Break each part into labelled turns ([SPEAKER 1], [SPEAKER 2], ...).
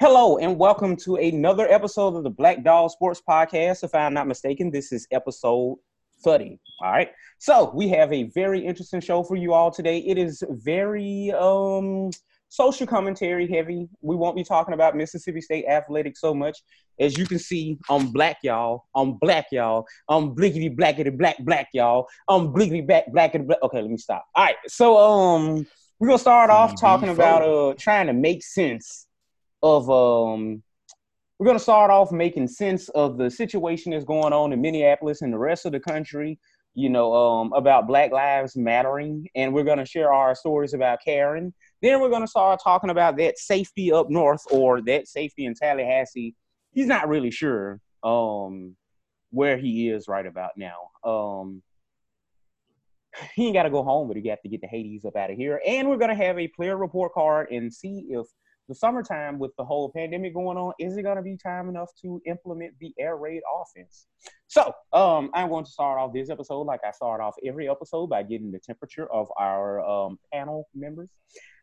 [SPEAKER 1] Hello and welcome to another episode of the Black Dog Sports Podcast. If I'm not mistaken, this is episode 30. All right. So we have a very interesting show for you all today. It is very um social commentary heavy. We won't be talking about Mississippi State athletics so much. As you can see, I'm black, y'all. I'm black, y'all. I'm blickety blackety black black, y'all. I'm blickety black blackety black. Okay, let me stop. All right. So um we're gonna start off talking about uh trying to make sense of um we're gonna start off making sense of the situation that's going on in Minneapolis and the rest of the country, you know, um about Black Lives Mattering, and we're gonna share our stories about Karen. Then we're gonna start talking about that safety up north or that safety in Tallahassee. He's not really sure um where he is right about now. Um he ain't got to go home, but he got to get the Hades up out of here. And we're gonna have a player report card and see if the summertime with the whole pandemic going on, is it gonna be time enough to implement the air raid offense? So um, I'm going to start off this episode like I start off every episode by getting the temperature of our um, panel members.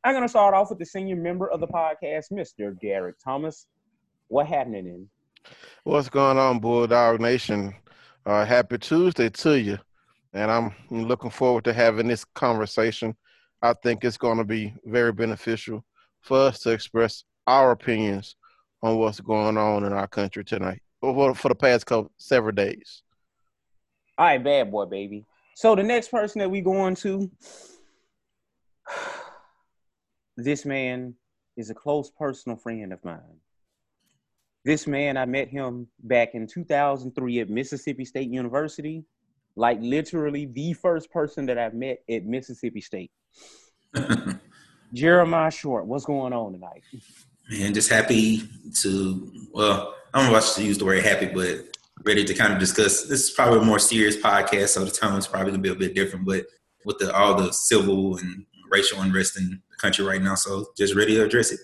[SPEAKER 1] I'm gonna start off with the senior member of the podcast, Mr. Derek Thomas. What happening in?
[SPEAKER 2] What's going on, Bulldog Nation? Uh, happy Tuesday to you. And I'm looking forward to having this conversation. I think it's going to be very beneficial for us to express our opinions on what's going on in our country tonight, or for the past couple several days.
[SPEAKER 1] All right, bad boy, baby. So the next person that we going to, this man is a close personal friend of mine. This man, I met him back in 2003 at Mississippi State University like literally the first person that I've met at Mississippi State. Jeremiah Short, what's going on tonight?
[SPEAKER 3] Man, just happy to well, I don't know if I should use the word happy, but ready to kind of discuss. This is probably a more serious podcast, so the tone is probably gonna be a bit different. But with the all the civil and racial unrest in the country right now, so just ready to address it.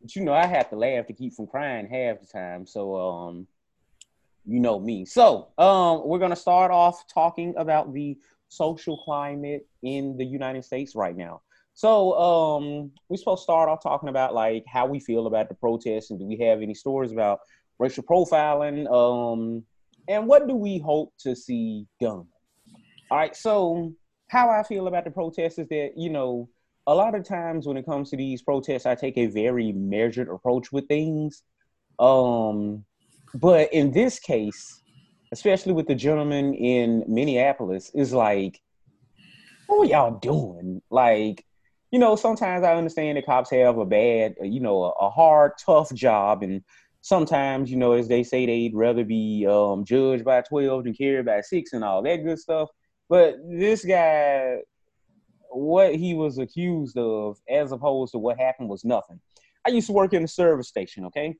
[SPEAKER 1] But you know, I have to laugh to keep from crying half the time. So um, you know me. So um, we're gonna start off talking about the social climate in the United States right now. So um, we're supposed to start off talking about like how we feel about the protests, and do we have any stories about racial profiling? Um, and what do we hope to see done? All right. So how I feel about the protests is that you know a lot of times when it comes to these protests, I take a very measured approach with things. Um, but in this case, especially with the gentleman in Minneapolis, is like, what are y'all doing? Like, you know, sometimes I understand that cops have a bad, you know, a, hard, tough job, and sometimes, you know, as they say, they'd rather be um, judged by twelve than carried by six, and all that good stuff. But this guy, what he was accused of, as opposed to what happened, was nothing. I used to work in a service station, okay?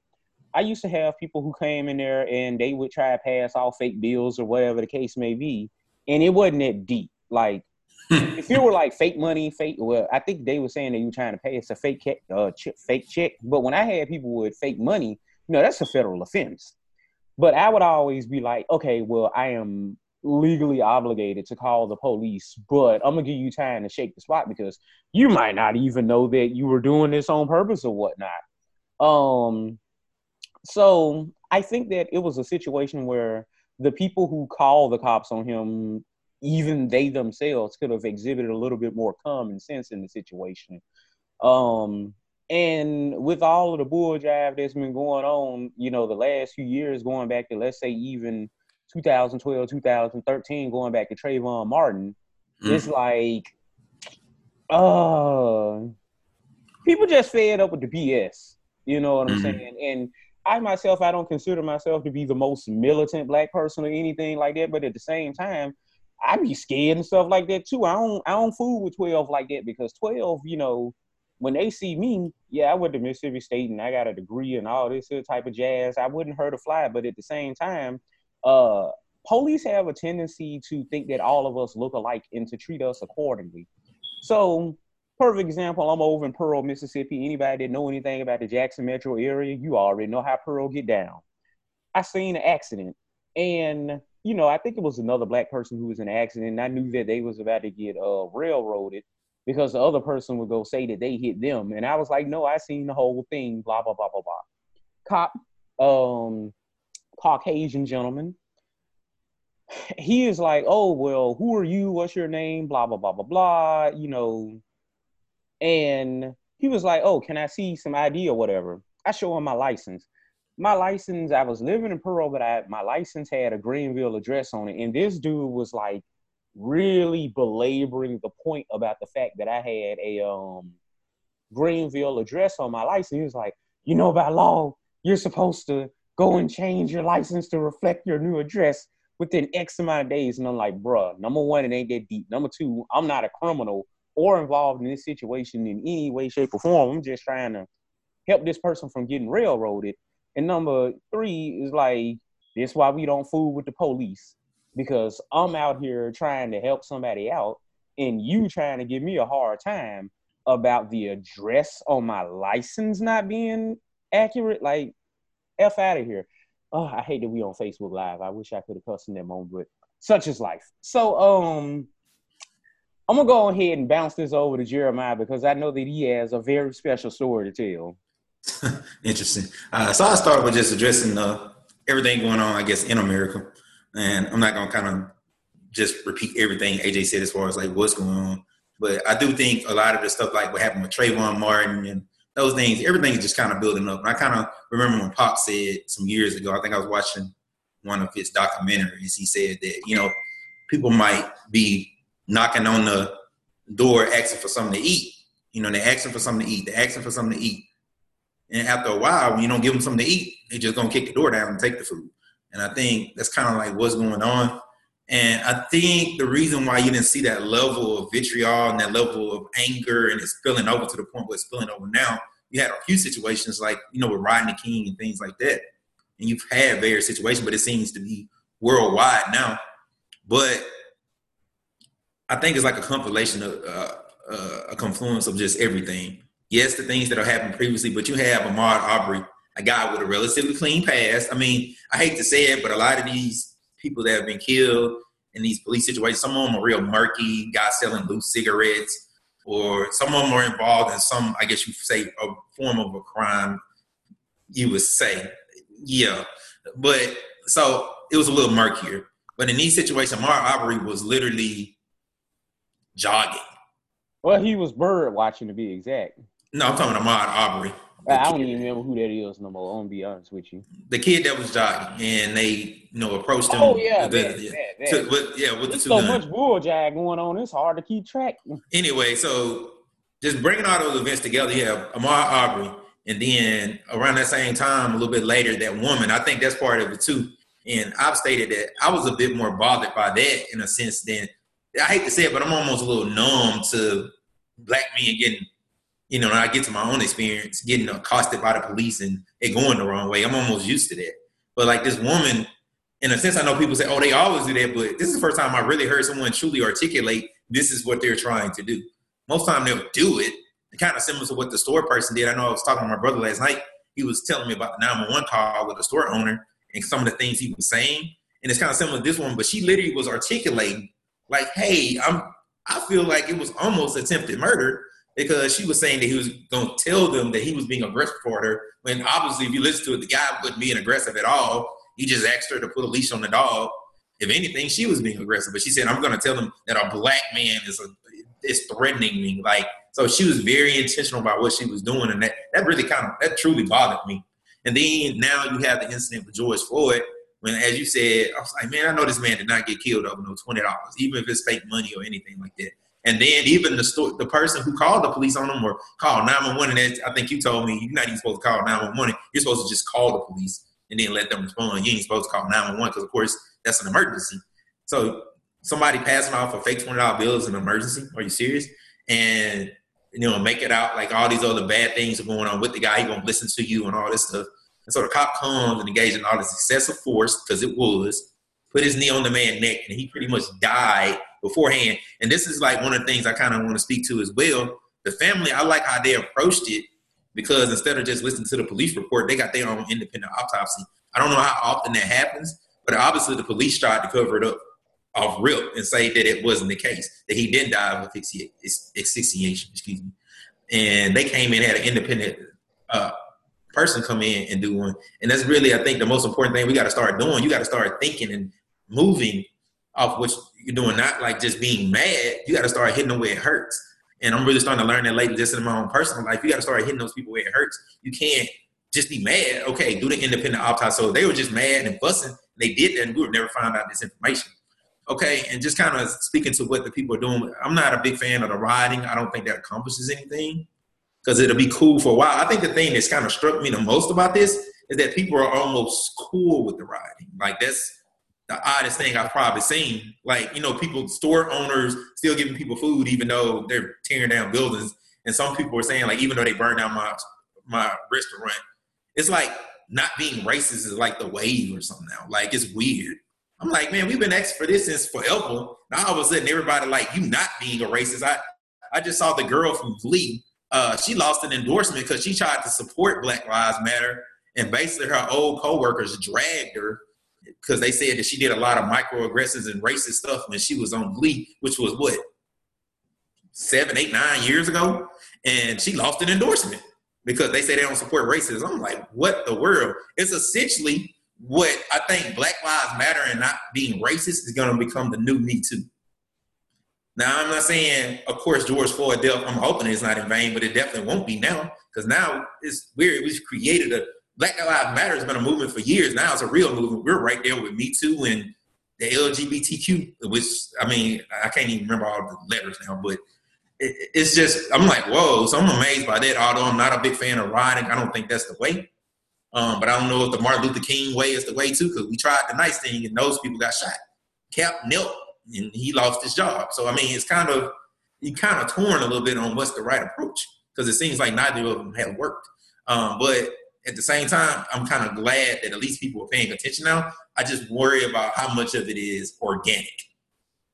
[SPEAKER 1] I used to have people who came in there and they would try to pass off fake bills or whatever the case may be, and it wasn't that deep. Like if you were like fake money, fake well, I think they were saying that you were trying to pay us a fake check, uh, ch- fake check. But when I had people with fake money, you know, that's a federal offense. But I would always be like, okay, well, I am legally obligated to call the police, but I'm gonna give you time to shake the spot because you might not even know that you were doing this on purpose or whatnot. Um, so I think that it was a situation where the people who called the cops on him, even they themselves, could have exhibited a little bit more common sense in the situation. Um, and with all of the bull jive that's been going on, you know, the last few years, going back to let's say even 2012, 2013, going back to Trayvon Martin, mm. it's like, uh, people just fed up with the BS. You know what I'm mm-hmm. saying? And I myself, I don't consider myself to be the most militant black person or anything like that. But at the same time, I be scared and stuff like that too. I don't I don't fool with twelve like that because twelve, you know, when they see me, yeah, I went to Mississippi State and I got a degree and all this type of jazz. I wouldn't hurt a fly, but at the same time, uh, police have a tendency to think that all of us look alike and to treat us accordingly. So perfect example, I'm over in Pearl, Mississippi. Anybody that know anything about the Jackson metro area, you already know how Pearl get down. I seen an accident, and you know, I think it was another black person who was in an accident. And I knew that they was about to get uh, railroaded. because the other person would go say that they hit them. And I was like, no, I seen the whole thing, blah, blah, blah, blah, blah. Cop, um, Caucasian gentleman. He is like, oh, well, who are you? What's your name? Blah, blah, blah, blah, blah, you know. And he was like, oh, can I see some ID or whatever? I show him my license. My license, I was living in Pearl, but I, my license had a Greenville address on it. And this dude was like really belaboring the point about the fact that I had a um Greenville address on my license. He was like, you know, by law, you're supposed to go and change your license to reflect your new address within X amount of days. And I'm like, bruh, number one, it ain't that deep. Number two, I'm not a criminal or involved in this situation in any way, shape, or form. I'm just trying to help this person from getting railroaded. And number three is like, this why we don't fool with the police because I'm out here trying to help somebody out and you trying to give me a hard time about the address on my license not being accurate. Like, F out of here. Oh, I hate that we on Facebook Live. I wish I could have cussed in that moment, but such is life. So, um, I'm gonna go ahead and bounce this over to Jeremiah because I know that he has a very special story to tell.
[SPEAKER 3] Interesting. Uh, so I'll start with just addressing uh, everything going on, I guess, in America. And I'm not gonna kind of just repeat everything AJ said as far as like what's going on. But I do think a lot of the stuff like what happened with Trayvon Martin and those things, everything is just kind of building up. And I kind of remember when Pop said some years ago, I think I was watching one of his documentaries, he said that, you know, people might be knocking on the door asking for something to eat. You know, they're asking for something to eat. They're asking for something to eat. And after a while, when you don't give them something to eat, they're just gonna kick the door down and take the food. And I think that's kind of like what's going on. And I think the reason why you didn't see that level of vitriol and that level of anger and it's spilling over to the point where it's spilling over now, you had a few situations like, you know, with Rodney King and things like that. And you've had various situations, but it seems to be worldwide now. But I think it's like a compilation of uh, uh, a confluence of just everything. Yes, the things that have happened previously, but you have Ahmaud Arbery, a guy with a relatively clean past. I mean, I hate to say it, but a lot of these people that have been killed in these police situations, some of them are real murky, guys selling loose cigarettes, or some of them are involved in some, I guess you say, a form of a crime, you would say. Yeah. But so it was a little murkier. But in these situations, Ahmaud Arbery was literally jogging.
[SPEAKER 1] Well, he was bird watching to be exact.
[SPEAKER 3] No, I'm talking about Ahmaud Arbery.
[SPEAKER 1] I don't even remember who that is no more. I'm gonna be honest with you.
[SPEAKER 3] The kid that was jogging and they, you know, approached him.
[SPEAKER 1] Oh yeah,
[SPEAKER 3] the,
[SPEAKER 1] that,
[SPEAKER 3] yeah,
[SPEAKER 1] that,
[SPEAKER 3] to-
[SPEAKER 1] that.
[SPEAKER 3] with, yeah, with the two
[SPEAKER 1] so
[SPEAKER 3] guns.
[SPEAKER 1] much bull jag going on. It's hard to keep track.
[SPEAKER 3] Anyway, so just bringing all those events together, yeah, have Ahmaud Arbery, and then around that same time, a little bit later, that woman. I think that's part of it too. And I've stated that I was a bit more bothered by that in a sense than I hate to say it, but I'm almost a little numb to black men getting, you know, I get to my own experience, getting accosted by the police and it going the wrong way. I'm almost used to that. But like this woman, in a sense, I know people say, oh, they always do that, but this is the first time I really heard someone truly articulate this is what they're trying to do. Most time they'll do it. Kind of similar to what the store person did. I know I was talking to my brother last night. He was telling me about the 911 call with the store owner and some of the things he was saying. And it's kind of similar to this one, but she literally was articulating like, hey, I'm I feel like it was almost attempted murder because she was saying that he was going to tell them that he was being aggressive toward her. When obviously, if you listen to it, the guy wasn't being aggressive at all. He just asked her to put a leash on the dog. If anything, she was being aggressive. But she said, "I'm going to tell them that a black man is a, is threatening me." Like so, she was very intentional about what she was doing, and that that really kind of that truly bothered me. And then now you have the incident with George Floyd. When, as you said, I was like, man, I know this man did not get killed over no twenty dollars, even if it's fake money or anything like that. And then even the sto- the person who called the police on him or called 911, and I think you told me you're not even supposed to call 911. You're supposed to just call the police and then let them respond. You ain't supposed to call 911 because, of course, that's an emergency. So somebody passing off a fake $20 bill is an emergency. Are you serious? And, you know, make it out like all these other bad things are going on with the guy. He won't listen to you and all this stuff. And so the cop comes and engages in all this excessive force because it was, put his knee on the man's neck, and he pretty much died beforehand. And this is like one of the things I kind of want to speak to as well. The family, I like how they approached it because instead of just listening to the police report, they got their own independent autopsy. I don't know how often that happens, but obviously the police tried to cover it up off rip and say that it wasn't the case, that he didn't die of asphyxiation, excuse me. And they came in, had an independent uh, person come in and do one. And that's really, I think, the most important thing we got to start doing. You got to start thinking and moving off what you're doing, not like just being mad. You got to start hitting them where it hurts. And I'm really starting to learn that lately, just in my own personal life. You got to start hitting those people where it hurts. You can't just be mad. Okay, do the independent autopsy. So they were just mad and fussing. They did that, and we would never find out this information. Okay, and just kind of speaking to what the people are doing. I'm not a big fan of the rioting. I don't think that accomplishes anything because it'll be cool for a while. I think the thing that's kind of struck me the most about this is that people are almost cool with the rioting. Like that's the oddest thing I've probably seen. Like, you know, people, store owners still giving people food even though they're tearing down buildings. And some people are saying, like, even though they burned down my my restaurant, it's like not being racist is like the wave or something now. Like it's weird. I'm like, man, we've been asking for this since forever. Now all of a sudden everybody like you not being a racist. I I just saw the girl from Glee uh, she lost an endorsement because she tried to support Black Lives Matter, and basically her old coworkers dragged her because they said that she did a lot of microaggressions and racist stuff when she was on Glee, which was what seven, eight, nine years ago, and she lost an endorsement because they say they don't support racism. I'm like, what the world? It's essentially what I think Black Lives Matter and not being racist is going to become the new Me Too. Now, I'm not saying, of course, George Floyd death, I'm hoping it's not in vain, but it definitely won't be now because now it's weird. We've created a Black Lives Matter has been a movement for years. Now it's a real movement. We're right there with Me Too and the LGBTQ, which I mean, I can't even remember all the letters now, but it, it's just, I'm like, whoa. So I'm amazed by that. Although I'm not a big fan of rioting, I don't think that's the way. Um, but I don't know if the Martin Luther King way is the way too, because we tried the nice thing and those people got shot. Cap knelt and he lost his job. So I mean, it's kind of he kind of torn a little bit on what's the right approach because it seems like neither of them have worked. Um, but at the same time, I'm kind of glad that at least people are paying attention now. I just worry about how much of it is organic.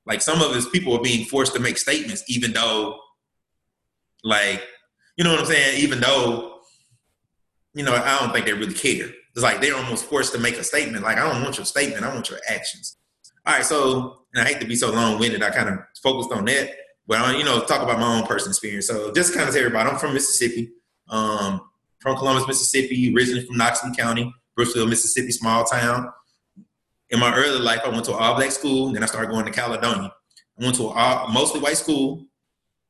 [SPEAKER 3] Like some of his people are being forced to make statements, even though, like, you know what I'm saying? Even though, you know, I don't think they really care. It's like they're almost forced to make a statement. Like, I don't want your statement. I want your actions. All right, so and I hate to be so long winded. I kind of focused on that, but I, you know, talk about my own personal experience. So just kind of tell everybody, I'm from Mississippi, um, from Columbus, Mississippi, originally from Noxubee County, Brooksville, Mississippi, small town. In my early life, I went to an all black school, then I started going to Caledonia. I went to a mostly white school,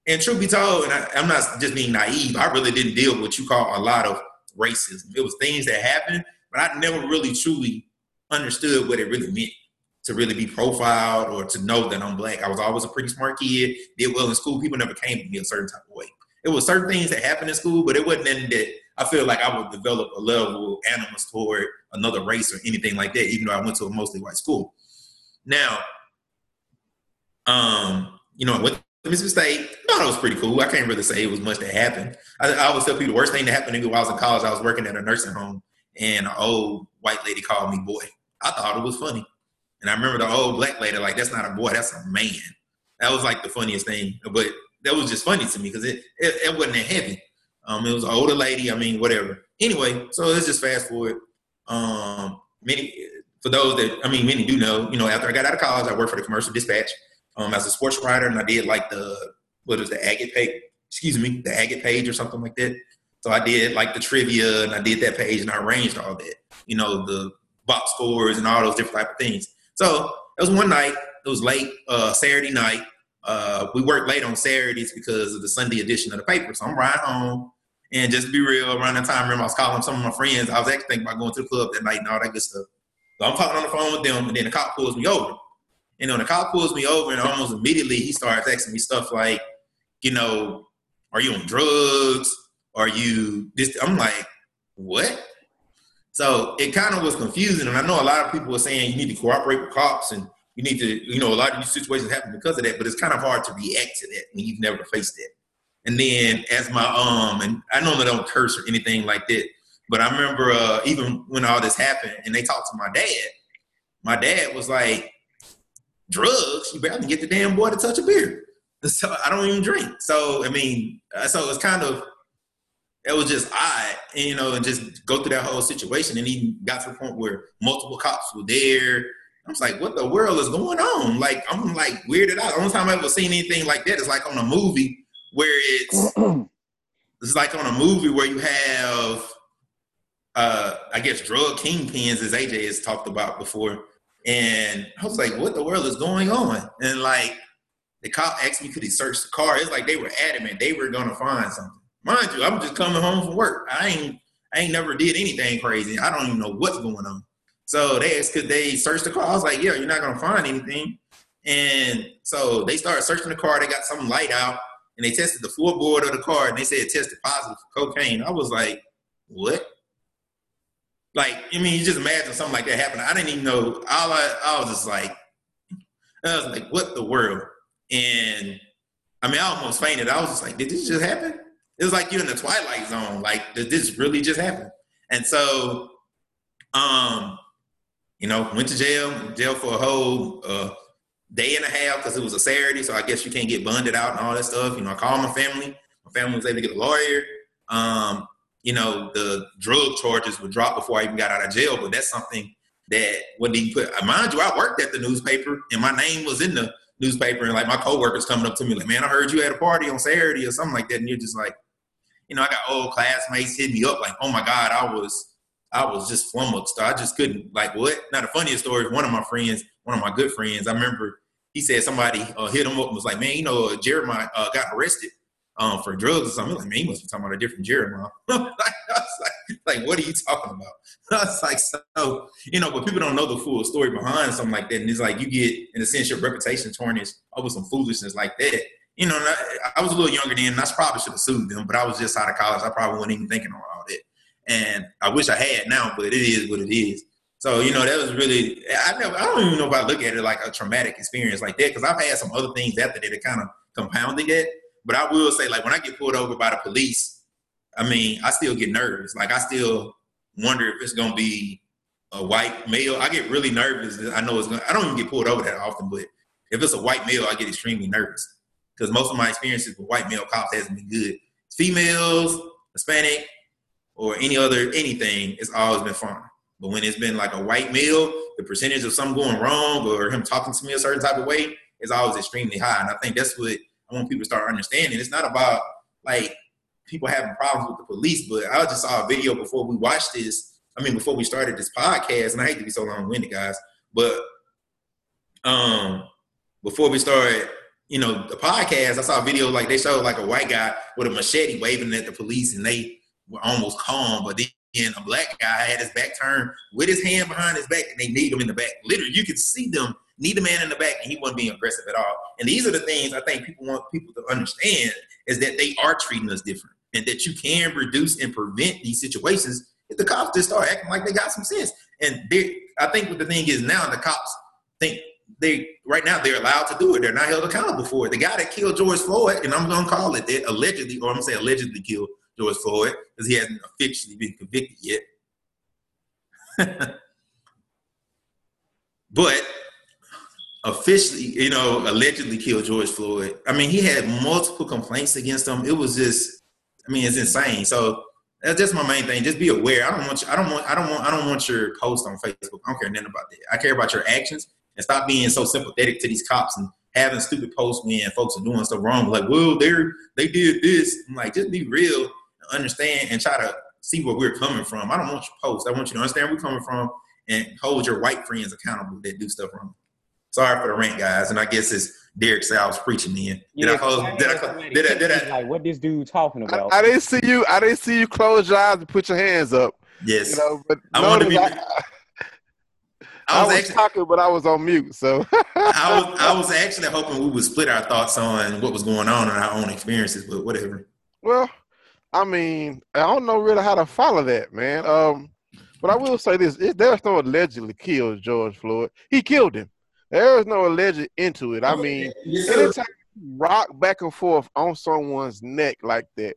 [SPEAKER 3] and truth be told, and I, I'm not just being naive, I really didn't deal with what you call a lot of racism. It was things that happened, but I never really truly understood what it really meant to really be profiled or to know that I'm black. I was always a pretty smart kid, did well in school. People never came to me a certain type of way. It was certain things that happened in school, but it wasn't that I feel like I would develop a level of animus toward another race or anything like that, even though I went to a mostly white school. Now, um, you know, with Mississippi State, I thought it was pretty cool. I can't really say it was much that happened. I, I always tell people the worst thing that happened to me while I was in college, I was working at a nursing home, and an old white lady called me boy. I thought it was funny. And I remember the old black lady, like, that's not a boy, that's a man. That was like the funniest thing. But that was just funny to me because it, it, it, wasn't that heavy. Um, it was an older lady, I mean, whatever. Anyway, so let's just fast forward. Um, many, for those that, I mean, many do know, you know, after I got out of college, I worked for the Commercial Dispatch um, as a sports writer, and I did like the, what is the agate page, excuse me, the agate page or something like that. So I did like the trivia, and I did that page, and I arranged all that, you know, the box scores and all those different type of things. So it was one night. It was late, uh, Saturday night. Uh, we worked late on Saturdays because of the Sunday edition of the paper. So I'm riding home. And just to be real, around that time, remember I was calling some of my friends. I was actually thinking about going to the club that night and all that good stuff. So I'm talking on the phone with them, and then the cop pulls me over. And when the cop pulls me over, and almost immediately he starts asking me stuff like, you know, are you on drugs? Are you this? I'm like, what? So it kind of was confusing. And I know a lot of people are saying you need to cooperate with cops and you need to, you know, a lot of these situations happen because of that, but it's kind of hard to react to that when you've never faced it. And then as my um, and I normally don't curse or anything like that, but I remember uh, even when all this happened and they talked to my dad, my dad was like, drugs, you better get the damn boy to touch a beer. So I don't even drink. So, I mean, uh, so it's kind of, it was just odd, you know, and just go through that whole situation. And even got to the point where multiple cops were there, I was like, what the world is going on? Like, I'm like weirded out. The only time I've ever seen anything like that is like on a movie where it's it's like on a movie where you have uh I guess drug kingpins as AJ has talked about before. And I was like, what the world is going on? And like the cop asked me could he search the car. It's like they were adamant they were gonna find something. Mind you, I'm just coming home from work. I ain't I ain't never did anything crazy. I don't even know what's going on. So they asked could they search the car. I was like, yeah, you're not gonna find anything. And so they started searching the car. They got some light out, and they tested the floorboard of the car, and they said it tested positive for cocaine. I was like, what? Like, I mean, you just imagine something like that happening. I didn't even know. All I, I was just like, I was like, what the world? And I mean, I almost fainted. I was just like, did this just happen? It was like you're in the twilight zone. Like, did this really just happen? And so, um, you know, went to jail, jail for a whole uh, day and a half because it was a Saturday. So I guess you can't get bonded out and all that stuff. You know, I called my family. My family was able to get a lawyer. Um, you know, the drug charges were dropped before I even got out of jail. But that's something that when he put, mind you, I worked at the newspaper and my name was in the newspaper. And like my coworkers coming up to me like, man, I heard you had a party on Saturday or something like that. And you're just like, you know, I got old classmates hitting me up like, oh my God, I was I was just flummoxed. I just couldn't like what? Now the funniest story is one of my friends, one of my good friends. I remember he said somebody uh, hit him up and was like, "Man, you know, uh, Jeremiah uh, got arrested um, for drugs or something." Like, man, he must be talking about a different Jeremiah. like, I was like, like, what are you talking about? I was like, so you know, but people don't know the full story behind something like that, and it's like you get, in a sense, your reputation tarnished over some foolishness like that. You know, I, I was a little younger then, and I probably should have sued them, but I was just out of college. I probably wasn't even thinking that. And I wish I had now, but it is what it is. So you know that was really I never I don't even know if I look at it like a traumatic experience like that because I've had some other things after that that kind of compounded it. But I will say like when I get pulled over by the police, I mean I still get nervous. Like I still wonder if it's gonna be a white male. I get really nervous. I know it's gonna. I don't even get pulled over that often, but if it's a white male, I get extremely nervous because most of my experiences with white male cops hasn't been good. Females, Hispanic, or any other anything, it's always been fine. But when it's been like a white male, the percentage of something going wrong or him talking to me a certain type of way is always extremely high. And I think that's what I want people to start understanding. It's not about like people having problems with the police, but I just saw a video before we watched this. I mean, before we started this podcast, and I hate to be so long-winded, guys, but um, before we started, you know, the podcast, I saw a video like they showed like a white guy with a machete waving at the police, and they were almost calm, but then a black guy had his back turned with his hand behind his back, and they need him in the back. Literally, you could see them need the man in the back, and he wasn't being aggressive at all. And these are the things I think people want people to understand is that they are treating us different, and that you can reduce and prevent these situations if the cops just start acting like they got some sense. And I think what the thing is now, the cops think they right now they're allowed to do it. They're not held accountable for it. The guy that killed George Floyd, and I'm gonna call it that, allegedly, or I'm gonna say allegedly killed George Floyd because he hasn't officially been convicted yet. but officially, you know, allegedly killed George Floyd. I mean, he had multiple complaints against him. It was just, I mean, it's insane. So that's just my main thing. Just be aware. I don't want you, I don't want I don't want I don't want your post on Facebook. I don't care nothing about that. I care about your actions and stop being so sympathetic to these cops and having stupid posts when folks are doing stuff wrong. Like, well, they're they did this. I'm like, just be real understand and try to see where we're coming from. I don't want you post. I want you to understand where we're coming from and hold your white friends accountable that do stuff wrong. Sorry for the rant, guys. And I guess it's Derek Sal's preaching in. Did
[SPEAKER 1] Yeah,
[SPEAKER 3] I close?
[SPEAKER 1] I
[SPEAKER 3] Did I?
[SPEAKER 1] had
[SPEAKER 3] close-
[SPEAKER 1] somebody
[SPEAKER 3] Did I? Did I?
[SPEAKER 1] Like, what this dude talking about?
[SPEAKER 2] I didn't see you. I didn't see you close your eyes and put your hands up.
[SPEAKER 3] Yes.
[SPEAKER 2] You know, but
[SPEAKER 3] I wanted to be-
[SPEAKER 2] I,
[SPEAKER 3] I
[SPEAKER 2] I
[SPEAKER 3] was
[SPEAKER 2] was
[SPEAKER 3] actually.
[SPEAKER 2] talking, but I was on mute. So
[SPEAKER 3] I was. I was actually hoping we would split our thoughts on what was going on and our own experiences, but whatever.
[SPEAKER 2] Well, I mean, I don't know really how to follow that, man. Um, but I will say this: it, there's no allegedly killed George Floyd. He killed him. There is no alleged into it. I mean, anytime you rock back and forth on someone's neck like that,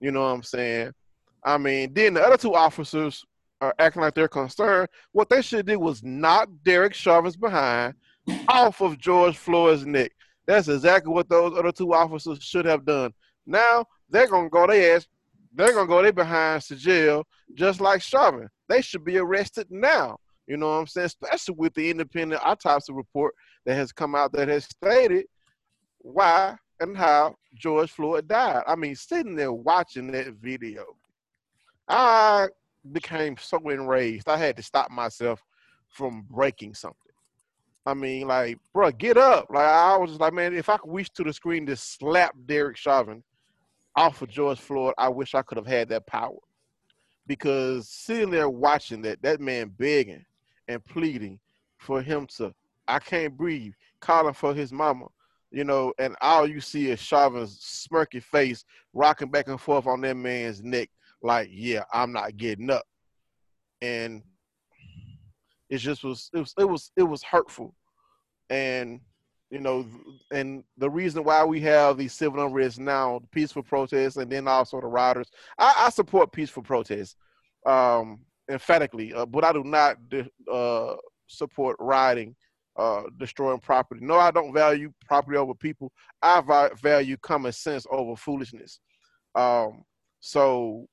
[SPEAKER 2] you know what I'm saying? I mean, then the other two officers are acting like they're concerned. What they should do was knock Derek Chauvin behind off of George Floyd's neck. That's exactly what those other two officers should have done. Now they're gonna go their ass, they're gonna go their behinds to jail, just like Chauvin. They should be arrested now You know what I'm saying? Especially with the independent autopsy report that has come out that has stated why and how George Floyd died. I mean, sitting there watching that video, I became so enraged. I had to stop myself from breaking something. I mean, like, bro, get up. Like, I was just like, man, if I could reach to the screen to slap Derek Chauvin off of George Floyd, I wish I could have had that power. Because sitting there watching that, that man begging and pleading for him to, I can't breathe, calling for his mama, you know, and all you see is Chauvin's smirky face rocking back and forth on that man's neck, like, yeah, I'm not getting up. And it just was it was it was it was hurtful. And you know, and the reason why we have these civil unrest now, peaceful protests, and then also the rioters. I, I support peaceful protests, um, emphatically, uh, but I do not uh, support rioting uh, destroying property. No, I don't value property over people. I value common sense over foolishness. Um, so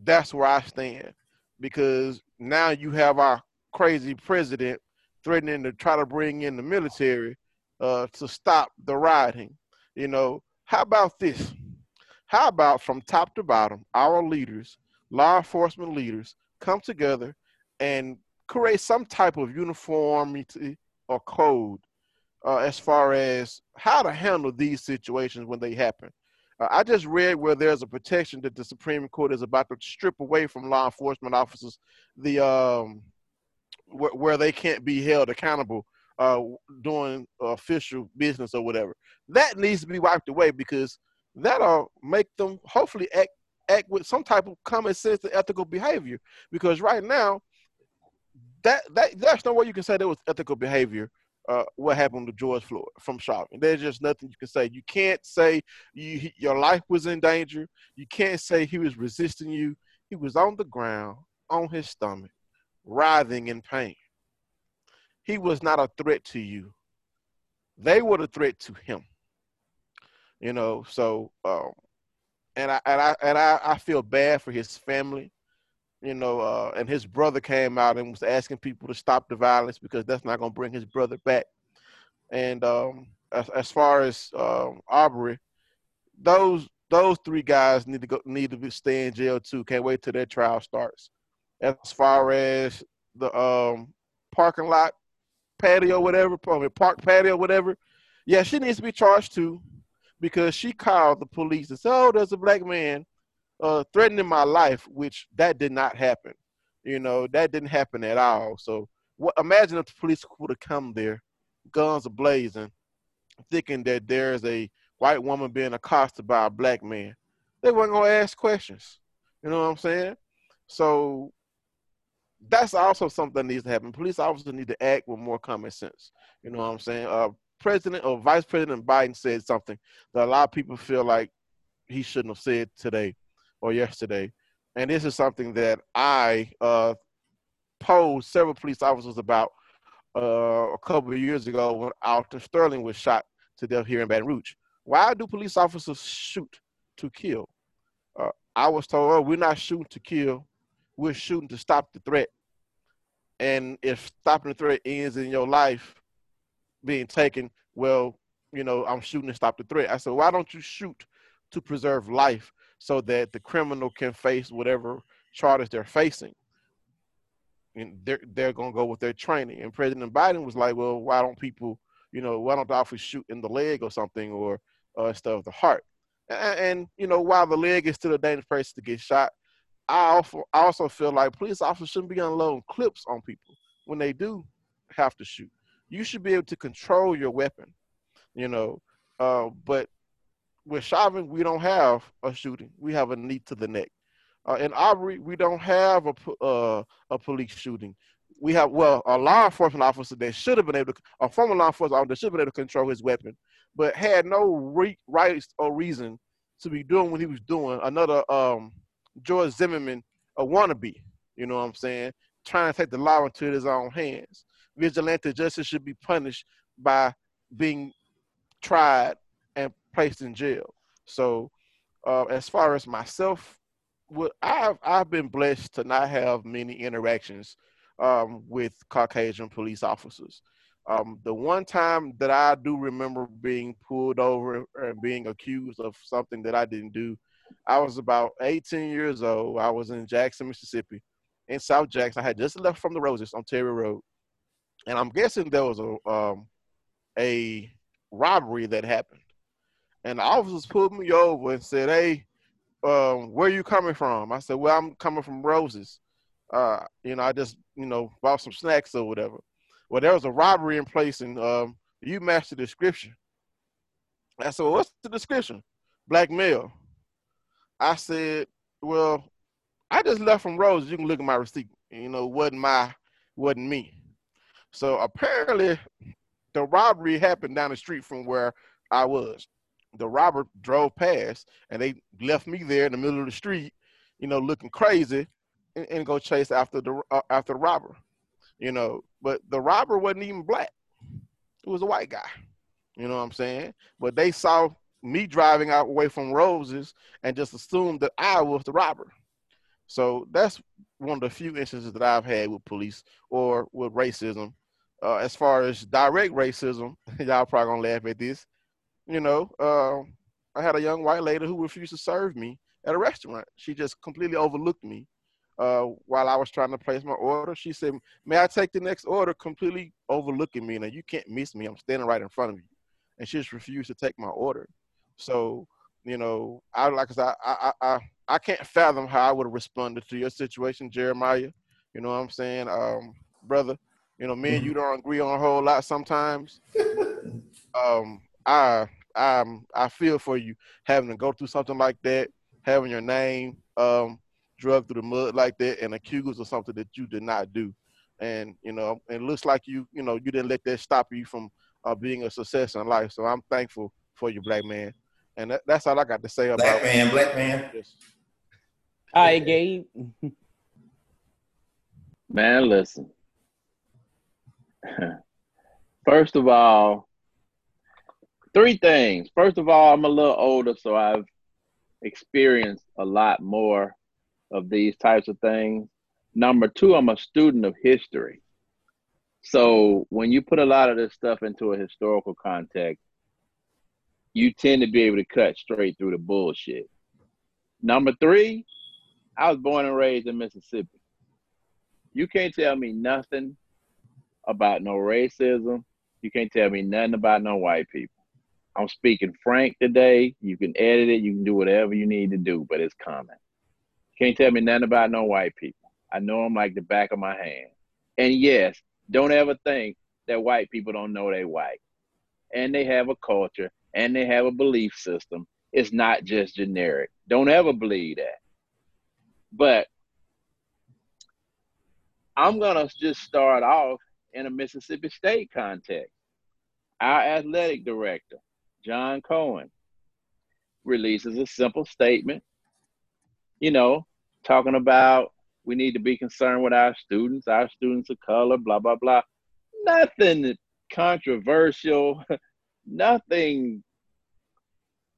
[SPEAKER 2] that's where I stand because now you have our crazy president threatening to try to bring in the military uh, to stop the rioting. You know, how about this? How about from top to bottom, our leaders, law enforcement leaders, come together and create some type of uniformity or code uh, as far as how to handle these situations when they happen. Uh, I just read where there's a protection that the Supreme Court is about to strip away from law enforcement officers, the um, wh- where they can't be held accountable uh, doing official business or whatever. That needs to be wiped away because that'll make them hopefully act act with some type of common sense and ethical behavior. Because right now, that that there's no way you can say there was ethical behavior. Uh, what happened to George Floyd from Chauvin? There's just nothing you can say. You can't say you, your life was in danger. You can't say he was resisting you. He was on the ground, on his stomach, writhing in pain. He was not a threat to you. They were a threat to him. You know, so um, and I and I and I, I feel bad for his family you know, uh, and his brother came out and was asking people to stop the violence because that's not going to bring his brother back. And um, as, as far as um, Arbery, those those three guys need to go need to be, stay in jail too. Can't wait till their trial starts. As far as the um, parking lot patio, whatever, park patio, whatever, yeah, she needs to be charged too because she called the police and said, "Oh, there's a black man." uh, threatening my life, which that did not happen. You know, that didn't happen at all. So what, imagine if the police would have come there, guns blazing, thinking that there's a white woman being accosted by a black man. They weren't gonna ask questions. You know what I'm saying? So that's also something that needs to happen. Police officers need to act with more common sense. You know what I'm saying? Uh, President or Vice President Biden said something that a lot of people feel like he shouldn't have said today or yesterday, and this is something that I uh, posed several police officers about uh, a couple of years ago when Alton Sterling was shot to death here in Baton Rouge. Why do police officers shoot to kill? Uh, I was told, oh, we're not shooting to kill, we're shooting to stop the threat. And if stopping the threat ends in your life being taken, well, you know, I'm shooting to stop the threat. I said, why don't you shoot to preserve life so that the criminal can face whatever charges they're facing. And they're they're gonna go with their training. And President Biden was like, well, why don't people, you know, why don't the officers shoot in the leg or something or uh, of the heart? And, and, you know, while the leg is still a dangerous place to get shot, I also feel like police officers shouldn't be unloading clips on people when they do have to shoot. You should be able to control your weapon, you know. Uh, but with Chauvin, we don't have a shooting. We have a knee to the neck. Uh, in Arbery, we don't have a uh, a police shooting. We have well a law enforcement officer that should have been able to, a former law enforcement officer that should have been able to control his weapon, but had no re- rights or reason to be doing what he was doing. Another um, George Zimmerman, a wannabe. You know what I'm saying? Trying to take the law into his own hands. Vigilante justice should be punished by being tried and placed in jail. So, uh, as far as myself, what I've I've been blessed to not have many interactions um, with Caucasian police officers. Um, the one time that I do remember being pulled over and being accused of something that I didn't do, I was about 18 years old. I was in Jackson, Mississippi, in South Jackson. I had just left from the Roses on Terry Road, and I'm guessing there was a um, a robbery that happened. And the officers pulled me over and said, "Hey, um, where are you coming from?" I said, "Well, I'm coming from Roses. Uh, you know, I just you know bought some snacks or whatever." Well, there was a robbery in place, and um, you matched the description. I said, well, "What's the description?" Black male. I said, "Well, I just left from Rose. You can look at my receipt. You know, wasn't my, wasn't me." So apparently, the robbery happened down the street from where I was the robber drove past and they left me there in the middle of the street, you know, looking crazy, and, and go chase after the uh, after the robber, you know. But the robber wasn't even black; it was a white guy. You know what I'm saying? But they saw me driving out away from Roses and just assumed that I was the robber. So that's one of the few instances that I've had with police or with racism. Uh, as far as direct racism, y'all probably gonna laugh at this you know, uh, I had a young white lady who refused to serve me at a restaurant. She just completely overlooked me uh, while I was trying to place my order. She said, "May I take the next order?" Completely overlooking me. Now you can't miss me. I'm standing right in front of you, and she just refused to take my order. So, you know, I like I said, I I I, I can't fathom how I would have responded to your situation, Jeremiah. You know what I'm saying, um, brother? You know, me and you mm-hmm. don't agree on a whole lot sometimes. um, I I'm I feel for you having to go through something like that, having your name um, drugged through the mud like that, and accused of something that you did not do. And you know, it looks like you you know you didn't let that stop you from uh, being a success in life. So I'm thankful for you, black man. And that, that's all I got to say about
[SPEAKER 3] black man, black man. This.
[SPEAKER 1] Hi, Gabe.
[SPEAKER 4] man, listen. First of all, three things. First of all, I'm a little older, so I've experienced a lot more of these types of things. Number two, I'm a student of history. So when you put a lot of this stuff into a historical context, you tend to be able to cut straight through the bullshit. Number three, I was born and raised in Mississippi. You can't tell me nothing about no racism. You can't tell me nothing about no white people. I'm speaking frank today. You can edit it. You can do whatever you need to do, but it's coming. Can't tell me nothing about no white people. I know them like the back of my hand. And yes, don't ever think that white people don't know they white. And they have a culture and they have a belief system. It's not just generic. Don't ever believe that. But I'm gonna just start off in a Mississippi State context. Our athletic director John Cohen releases a simple statement, you know, talking about we need to be concerned with our students, our students of color, blah, blah, blah. Nothing controversial, nothing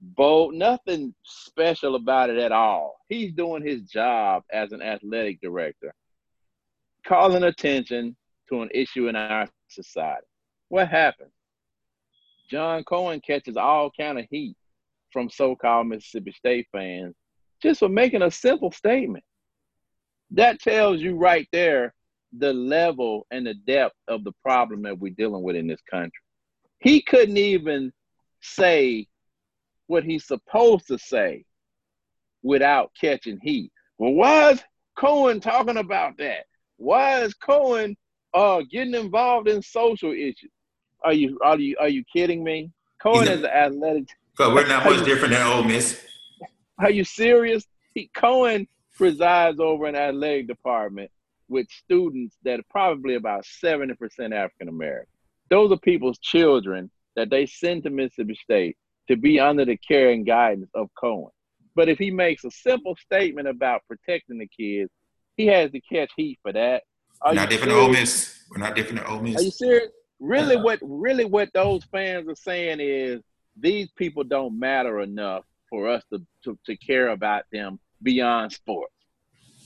[SPEAKER 4] bold, nothing special about it at all. He's doing his job as an athletic director, calling attention to an issue in our society. What happened? John Cohen catches all kind of heat from so-called Mississippi State fans just for making a simple statement. That tells you right there the level and the depth of the problem that we're dealing with in this country. He couldn't even say what he's supposed to say without catching heat. Well, why is Cohen talking about that? Why is Cohen uh, getting involved in social issues? Are you are you are you kidding me? Cohen is an athletic.
[SPEAKER 3] But we're not much different than Ole Miss.
[SPEAKER 4] Are you serious? He, Cohen presides over an athletic department with students that are probably about 70% African American. Those are people's children that they send to Mississippi State to be under the care and guidance of Cohen. But if he makes a simple statement about protecting the kids, he has to catch heat for that.
[SPEAKER 3] Are not different than Ole Miss. We're not different than Ole Miss.
[SPEAKER 4] Are you serious? really uh. what really what those fans are saying is these people don't matter enough for us to, to, to care about them beyond sports.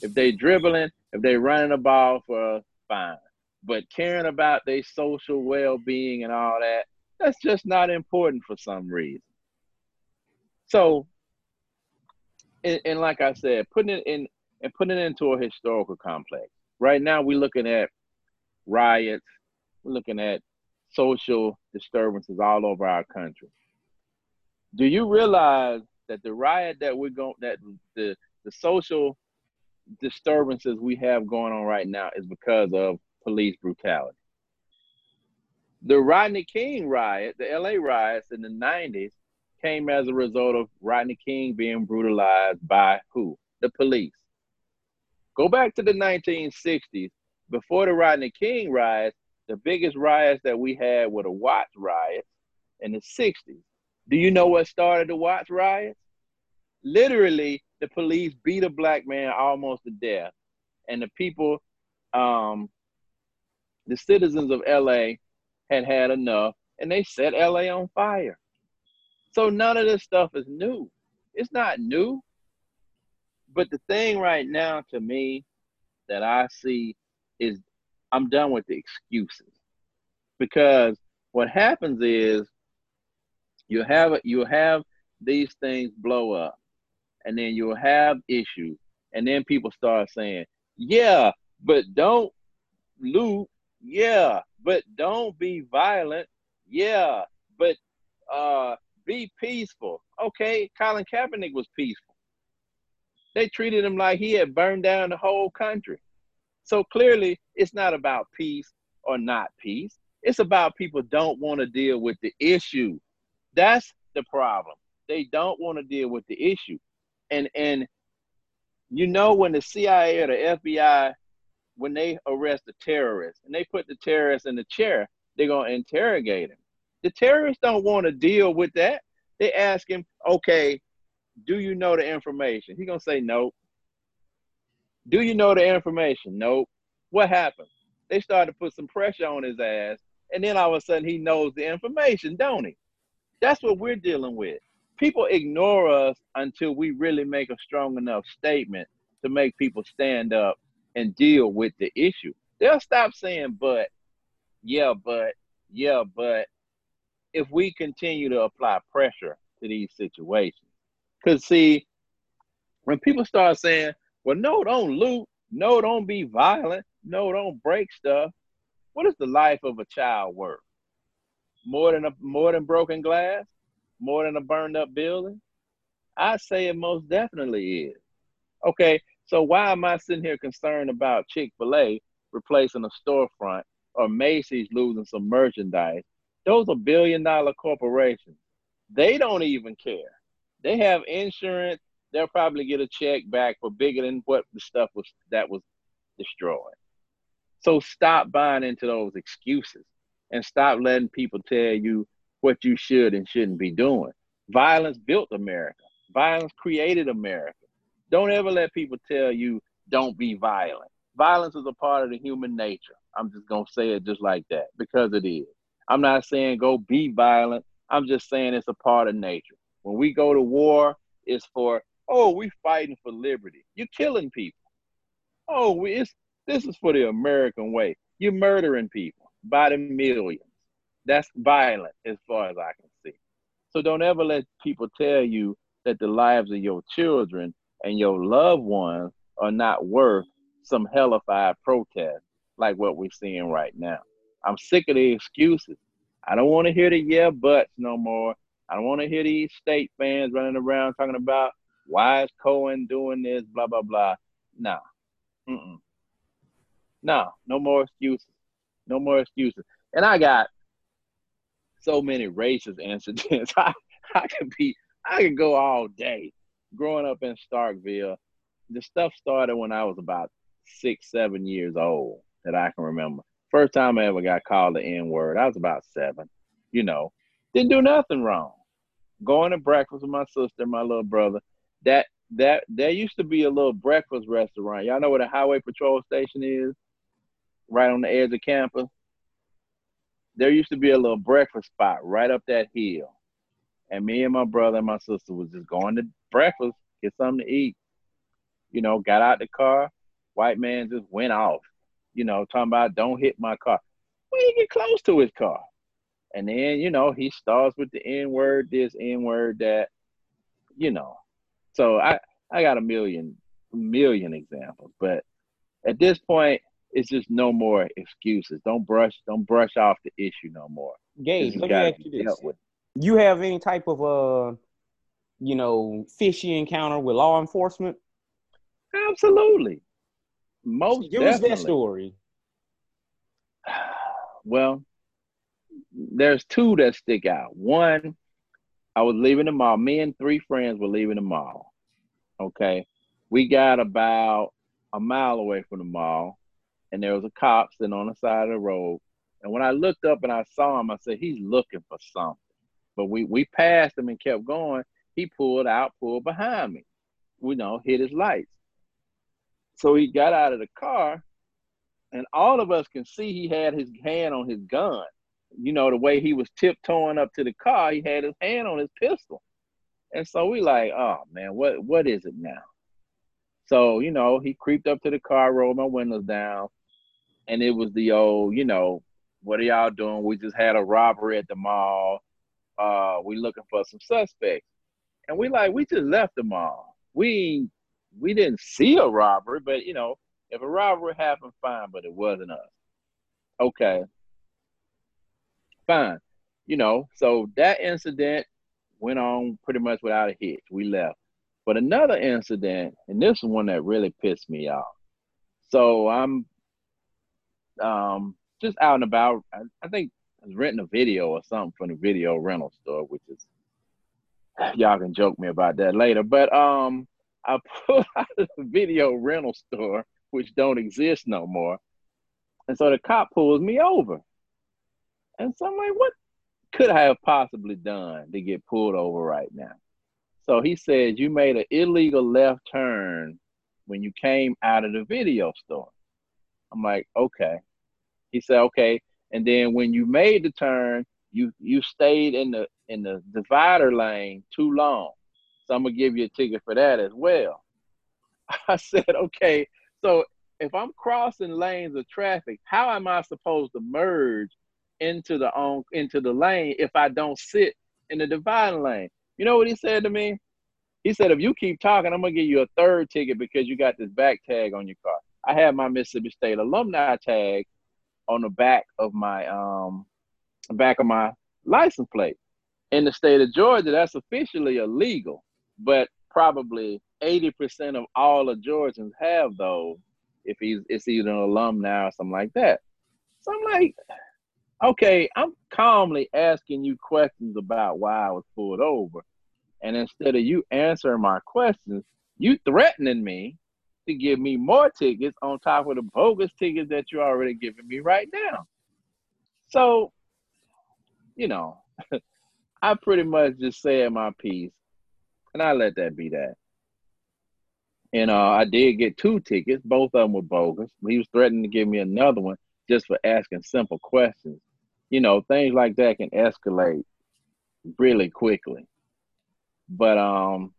[SPEAKER 4] If they dribbling, if they running a ball for us, fine. But caring about their social well being and all that, that's just not important for some reason. So, and, and like I said, putting it in and putting it into a historical complex. Right now, we're looking at riots, we're looking at social disturbances all over our country. Do you realize that the riot that we're going that the the social disturbances we have going on right now is because of police brutality. The Rodney King riot, the LA riots in the 90s, came as a result of Rodney King being brutalized by who? The police. Go back to the 1960s. Before the Rodney King riots, the biggest riots that we had were the Watts riots in the 60s. Do you know what started the Watts riots? Literally, the police beat a black man almost to death, and the people, um, the citizens of LA, had had enough, and they set LA on fire. So none of this stuff is new. It's not new. But the thing right now to me that I see is I'm done with the excuses. Because what happens is you have you have these things blow up and then you'll have issues and then people start saying, "Yeah, but don't loot. Yeah, but don't be violent. Yeah, but uh be peaceful." Okay, Colin Kaepernick was peaceful. They treated him like he had burned down the whole country. So clearly, it's not about peace or not peace. It's about people don't want to deal with the issue. That's the problem. They don't want to deal with the issue. And and you know when the CIA or the FBI when they arrest a terrorist and they put the terrorist in the chair, they're gonna interrogate him. The terrorists don't want to deal with that. They ask him, okay, do you know the information? He's gonna say nope. Do you know the information? Nope. What happened? They started to put some pressure on his ass, and then all of a sudden he knows the information, don't he? That's what we're dealing with. People ignore us until we really make a strong enough statement to make people stand up and deal with the issue. They'll stop saying, but, yeah, but, yeah, but, if we continue to apply pressure to these situations. Because, see, when people start saying, well, no, don't loot, no, don't be violent, no, don't break stuff, what is the life of a child worth? More than a more than broken glass? More than a burned up building? I say it most definitely is. Okay, so why am I sitting here concerned about Chick fil A replacing a storefront or Macy's losing some merchandise? Those are billion dollar corporations. They don't even care. They have insurance. They'll probably get a check back for bigger than what the stuff was that was destroyed. So stop buying into those excuses and stop letting people tell you what you should and shouldn't be doing. Violence built America. Violence created America. Don't ever let people tell you don't be violent. Violence is a part of the human nature. I'm just going to say it just like that because it is. I'm not saying go be violent. I'm just saying it's a part of nature. When we go to war, it's for, oh, we're fighting for liberty. You're killing people. Oh, we, it's, this is for the American way. You're murdering people by the millions. That's violent as far as I can see. So don't ever let people tell you that the lives of your children and your loved ones are not worth some hellified protest like what we're seeing right now. I'm sick of the excuses. I don't want to hear the yeah buts no more. I don't want to hear these state fans running around talking about why is Cohen doing this, blah blah blah. Nah, Mm-mm. no, no more excuses. No more excuses. And I got so many racist incidents. I, I could be, I could go all day. Growing up in Starkville, the stuff started when I was about six, seven years old that I can remember. First time I ever got called the N word, I was about seven. You know, didn't do nothing wrong. Going to breakfast with my sister, my little brother. That that there used to be a little breakfast restaurant. Y'all know where the highway patrol station is? Right on the edge of campus there used to be a little breakfast spot right up that hill. And me and my brother and my sister was just going to breakfast, get something to eat. You know, got out the car, white man just went off. You know, talking about don't hit my car. We didn't get close to his car. And then, you know, he starts with the N word, this N word, that, you know. So I, I got a million, million examples. But at this point, it's just no more excuses. Don't brush, don't brush off the issue no more.
[SPEAKER 1] Gabe, let me ask you this. You have any type of uh you know, fishy encounter with law enforcement?
[SPEAKER 4] Absolutely. Most
[SPEAKER 1] Give
[SPEAKER 4] definitely.
[SPEAKER 1] us that story.
[SPEAKER 4] Well, there's two that stick out. One, I was leaving the mall. Me and three friends were leaving the mall. Okay. We got about a mile away from the mall, and there was a cop sitting on the side of the road. And when I looked up and I saw him, I said, he's looking for something. But we we passed him and kept going. He pulled out, pulled behind me. We know, hit his lights. So he got out of the car, and all of us can see he had his hand on his gun. You know, the way he was tiptoeing up to the car, he had his hand on his pistol. And so we like, oh man, what what is it now? So, you know, he creeped up to the car, rolled my windows down, and it was the old, you know, what are y'all doing? We just had a robbery at the mall. Uh, we looking for some suspects. And we like, we just left the mall. We we didn't see a robbery, but you know, if a robbery happened, fine, but it wasn't us. Okay. Fine. You know, so that incident went on pretty much without a hitch. We left. But another incident, and this is one that really pissed me off. So I'm um just out and about. I, I think I was renting a video or something from the video rental store, which is y'all can joke me about that later. But um I pulled out of the video rental store, which don't exist no more. And so the cop pulls me over. And so I'm like, what could I have possibly done to get pulled over right now? So he says, You made an illegal left turn when you came out of the video store. I'm like, Okay. He said, Okay. And then when you made the turn, you you stayed in the in the divider lane too long. I'm gonna give you a ticket for that as well. I said, okay, so if I'm crossing lanes of traffic, how am I supposed to merge into the on into the lane if I don't sit in the divine lane? You know what he said to me? He said, if you keep talking, I'm gonna give you a third ticket because you got this back tag on your car. I have my Mississippi State alumni tag on the back of my um back of my license plate. In the state of Georgia, that's officially illegal, but probably 80% of all the Georgians have those if he's it's either an alumni or something like that. So I'm like, okay, I'm calmly asking you questions about why I was pulled over. And instead of you answering my questions, you threatening me to give me more tickets on top of the bogus tickets that you're already giving me right now. So, you know, I pretty much just said my piece and I let that be that. And uh, I did get two tickets. Both of them were bogus. He was threatening to give me another one just for asking simple questions. You know, things like that can escalate really quickly. But um,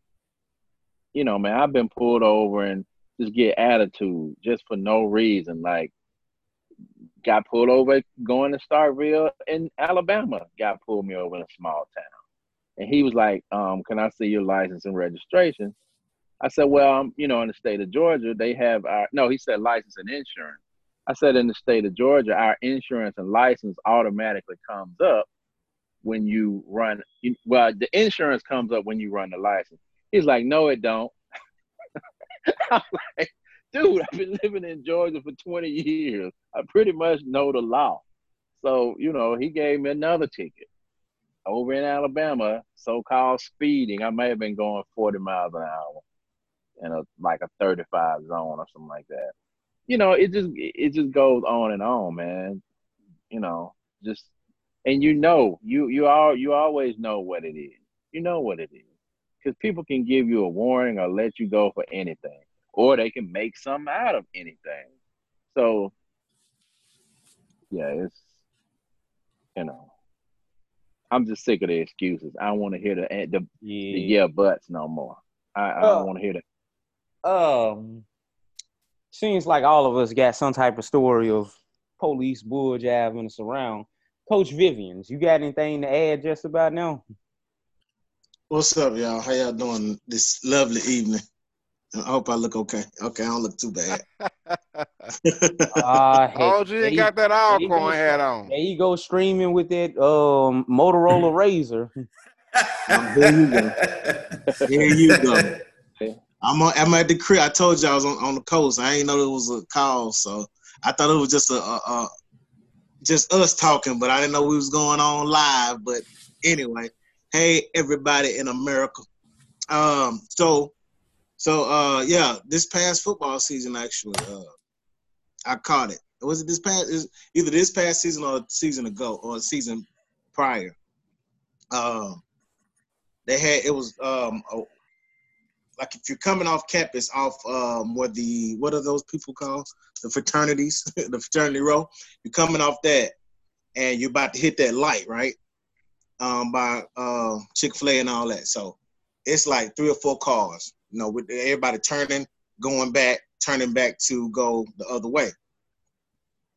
[SPEAKER 4] you know, man, I've been pulled over and just get attitude just for no reason. Like, got pulled over going to Starkville in Alabama. Got pulled me over in a small town, and he was like, um, "Can I see your license and registration?" I said, "Well, um, you know, in the state of Georgia, they have our no." He said, "License and insurance." I said, "In the state of Georgia, our insurance and license automatically comes up when you run. Well, the insurance comes up when you run the license." He's like, "No, it don't." I'm like, dude, I've been living in Georgia for 20 years. I pretty much know the law. So, you know, he gave me another ticket over in Alabama, so-called speeding. I may have been going 40 miles an hour in a like a 35 zone or something like that. You know, it just it just goes on and on, man. You know, just and you know, you you all you always know what it is. You know what it is because people can give you a warning or let you go for anything, or they can make something out of anything. So, yeah, it's you know, I'm just sick of the excuses. I don't want to hear the the yeah, the yeah buts no more. I, I don't want to hear that.
[SPEAKER 1] Um, seems like all of us got some type of story of police bull jabbing us around. Coach Vivians, you got anything to add just about now?
[SPEAKER 5] What's up, y'all? How y'all doing this lovely evening? I hope I look okay. Okay, I don't look too bad.
[SPEAKER 1] Uh, heck,
[SPEAKER 2] oh, you ain't got that
[SPEAKER 1] there you
[SPEAKER 2] Alcorn hat on.
[SPEAKER 1] There you go streaming with that um Motorola Razr.
[SPEAKER 5] there you go. Here you go. I'm on, I'm at the crib. I told you I was on, on the coast. I ain't know it was a call, so I thought it was just a, a, a just us talking, but I didn't know we was going on live. But anyway, hey everybody in America. Um, so so uh yeah, this past football season actually, uh I caught it. Was it this past either this past season or season ago or season prior? Um they had it was um a, like if you're coming off campus off um what the what are those people called? The fraternities the fraternity row. You're coming off that and you're about to hit that light right? Um by uh chick-fil-a and all that. So it's like three or four cars you know with everybody turning going back turning back to go the other way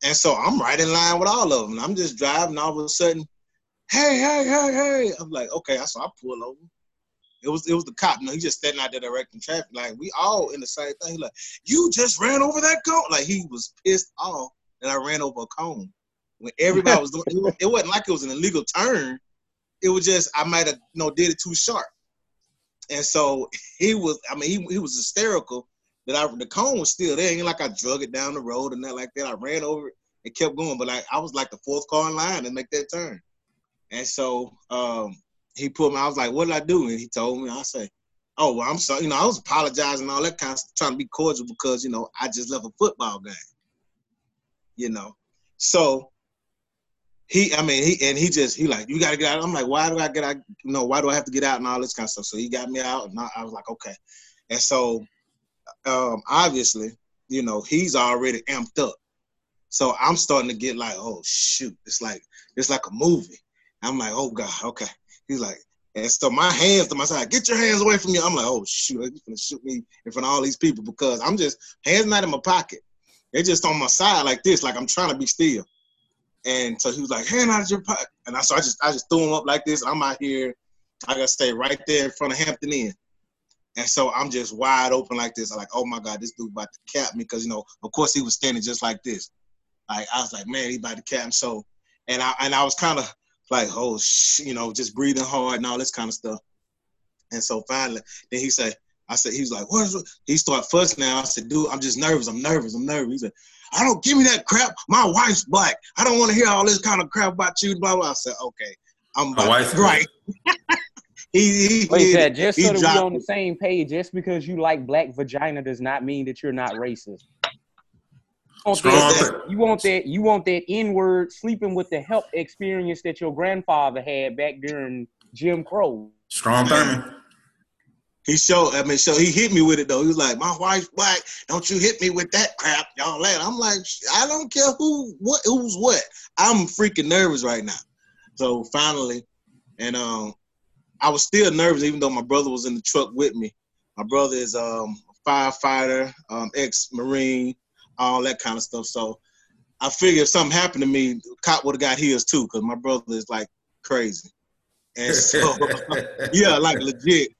[SPEAKER 5] and so i'm right in line with all of them i'm just driving all of a sudden hey hey hey hey i'm like okay so i pull over it was it was the cop. Know, he just standing out there directing traffic. Like we all in the same thing. He like, you just ran over that cone. Like he was pissed off that I ran over a cone. When everybody was doing it, wa- it wasn't like it was an illegal turn. It was just I might have you know did it too sharp. And so he was. I mean, he he was hysterical that I the cone was still there. Ain't like I drug it down the road and that like that. I ran over it and kept going. But like I was like the fourth car in line to make that turn. And so um, he put me. I was like, "What did I do?" And he told me. I say, "Oh, well, I'm sorry." You know, I was apologizing all that kind of trying to be cordial because you know I just left a football game. You know, so he, I mean, he and he just he like, "You got to get out." I'm like, "Why do I get out? You know, why do I have to get out and all this kind of stuff?" So he got me out, and I, I was like, "Okay." And so, um, obviously, you know, he's already amped up. So I'm starting to get like, "Oh shoot!" It's like it's like a movie. I'm like, "Oh God, okay." He's like, and so my hands to my side, get your hands away from me. I'm like, oh shoot, you're gonna shoot me in front of all these people because I'm just hands not in my pocket. They're just on my side like this, like I'm trying to be still. And so he was like, hand out your pocket. And I so I just I just threw him up like this. I'm out here, I gotta stay right there in front of Hampton Inn. And so I'm just wide open like this. I'm like, oh my God, this dude about to cap me. Cause you know, of course he was standing just like this. Like I was like, man, he about to cap me. So and I and I was kind of like, oh, sh-, you know, just breathing hard and all this kind of stuff. And so finally, then he said, I said, he was like, what is it? He started fussing now. I said, dude, I'm just nervous. I'm nervous. I'm nervous. He said, I don't give me that crap. My wife's black. I don't want to hear all this kind of crap about you. Blah blah. I said, okay, I'm
[SPEAKER 3] My
[SPEAKER 5] about-
[SPEAKER 3] wife's
[SPEAKER 5] right. he he,
[SPEAKER 1] Wait,
[SPEAKER 5] he-
[SPEAKER 1] that just
[SPEAKER 5] he
[SPEAKER 1] so that we're on the same page, just because you like black vagina does not mean that you're not racist. You want, that, you want that you want that N-word sleeping with the help experience that your grandfather had back during Jim Crow.
[SPEAKER 3] Strom Thurmond.
[SPEAKER 5] He showed. I mean, so he hit me with it though. He was like, "My wife's black. Don't you hit me with that crap, y'all." Laugh. I'm like, I don't care who, what, who's what. I'm freaking nervous right now. So finally, and um, I was still nervous even though my brother was in the truck with me. My brother is um a firefighter, um, ex-marine, all that kind of stuff. So I figured if something happened to me, cop would have got his too, because my brother is like crazy. And so yeah, like legit.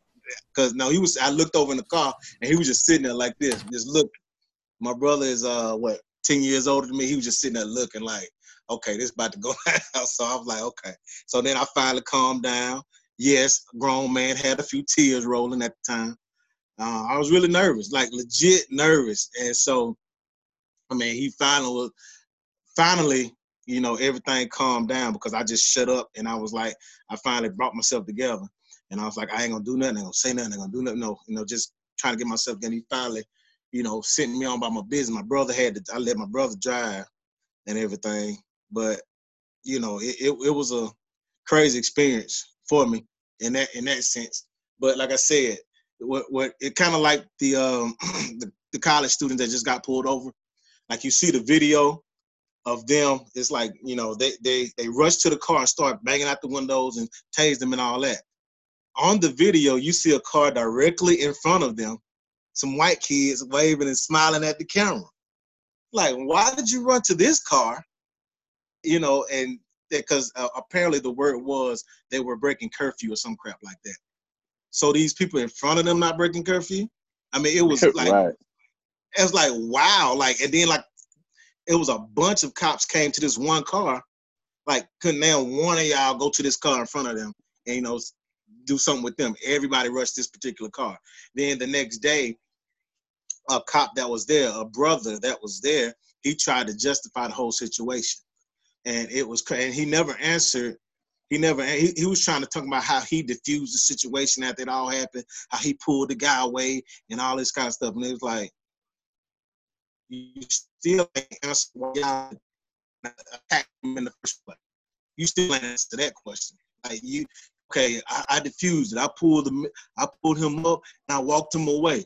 [SPEAKER 5] Cause no, he was. I looked over in the car and he was just sitting there like this, just looking. My brother is uh what ten years older than me. He was just sitting there looking like, okay, this about to go down. So I was like, okay. So then I finally calmed down. Yes, grown man had a few tears rolling at the time. Uh, I was really nervous, like legit nervous. And so, I mean, he finally was finally, you know, everything calmed down because I just shut up and I was like, I finally brought myself together. And I was like, I ain't gonna do nothing, I ain't gonna say nothing, I ain't gonna do nothing. No, you know, just trying to get myself together. He finally, you know, sent me on by my business. My brother had to, I let my brother drive and everything. But, you know, it, it, it was a crazy experience for me in that in that sense. But like I said, what what it kind of like the um the, the college student that just got pulled over. Like you see the video of them, it's like, you know, they they they rush to the car and start banging out the windows and tase them and all that. On the video, you see a car directly in front of them, some white kids waving and smiling at the camera. Like, why did you run to this car? You know, and because uh, apparently the word was they were breaking curfew or some crap like that. So these people in front of them not breaking curfew. I mean, it was like
[SPEAKER 4] right.
[SPEAKER 5] it was like wow, like and then like it was a bunch of cops came to this one car. Like, couldn't now one of y'all go to this car in front of them and you know do something with them? Everybody rushed this particular car. Then the next day, a cop that was there, a brother that was there, he tried to justify the whole situation, and it was and he never answered. He never he, he was trying to talk about how he diffused the situation after it all happened, how he pulled the guy away and all this kind of stuff. And it was like you still ain't answer why y'all attacked him in the first place. You still ain't answer that question. Like you, okay, I, I diffused it. I pulled the, I pulled him up and I walked him away.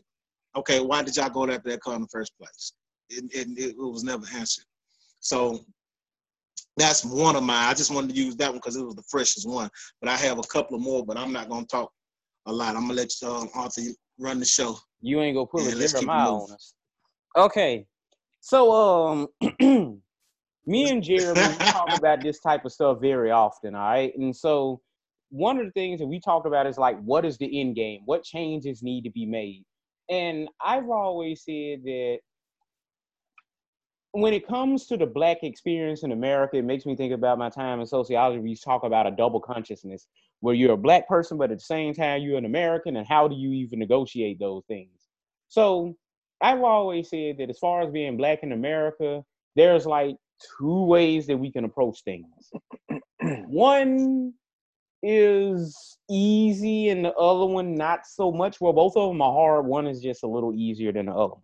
[SPEAKER 5] Okay, why did y'all go after that car in the first place? It, it, it was never answered. So that's one of mine. I just wanted to use that one because it was the freshest one. But I have a couple of more, but I'm not gonna talk a lot. I'm gonna let you, um, Arthur run the show.
[SPEAKER 1] You ain't gonna put
[SPEAKER 5] Yeah,
[SPEAKER 1] a
[SPEAKER 5] let's keep it
[SPEAKER 1] Jeremiah on us. Okay. So um me and Jeremy talk about this type of stuff very often, all right? And so one of the things that we talk about is like what is the end game? What changes need to be made? And I've always said that when it comes to the black experience in America, it makes me think about my time in sociology. We talk about a double consciousness where you're a black person, but at the same time you're an American, and how do you even negotiate those things? So I've always said that as far as being black in America, there's like two ways that we can approach things. one is easy and the other one not so much. Well, both of them are hard. One is just a little easier than the other.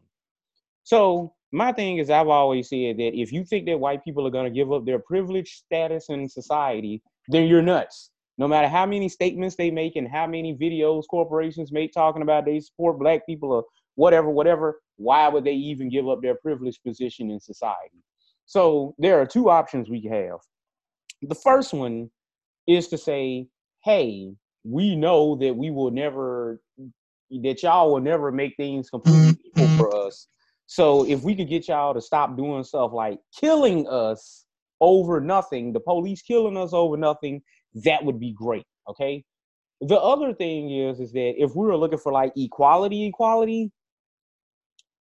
[SPEAKER 1] So my thing is I've always said that if you think that white people are gonna give up their privileged status in society, then you're nuts. No matter how many statements they make and how many videos corporations make talking about they support black people or whatever, whatever, why would they even give up their privileged position in society? So there are two options we have. The first one is to say, hey, we know that we will never, that y'all will never make things completely equal mm-hmm. for us. So if we could get y'all to stop doing stuff like killing us over nothing, the police killing us over nothing, that would be great. Okay. The other thing is, is that if we were looking for like equality, equality,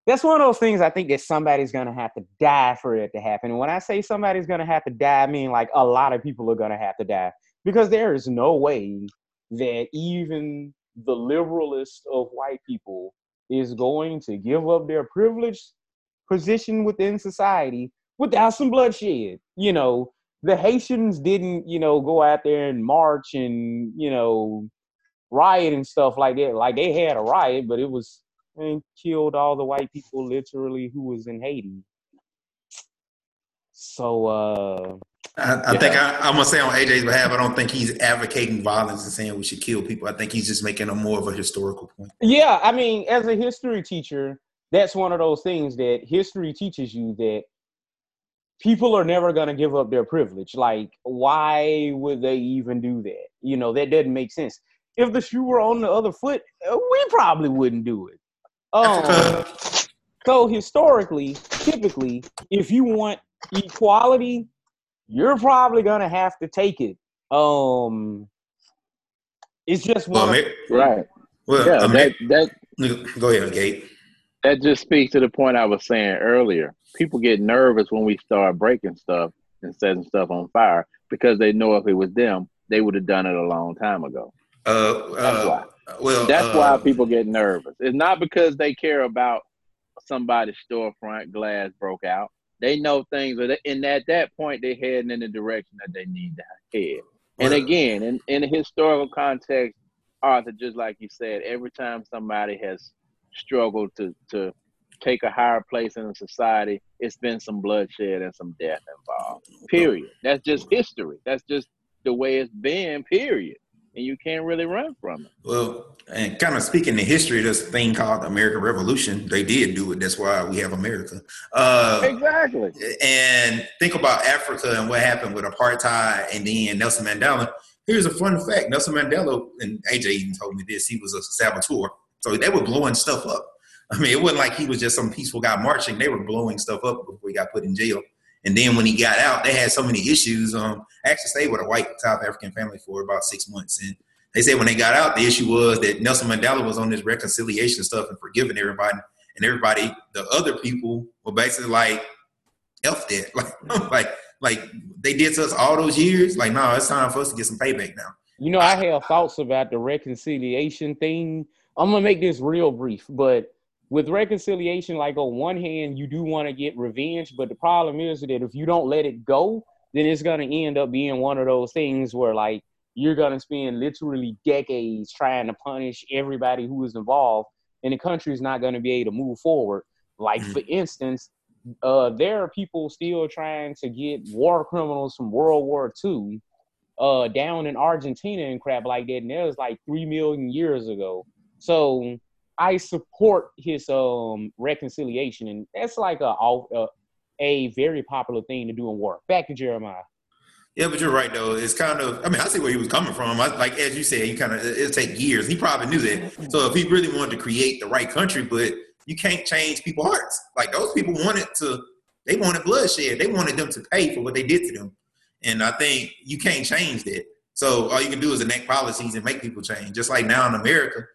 [SPEAKER 1] that's one of those things I think that somebody's gonna have to die for it to happen. And when I say somebody's gonna have to die, I mean like a lot of people are gonna have to die because there is no way that even the liberalist of white people is going to give up their privileged position within society without some bloodshed. You know, the Haitians didn't, you know, go out there and march and, you know, riot and stuff like that. Like they had a riot, but it was and killed all the white people literally who was in Haiti. So uh
[SPEAKER 3] I, I
[SPEAKER 1] Yeah.
[SPEAKER 3] think I, I'm gonna say on AJ's behalf, I don't think he's advocating violence and saying we should kill people. I think he's just making a more of a historical point.
[SPEAKER 1] Yeah, I mean, as a history teacher, that's one of those things that history teaches you that people are never going to give up their privilege. Like, why would they even do that? You know, that doesn't make sense. If the shoe were on the other foot, uh, we probably wouldn't do it. Um, so historically, typically, if you want equality, you're probably gonna have to take it. Um, it's just one. of-
[SPEAKER 3] Amer-
[SPEAKER 4] Right.
[SPEAKER 3] well,
[SPEAKER 4] Yeah,
[SPEAKER 3] Amer-
[SPEAKER 4] that that
[SPEAKER 3] go ahead, Gabe.
[SPEAKER 4] that just speaks to the point I was saying earlier. People get nervous when we start breaking stuff and setting stuff on fire because they know if it was them, they would have done it a long time ago.
[SPEAKER 3] Uh,
[SPEAKER 4] That's
[SPEAKER 3] uh,
[SPEAKER 4] why.
[SPEAKER 3] Well,
[SPEAKER 4] That's
[SPEAKER 3] uh,
[SPEAKER 4] why people get nervous. It's not because they care about somebody's storefront glass broke out. They know things, are and at that point, they're heading in the direction that they need to head. And again, in, in a historical context, Arthur, just like you said, every time somebody has struggled to to take a higher place in a society, it's been some bloodshed and some death involved. Period. That's just history. That's just the way it's been. Period. And you can't really run from it.
[SPEAKER 3] Well, and kind of speaking in history, this thing called the American Revolution, they did do it. That's why we have America. Uh,
[SPEAKER 4] Exactly.
[SPEAKER 3] and think about Africa and what happened with apartheid and then Nelson Mandela. Here's a fun fact: Nelson Mandela and AJ even told me this. He was a saboteur, so they were blowing stuff up. I mean, it wasn't like he was just some peaceful guy marching. They were blowing stuff up before he got put in jail. And then when he got out, they had so many issues. Um, I actually stayed with a white South African family for about six months, and they said when they got out, the issue was that Nelson Mandela was on this reconciliation stuff and forgiving everybody, and everybody, the other people, were basically like, "F that," like, like, like they did to us all those years. Like, no, it's time for us to get some payback now.
[SPEAKER 1] You know, I have thoughts about the reconciliation thing. I'm gonna make this real brief, but with reconciliation, like on one hand, you do want to get revenge, but the problem is that if you don't let it go, then it's gonna end up being one of those things where like you're gonna spend literally decades trying to punish everybody who is involved, and the country is not gonna be able to move forward. Like mm-hmm. for instance, uh, there are people still trying to get war criminals from World War II uh, down in Argentina and crap like that, and that was like three million years ago. So I support his um reconciliation, and that's like a a, a very popular thing to do in war. Back to Jeremiah.
[SPEAKER 3] Yeah, but you're right though. It's kind of I mean I see where he was coming from. I, like as you said, he kind of it'll take years. He probably knew that. So if he really wanted to create the right country, but you can't change people's hearts. Like those people wanted to, they wanted bloodshed. They wanted them to pay for what they did to them. And I think you can't change that. So all you can do is enact policies and make people change. Just like now in America,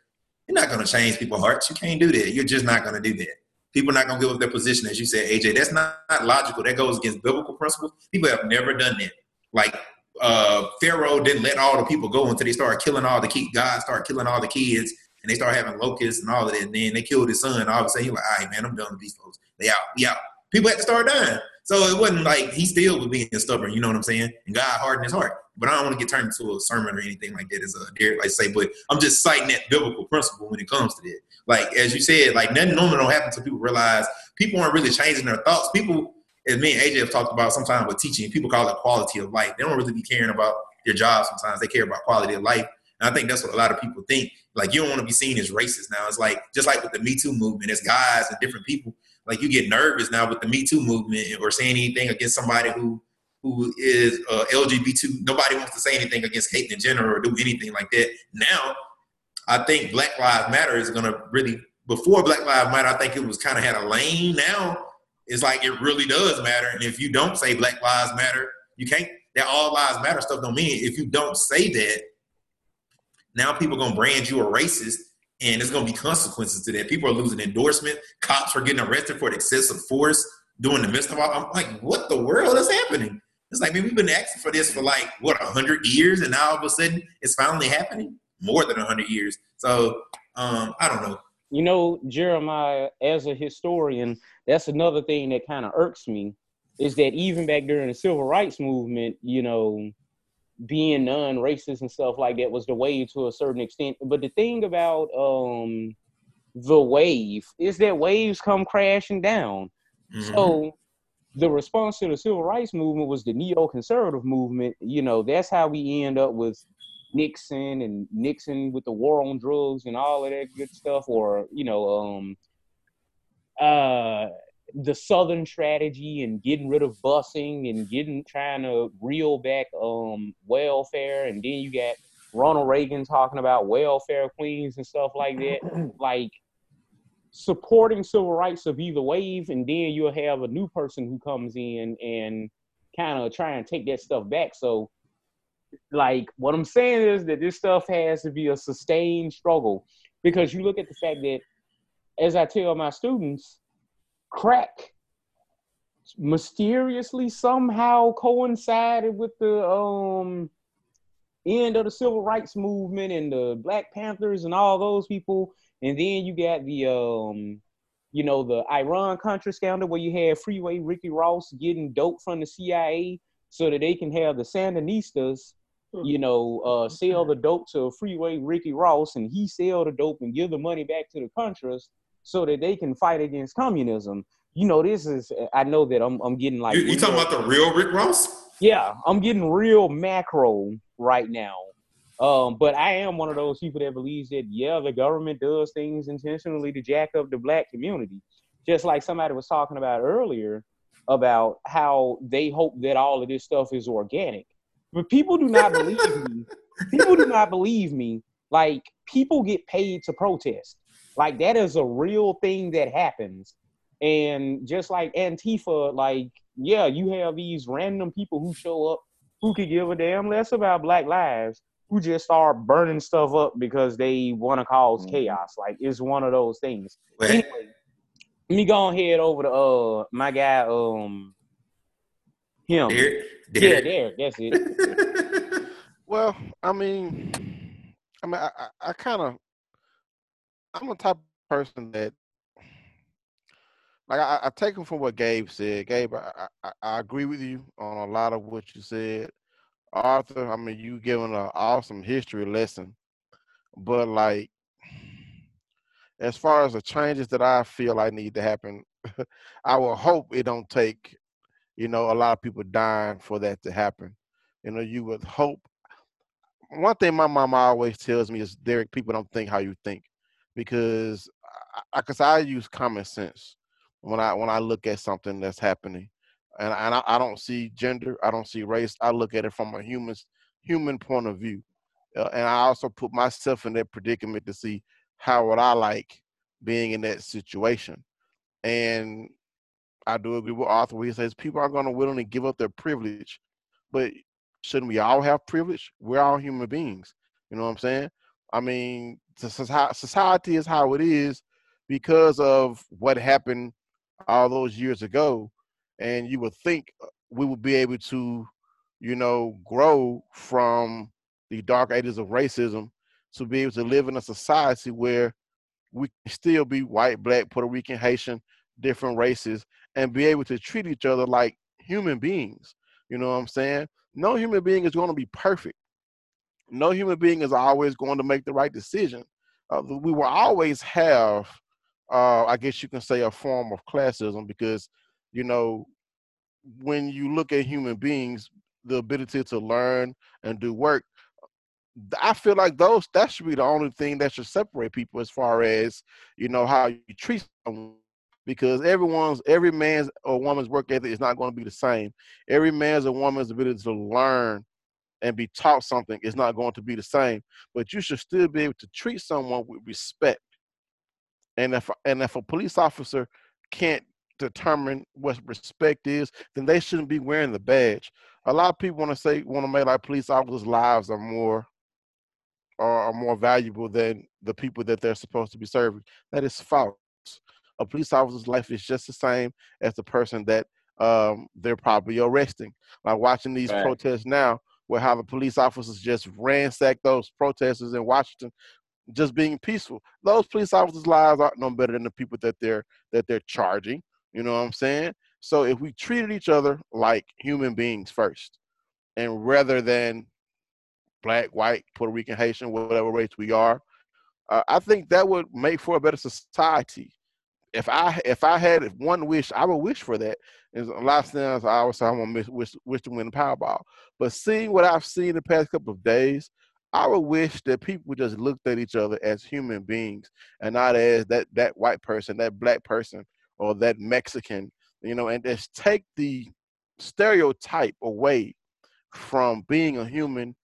[SPEAKER 3] you're not going to change people's hearts. You can't do that. You're just not going to do that. People are not going to give up their position, as you said, AJ. That's not, not logical. That goes against biblical principles. People have never done that. Like uh, Pharaoh didn't let all the people go until they started killing all the kids. God started killing all the kids, and they started having locusts and all of that. And then they killed his son. All of a sudden, he's like, "All right, man, I'm done with these folks. They out. We out." People had to start dying. So it wasn't like he still was being stubborn. You know what I'm saying? And God hardened his heart. But I don't want to get turned into a sermon or anything like that, as a Derek like say. But I'm just citing that biblical principle when it comes to that. Like as you said, like nothing normal don't happen until people realize people aren't really changing their thoughts. People, as me and AJ have talked about sometimes with teaching, people call it quality of life. They don't really be caring about their job sometimes. They care about quality of life. And I think that's what a lot of people think. Like you don't want to be seen as racist now. It's like just like with the Me Too movement, it's guys and different people, like you get nervous now with the Me Too movement or saying anything against somebody who who is uh, LGBT. Nobody wants to say anything against hate in general or do anything like that. Now, I think Black Lives Matter is going to really. Before Black Lives Matter, I think it was kind of had a lane. Now it's like it really does matter. And if you don't say Black Lives Matter, you can't. That all lives matter stuff don't mean if you don't say that. Now people gonna brand you a racist, and there's gonna be consequences to that. People are losing endorsement. Cops are getting arrested for excessive force during the midst of all. I'm like, what the world is happening? It's like, man, we've been asking for this for like what a hundred years, and now all of a sudden it's finally happening. More than a hundred years. So um, I don't know.
[SPEAKER 1] You know, Jeremiah, as a historian, that's another thing that kind of irks me is that even back during the civil rights movement, you know, being non-racist and stuff like that was the wave to a certain extent. But the thing about um, the wave is that waves come crashing down. Mm-hmm. So the response to the civil rights movement was the neoconservative movement. You know, that's how we end up with Nixon and Nixon with the war on drugs and all of that good stuff, or you know, um, uh, the Southern strategy and getting rid of busing and getting trying to reel back um welfare, and then you got Ronald Reagan talking about welfare queens and stuff like that. like supporting civil rights of either wave, and then you'll have a new person who comes in and kind of try and take that stuff back. So, like, what I'm saying is that this stuff has to be a sustained struggle because you look at the fact that, as I tell my students, crack mysteriously somehow coincided with the um end of the civil rights movement and the Black Panthers and all those people and then you got the um, you know, the Iran Contra scandal where you had Freeway Ricky Ross getting dope from the CIA so that they can have the Sandinistas, hmm. you know, uh, sell the dope to Freeway Ricky Ross and he sell the dope and give the money back to the Contras so that they can fight against communism. You know, this is I know that I'm I'm getting like
[SPEAKER 3] you, you talking about the real Rick Ross?
[SPEAKER 1] Yeah, I'm getting real macro right now um, but I am one of those people that believes that yeah, the government does things intentionally to jack up the black community. Just like somebody was talking about earlier about how they hope that all of this stuff is organic. But people do not believe me. People do not believe me. Like people get paid to protest. Like that is a real thing that happens. And just like Antifa, like, yeah, you have these random people who show up who could give a damn less about black lives, who just start burning stuff up because they want to because
[SPEAKER 4] Mhm.
[SPEAKER 1] chaos. Like it's one of those things.
[SPEAKER 3] Well,
[SPEAKER 1] Anyway, let me go ahead over to uh my guy, um him.
[SPEAKER 3] Derek,
[SPEAKER 1] Yeah,
[SPEAKER 3] Derek.
[SPEAKER 1] there, that's it.
[SPEAKER 2] Well, I mean, I mean, I, I, I kind of, I'm the type of person that, like, I, I take him from what Gabe said. Gabe, I, I, I agree with you on a lot of what you said. Arthur, I mean, you giving an awesome history lesson, but like, as far as the changes that I feel I need to happen, I will hope it don't take, you know, a lot of people dying for that to happen. You know, you would hope one thing my mama always tells me is Derek, people don't think how you think, because I, cause I use common sense when I when I look at something that's happening, and I, I don't see gender, I don't see race. I look at it from a human human point of view, uh, and I also put myself in that predicament to see how would I like being in that situation, and I do agree with Arthur where he says people are going to willingly give up their privilege, but shouldn't we all have privilege? We're all human beings. You know what I'm saying? I mean, society is how it is because of what happened all those years ago. And you would think uh, we would be able to, you know, grow from the dark ages of racism to be able to live in a society where we can still be white, black, Puerto Rican, Haitian, different races, and be able to treat each other like human beings. You know what I'm saying? No human being is going to be perfect. No human being is always going to make the right decision. Uh, we will always have, uh, I guess you can say, a form of classism because, you know, when you look at human beings, the ability to learn and do work, I feel like those that should be the only thing that should separate people as far as you know how you treat someone because everyone's every man's or woman's work ethic is not going to be the same. Every man's or woman's ability to learn and be taught something is not going to be the same. But you should still be able to treat someone with respect. And if and if a police officer can't determine what respect is, then they shouldn't be wearing the badge. A lot of people want to say want to make like police officers' lives are more are, are more valuable than the people that they're supposed to be serving. That is false. A police officer's life is just the same as the person that um, they're probably arresting. Like watching these
[SPEAKER 4] Right.
[SPEAKER 2] protests now, where how the police officers just ransack those protesters in Washington, just being peaceful. Those police officers' lives aren't no better than the people that they're that they're charging. You know what I'm saying? So if we treated each other like human beings first, and rather than black, white, Puerto Rican, Haitian, whatever race we are, uh, I think that would make for a better society. If I if I had one wish, I would wish for that. There's a lot of times I always say I want to wish, wish to win the Powerball, but seeing what I've seen the past couple of days, I would wish that people just looked at each other as human beings and not as that that white person, that black person, or that Mexican, you know, and just take the stereotype away from being a human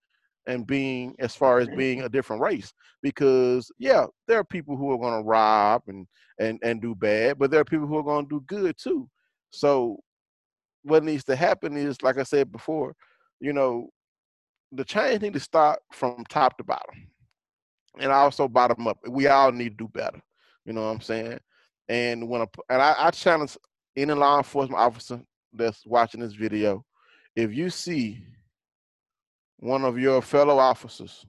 [SPEAKER 2] and being as far as being a different race. Because yeah there are people who are going to rob and and and do bad but there are people who are going to do good too. So what needs to happen is like i said before you know the change need to start from top to bottom and also bottom up. We all need to do better you know what i'm saying and when a, and I, I challenge any law enforcement officer that's watching this video if you see one of your fellow officers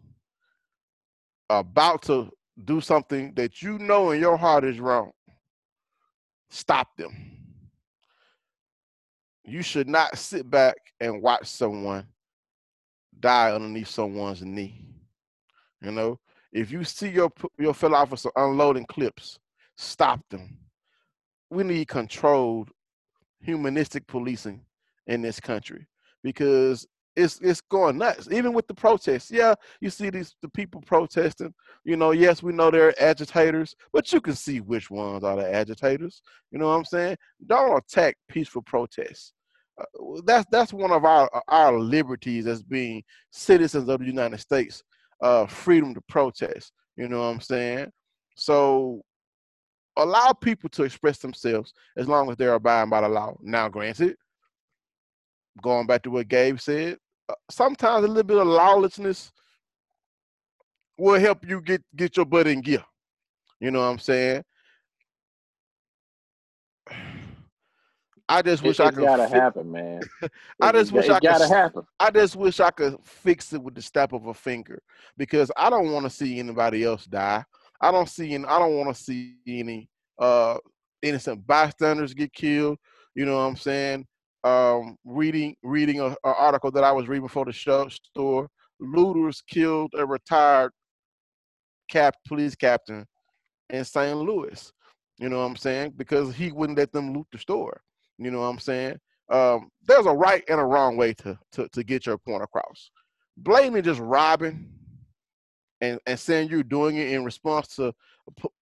[SPEAKER 2] about to do something that you know in your heart is wrong, stop them. You should not sit back and watch someone die underneath someone's knee. You know, if you see your your fellow officer unloading clips, stop them. We need controlled humanistic policing in this country because it's it's going nuts. Even with the protests, yeah, you see these the people protesting. You know, yes, we know they're agitators, but you can see which ones are the agitators. You know what I'm saying? Don't attack peaceful protests. Uh, that's that's one of our our liberties as being citizens of the United States. Uh, freedom to protest. You know what I'm saying? So allow people to express themselves as long as they're abiding by the law. Now, granted, going back to what Gabe said, uh, sometimes a little bit of lawlessness will help you get get your butt in gear. You know what I'm saying? I just wish I
[SPEAKER 4] it
[SPEAKER 2] could.
[SPEAKER 4] gotta
[SPEAKER 2] fi-
[SPEAKER 4] happen, man.
[SPEAKER 2] I just wish I
[SPEAKER 4] gotta
[SPEAKER 2] s-
[SPEAKER 4] happen.
[SPEAKER 2] I just wish I could fix it with the snap of a finger because I don't want to see anybody else die. I don't see. Any, I don't want to see any uh, innocent bystanders get killed. You know what I'm saying? Um, reading reading a, a article that I was reading before the show store. Looters killed a retired cap police captain in St. Louis. You know what I'm saying? Because he wouldn't let them loot the store. You know what I'm saying? Um, there's a right and a wrong way to to, to get your point across. Blatantly just robbing and, and saying you're doing it in response to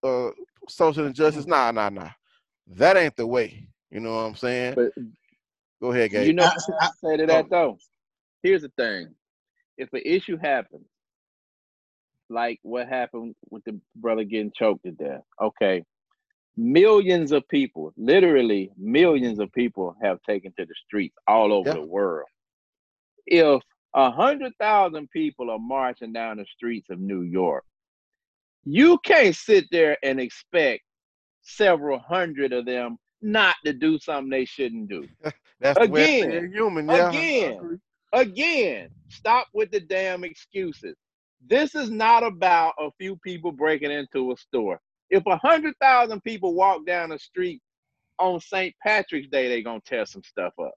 [SPEAKER 2] uh, social injustice. Nah, nah, nah. That ain't the way. You know what I'm saying?
[SPEAKER 4] But
[SPEAKER 2] Go ahead, Gabe.
[SPEAKER 4] you know
[SPEAKER 5] I-
[SPEAKER 4] what I say to that though? Here's the thing. If an issue happens, like what happened with the brother getting choked to death, okay. Millions of people, literally millions of people have taken to the streets all over
[SPEAKER 2] Yeah.
[SPEAKER 4] the world. If a hundred thousand people are marching down the streets of New York, you can't sit there and expect several hundred of them not to do something they shouldn't do.
[SPEAKER 2] That's the way of
[SPEAKER 4] again,
[SPEAKER 2] human. Yeah.
[SPEAKER 4] Again. Again, stop with the damn excuses. This is not about a few people breaking into a store. If a hundred thousand people walk down the street on St. Patrick's Day, they're gonna tear some stuff up.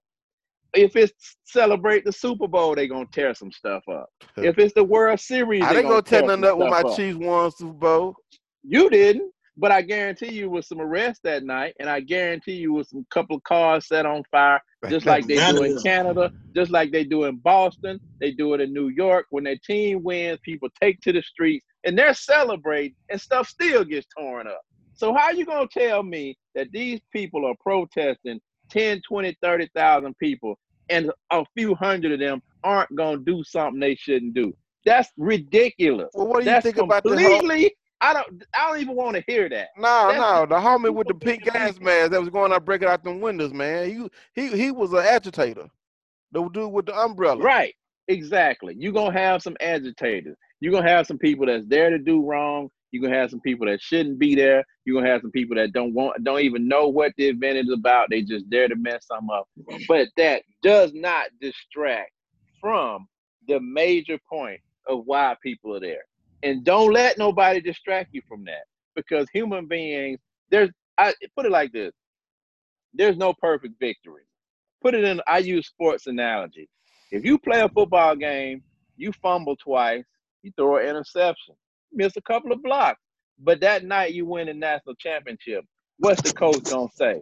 [SPEAKER 4] If it's celebrate the Super Bowl, they gonna tear some stuff up. If it's the World Series,
[SPEAKER 2] I
[SPEAKER 4] they
[SPEAKER 2] didn't go
[SPEAKER 4] gonna tear
[SPEAKER 2] tear nothing up with my
[SPEAKER 4] up.
[SPEAKER 2] Chiefs won Super Bowl.
[SPEAKER 4] You didn't, but I guarantee you with some arrests that night, and I guarantee you with some couple of cars set on fire, just like they do in Canada, just like they do in Boston, they do it in New York. When their team wins, people take to the streets and they're celebrating, and stuff still gets torn up. So how you gonna tell me that these people are protesting 10, 20, 30,000 people and a few hundred of them aren't gonna do something they shouldn't do? That's ridiculous.
[SPEAKER 2] Well, what do you
[SPEAKER 4] That's
[SPEAKER 2] think about
[SPEAKER 4] completely. I don't. I don't even want to hear that.
[SPEAKER 2] No,
[SPEAKER 4] That's
[SPEAKER 2] no, the homie with the pink gas mask that was going out breaking out them windows, man. He he he was an agitator. The dude with the umbrella.
[SPEAKER 4] Right. Exactly. You're gonna have some agitators. You're gonna have some people that's there to do wrong. You're gonna have some people that shouldn't be there. You're gonna have some people that don't want don't even know what the event is about. They just there to mess something up. But that does not distract from the major point of why people are there. And don't let nobody distract you from that. Because human beings, there's I put it like this. There's no perfect victory. Put it in I use sports analogy. If you play a football game, you fumble twice, you throw an interception, miss a couple of blocks, but that night you win the national championship. What's the coach gonna say?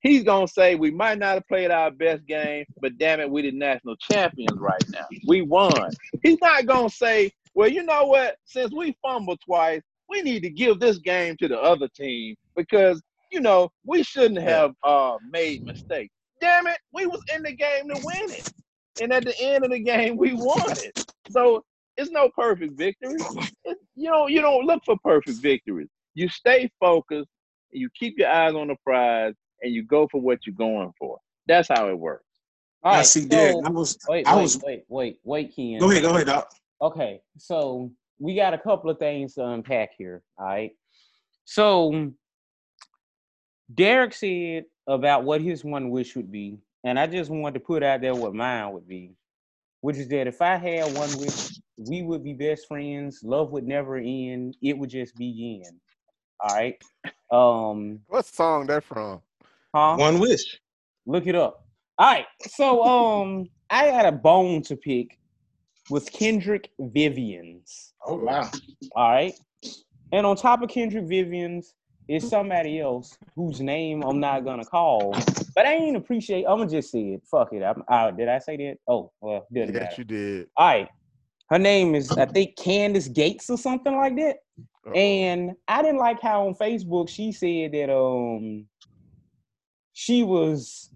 [SPEAKER 4] He's gonna say we might not have played our best game, but damn it, we the national champions right now. We won. He's not gonna say, well, you know what? Since we fumbled twice, we need to give this game to the other team because you know we shouldn't have uh, made mistakes. Damn it, we was in the game to win it, and at the end of the game, we won it. So it's no perfect victory. It, you know, you don't look for perfect victories. You stay focused, and you keep your eyes on the prize, and you go for what you're going for. That's how it works.
[SPEAKER 1] All
[SPEAKER 5] I see,
[SPEAKER 1] so-
[SPEAKER 5] Derek. I was,
[SPEAKER 1] Wait,
[SPEAKER 5] I
[SPEAKER 1] wait,
[SPEAKER 5] was.
[SPEAKER 1] wait, wait, wait, Ken.
[SPEAKER 5] Go ahead, go ahead, Doc.
[SPEAKER 1] Okay, so we got a couple of things to unpack here. All right. So Derek said about what his one wish would be, and I just wanted to put out there what mine would be, which is that if I had one wish, we would be best friends. Love would never end. It would just begin. All right. Um,
[SPEAKER 2] What song that from?
[SPEAKER 1] huh?
[SPEAKER 5] One wish.
[SPEAKER 1] Look it up. All right. So um I had a bone to pick with Kendrick Vivians.
[SPEAKER 5] Oh wow.
[SPEAKER 1] All right. And on top of Kendrick Vivians is somebody else whose name I'm not gonna call. But I ain't appreciate I'm gonna just say it. Fuck it. I'm uh, did I say that? Oh, well, doesn't
[SPEAKER 2] Yes,
[SPEAKER 1] matter.
[SPEAKER 2] you did.
[SPEAKER 1] All right. Her name is I think Candace Gates or something like that.
[SPEAKER 2] Uh-oh.
[SPEAKER 1] And I didn't like how on Facebook she said that um she was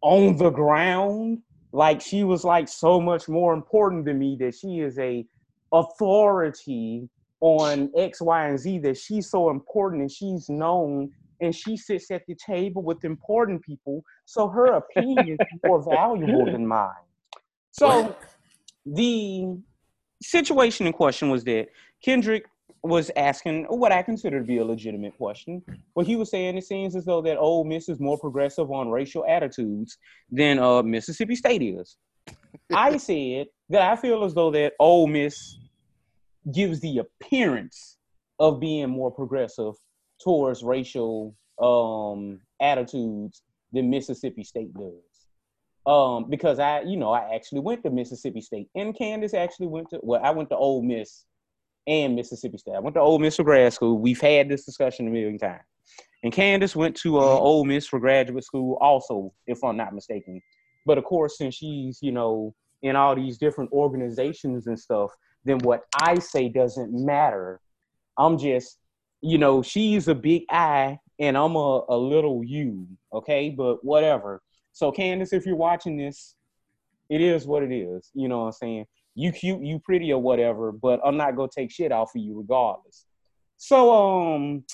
[SPEAKER 1] on the ground, like she was like so much more important to me that she is a authority on X, Y, and Z that she's so important and she's known and she sits at the table with important people, so her opinion is more valuable than mine. So the situation in question was that Kendrick was asking what I consider to be a legitimate question. What he was saying, it seems as though that Ole Miss is more progressive on racial attitudes than uh, Mississippi State is. I said that I feel as though that Ole Miss gives the appearance of being more progressive towards racial um, attitudes than Mississippi State does. Um, because I, you know, I actually went to Mississippi State, and Candace actually went to. Well, I went to Ole Miss and Mississippi State. I went to Ole Miss for grad school. We've had this discussion a million times. And Candace went to uh, Ole Miss for graduate school, also, if I'm not mistaken. But of course, since she's, you know, in all these different organizations and stuff, then what I say doesn't matter. I'm just, you know, she's a big I and I'm a, a little you, okay? But whatever. So, Candace, if you're watching this, it is what it is. You know what I'm saying? You cute, you pretty, or whatever, but I'm not gonna take shit off of you regardless. So, um,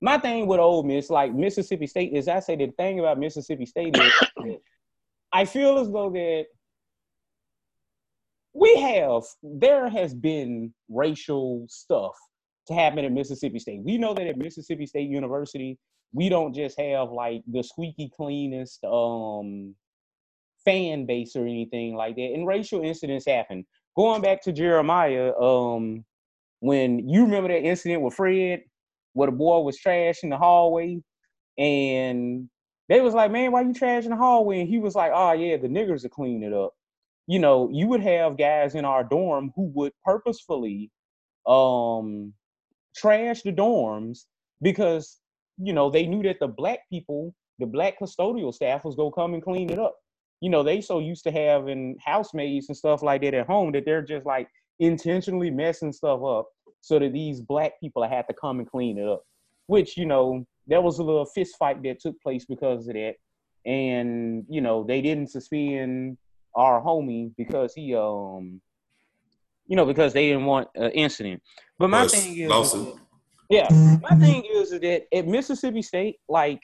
[SPEAKER 1] my thing with Ole Miss, like Mississippi State, is I say the thing about Mississippi State is I feel as though that we have there has been racial stuff to happen at Mississippi State. We know that at Mississippi State University, we don't just have like the squeaky cleanest um fan base or anything like that. And racial incidents happen. Going back to Jeremiah, um, when you remember that incident with Fred, where the boy was trash in the hallway, and they was like, "Man, why you trash in the hallway?" And he was like, "Oh yeah, the niggers are cleaning it up." You know, you would have guys in our dorm who would purposefully um trash the dorms because you know they knew that the black people, the black custodial staff was gonna come and clean it up. You know, they so used to having housemaids and stuff like that at home that they're just like intentionally messing stuff up so that these black people had to come and clean it up. Which, you know, there was a little fist fight that took place because of that. And, you know, they didn't suspend our homie because he um you know, because they didn't want an incident. But my thing is, lawsuit. Yeah, my thing is that at Mississippi State, like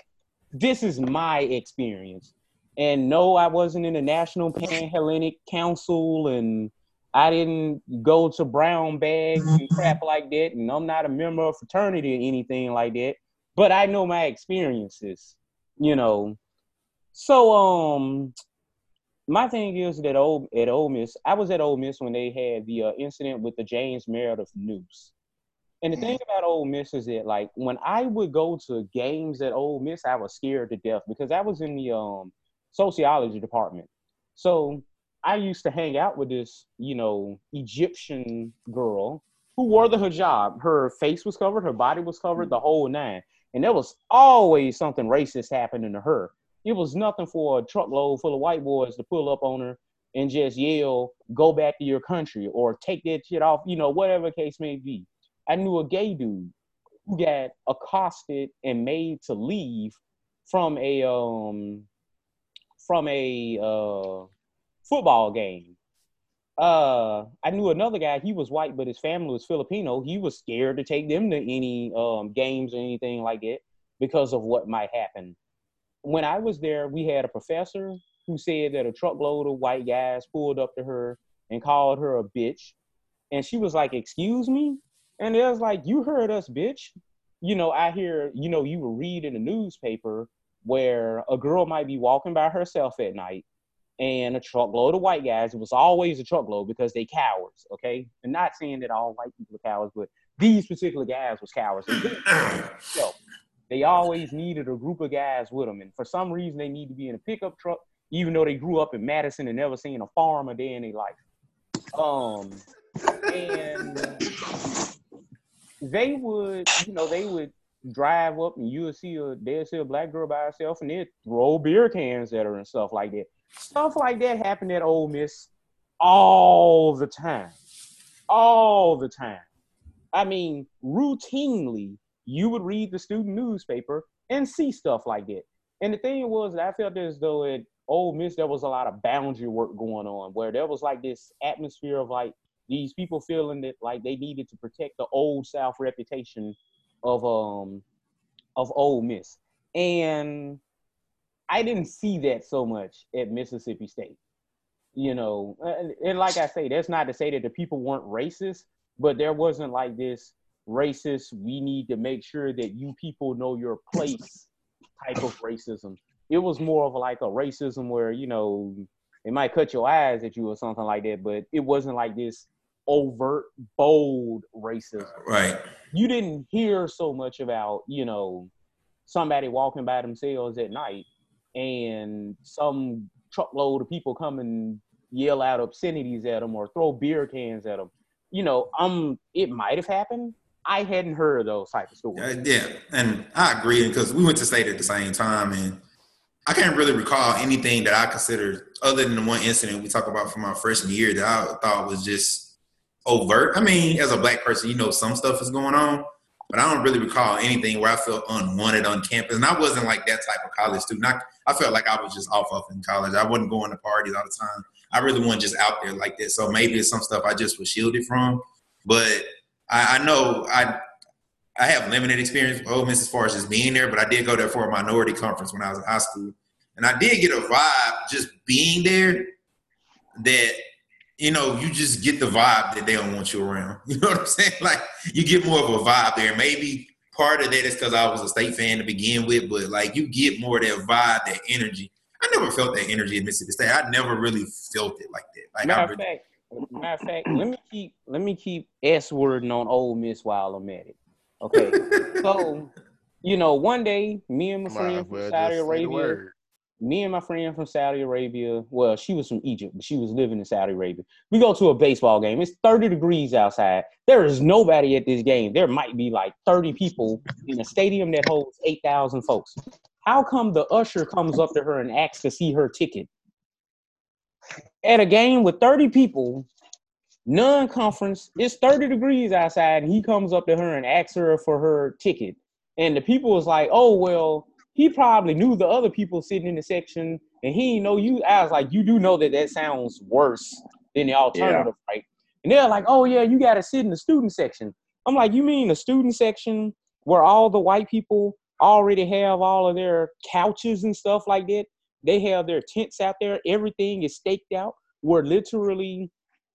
[SPEAKER 1] this is my experience. And no, I wasn't in the National Panhellenic Council, and I didn't go to brown bags and crap like that. And I'm not a member of fraternity or anything like that. But I know my experiences, you know. So um, my thing is that old at Ole Miss, I was at Ole Miss when they had the uh, incident with the James Meredith noose. And the thing about Ole Miss is that, like, when I would go to games at Ole Miss, I was scared to death because I was in the um, sociology department. So I used to hang out with this, you know, Egyptian girl who wore the hijab. Her face was covered, her body was covered, the whole nine. And there was always something racist happening to her it was nothing for a truckload full of white boys to pull up on her and just yell, "Go back to your country" or "Take that shit off," you know, whatever case may be. I knew a gay dude who got accosted and made to leave from a um from a uh football game. Uh, I knew another guy. He was white, but his family was Filipino. He was scared to take them to any um games or anything like it because of what might happen when I was there, we had a professor who said that a truckload of white guys pulled up to her and called her a bitch. And she was like, Excuse me? And it was like, You heard us, bitch. You know, I hear, you know, you will read in the newspaper where a girl might be walking by herself at night and a truckload of white guys, it was always a truckload because they cowards, okay? And not saying that all white people are cowards, but these particular guys was cowards. so they always needed a group of guys with them. And for some reason, they need to be in a pickup truck, even though they grew up in Madison and never seen a farm a day in their life. Um, and they would, you know, they would drive up and you would see a, they'd see a black girl by herself and they'd throw beer cans at her and stuff like that. Stuff like that happened at Ole Miss all the time. All the time. I mean, routinely, you would read the student newspaper and see stuff like that. And the thing was I felt as though at Ole Miss there was a lot of boundary work going on, where there was like this atmosphere of like these people feeling that like they needed to protect the old South reputation of um of Ole Miss, and I didn't see that so much at Mississippi State. You know, and, and like I say, that's not to say that the people weren't racist, but there wasn't like this racist. We need to make sure that you people know your place type of racism. It was more of like a racism where you know it might cut your eyes at you or something like that, but it wasn't like this overt, bold racism.
[SPEAKER 3] Right.
[SPEAKER 1] You didn't hear so much about, you know, somebody walking by themselves at night and some truckload of people come and yell out obscenities at them or throw beer cans at them. You know, um, it might have happened. I hadn't heard of those type of stories.
[SPEAKER 3] Uh, yeah, and I agree because we went to state at the same time, and I can't really recall anything that I considered other than the one incident we talk about from our freshman year that I thought was just overt. I mean, as a black person, you know some stuff is going on, but I don't really recall anything where I felt unwanted on campus. And I wasn't like that type of college student. I, I felt like I was just off off in college. I wasn't going to parties all the time. I really wasn't just out there like that. So maybe it's some stuff I just was shielded from. But I, I know I I have limited experience with Ole Miss as far as just being there, but I did go there for a minority conference when I was in high school. And I did get a vibe just being there that, you know, you just get the vibe that they don't want you around. You know what I'm saying? Like you get more of a vibe there. Maybe part of that is because I was a state fan to begin with, but like you get more of that vibe, that energy. I never felt that energy at Mississippi State. I never really felt it like that. Like
[SPEAKER 1] matter
[SPEAKER 3] I
[SPEAKER 1] of
[SPEAKER 3] really,
[SPEAKER 1] fact, matter of fact, let me keep let me keep S wording on Ole Miss while I'm at it. Okay, so you know, one day, me and my friend from Saudi
[SPEAKER 2] just say the
[SPEAKER 1] Arabia, me and my friend from Saudi Arabia, well, she was from Egypt, but she was living in Saudi Arabia. We go to a baseball game. It's 30 degrees outside. There is nobody at this game. There might be like 30 people in a stadium that holds 8,000 folks. How come the usher comes up to her and asks to see her ticket? At a game with 30 people, non-conference, it's 30 degrees outside, and he comes up to her and asks her for her ticket. And the people was like, oh, well, he probably knew the other people sitting in the section and he know you. I was like, you do know that that sounds worse than the alternative, right? And they're like, oh, yeah, you got to sit in the student section. I'm like, you mean the student section where all the white people already have all of their couches and stuff like that? They have their tents out there. Everything is staked out where literally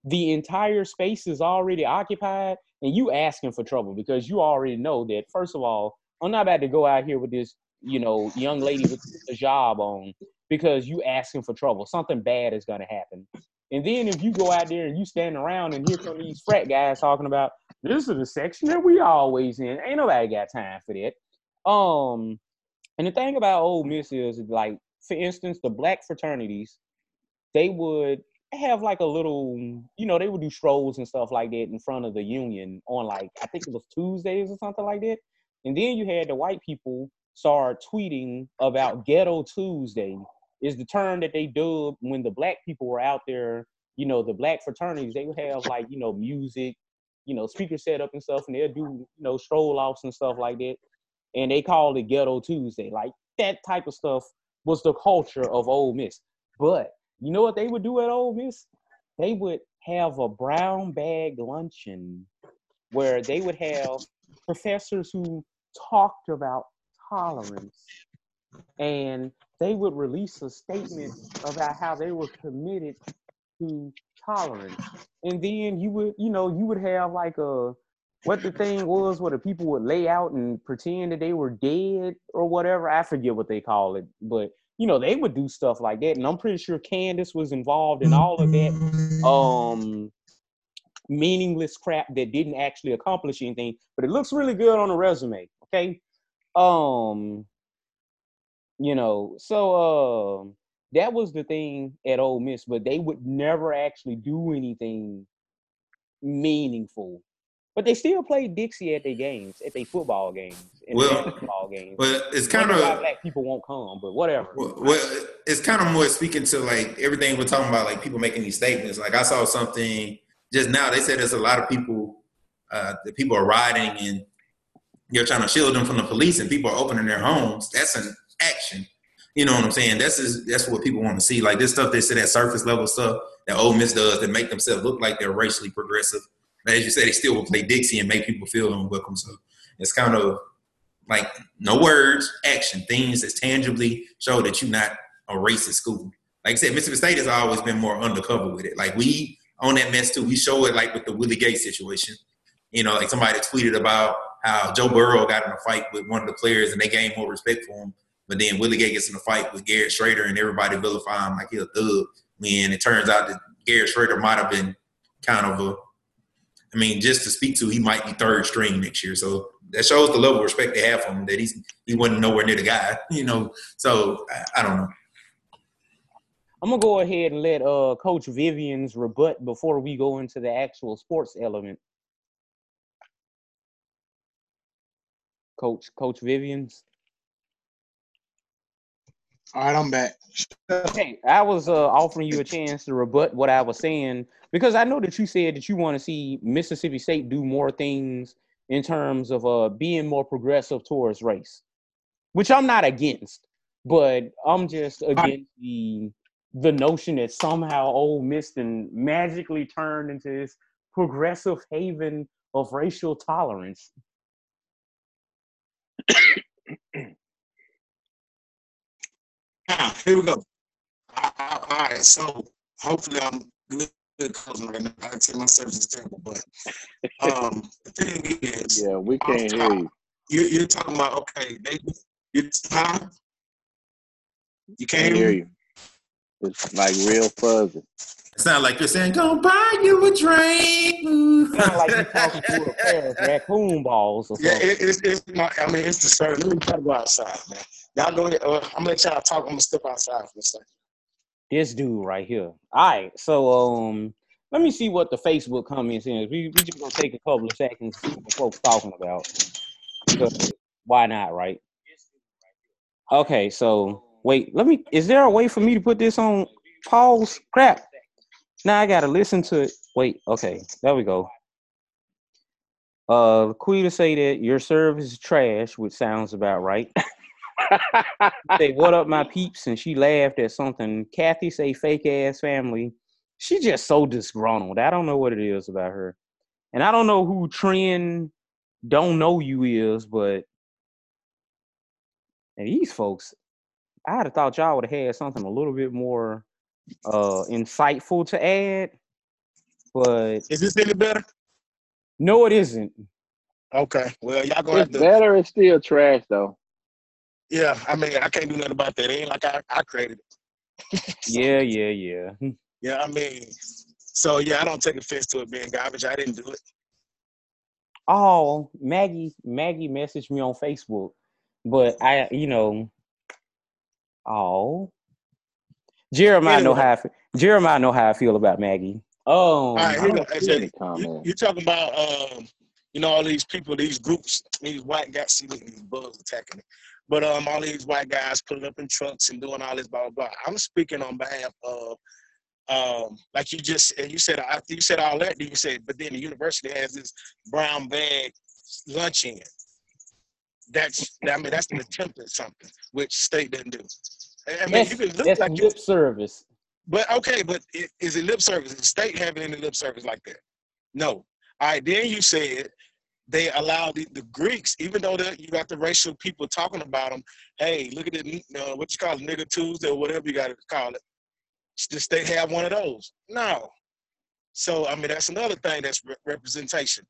[SPEAKER 1] the entire space is already occupied and you asking for trouble because you already know that, first of all, I'm not about to go out here with this, you know, young lady with a job on because you asking for trouble. Something bad is gonna happen. And then if you go out there and you stand around and here come these frat guys talking about this is the section that we always in. Ain't nobody got time for that. Um, and the thing about old Miss is like, for instance, the black fraternities, they would have like a little, you know, they would do strolls and stuff like that in front of the union on like I think it was Tuesdays or something like that. And then you had the white people start tweeting about Ghetto Tuesday is the term that they dubbed when the black people were out there, you know, the black fraternities, they would have like, you know, music, you know, speaker setup and stuff, and they'll do, you know, stroll offs and stuff like that. And they called it Ghetto Tuesday. Like that type of stuff was the culture of Ole Miss. But you know what they would do at Ole Miss? They would have a brown bag luncheon where they would have professors who talked about tolerance and they would release a statement about how they were committed to tolerance and then you would you know you would have like a what the thing was where the people would lay out and pretend that they were dead or whatever i forget what they call it but you know they would do stuff like that and i'm pretty sure candace was involved in all of that um meaningless crap that didn't actually accomplish anything but it looks really good on a resume okay um you know so um that was the thing at Ole Miss, but they would never actually do anything meaningful. But they still play Dixie at their games, at their football games, and
[SPEAKER 3] Well,
[SPEAKER 1] basketball games.
[SPEAKER 3] Well, it's kind of
[SPEAKER 1] black people won't come, but whatever.
[SPEAKER 3] Well, well, it's kind of more speaking to like everything we're talking about, like people making these statements. Like I saw something just now. They said there's a lot of people uh, that people are riding and you're trying to shield them from the police, and people are opening their homes. That's an action. You know what I'm saying? That's just, that's what people want to see. Like this stuff they say that surface level stuff that Ole Miss does that make themselves look like they're racially progressive. As you said, they still will play Dixie and make people feel unwelcome. So it's kind of like no words, action, things that tangibly show that you're not a racist school. Like I said, Mississippi State has always been more undercover with it. Like we on that mess too. We show it like with the Willie Gay situation. You know, like somebody tweeted about how Joe Burrow got in a fight with one of the players and they gained more respect for him. But then Willie Gay gets in a fight with Garrett Shrader and everybody vilify him like he's a thug. When it turns out that Garrett Shrader might have been kind of a, I mean, just to speak to, he might be third string next year. So that shows the level of respect they have for him that he's he wasn't nowhere near the guy, you know. So I, I don't know.
[SPEAKER 1] I'm gonna go ahead and let uh Coach Vivian's rebut before we go into the actual sports element. Coach Coach Vivian's.
[SPEAKER 5] All right, I'm back.
[SPEAKER 1] Okay, I was uh, offering you a chance to rebut what I was saying because I know that you said that you want to see Mississippi State do more things in terms of uh, being more progressive towards race, which I'm not against, but I'm just against the the notion that somehow Ole Miss and magically turned into this progressive haven of racial tolerance.
[SPEAKER 5] Now, here we go. All right, so hopefully I'm good cousin right now. I take my service is terrible, but um, the thing is,
[SPEAKER 4] Yeah, we can't hear
[SPEAKER 5] top,
[SPEAKER 4] you.
[SPEAKER 5] you, you're talking about okay, they, you, huh? You can't
[SPEAKER 4] Can't
[SPEAKER 5] hear
[SPEAKER 4] hear
[SPEAKER 5] me.
[SPEAKER 4] you. It's like real fuzzy.
[SPEAKER 3] It sounds like you're saying, "Gonna buy you a drink."
[SPEAKER 1] Sound like you're talking to a pair of raccoon balls or
[SPEAKER 5] Yeah, it, it's, it's my, I mean, it's the service. Let me try to go outside, man. Y'all go ahead. Uh, I'm gonna let y'all talk. I'm gonna step outside for a second.
[SPEAKER 1] this dude right here. All right, so um, let me see what the Facebook comments is. We we just gonna take a couple of seconds to see what folks talking about. Because why not, right? Okay, so wait, let me. Is there a way for me to put this on pause? Crap. Now I gotta listen to it. Wait, okay, there we go. Uh, Quita say that your service is trash, which sounds about right. say, "What up, my peeps?" and she laughed at something. Kathy say, "Fake ass family." She just so disgruntled. I don't know what it is about her, and I don't know who Trend don't know you is, but and these folks, I'd have thought y'all would have had something a little bit more uh insightful to add, but
[SPEAKER 5] Is this any better?
[SPEAKER 1] no, it isn't.
[SPEAKER 5] Okay. Well, y'all gonna have
[SPEAKER 4] It's
[SPEAKER 5] to.
[SPEAKER 4] better. It's still trash though.
[SPEAKER 5] Yeah, I mean, I can't do nothing about that. It ain't like I, I created it.
[SPEAKER 1] Yeah, yeah, yeah.
[SPEAKER 5] Yeah, I mean, so yeah, I don't take offense to it being garbage. I didn't do it.
[SPEAKER 1] Oh, Maggie, Maggie messaged me on Facebook, but I, you know, oh, Jeremiah know how I, fe- Jeremiah know how I feel about Maggie. Oh,
[SPEAKER 5] All right,
[SPEAKER 4] I
[SPEAKER 5] here we
[SPEAKER 4] don't
[SPEAKER 5] go.
[SPEAKER 4] see any
[SPEAKER 5] AJ, you,
[SPEAKER 4] comment.
[SPEAKER 5] you're talking about, um, you know, all these people, these groups, these white guys. See, look, these bugs attacking me. But um, all these white guys pulling up in trucks and doing all this blah blah blah. I'm speaking on behalf of, um, like you just and you said, after you said all that, then you said, but then the university has this brown bag lunch in. That's I mean that's an attempt at something which state didn't do. I mean,
[SPEAKER 1] that's,
[SPEAKER 5] you can look
[SPEAKER 1] that's
[SPEAKER 5] like
[SPEAKER 1] lip service.
[SPEAKER 5] but okay, but i- is it lip service? Is the state having any lip service like that? No. All right, then you said they allow the, the Greeks, even though you got the racial people talking about them. Hey, look at the uh, what you call it, nigger Tuesday or whatever you got to call it. Does the state have one of those? No. So I mean, that's another thing that's re- representation.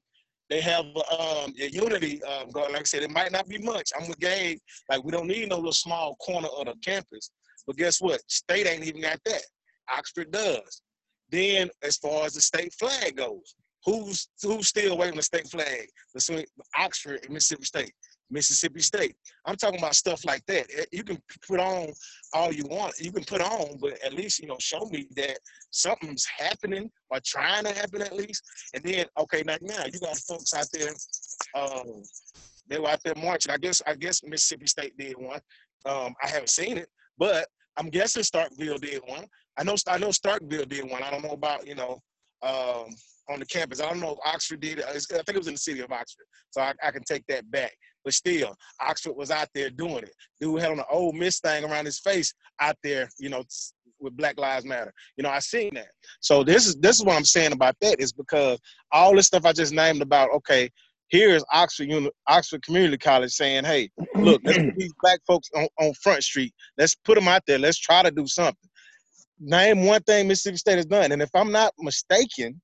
[SPEAKER 5] They have um, a unity um, going. Like I said, it might not be much. I'm with Gabe. Like we don't need no little small corner of the campus. But guess what? State ain't even got that. Oxford does. Then, as far as the state flag goes, who's who's still waving the state flag between Oxford and Mississippi State? Mississippi State. I'm talking about stuff like that. Eh, You can put on all you want. You can put on, but at least you know show me that something's happening or trying to happen at least. And then, okay, now now you got folks out there. Um, they were out there marching. I guess I guess Mississippi State did one. Um, I haven't seen it, but I'm guessing Starkville did one. I know I know Starkville did one. I don't know about you know um, on the campus. I don't know if Oxford did. it. I think it was in the city of Oxford, so I, I can take that back. But still, Oxford was out there doing it. Dude had on an old Miss thing around his face out there, you know, with Black Lives Matter. You know, I seen that. So this is this is what I'm saying about that is because all this stuff I just named about, okay, here's Oxford Uni- Oxford Community College saying, hey, look, let's put these black folks on, on Front Street. Let's put them out there. Let's try to do something. Name one thing Mississippi State has done. And if I'm not mistaken,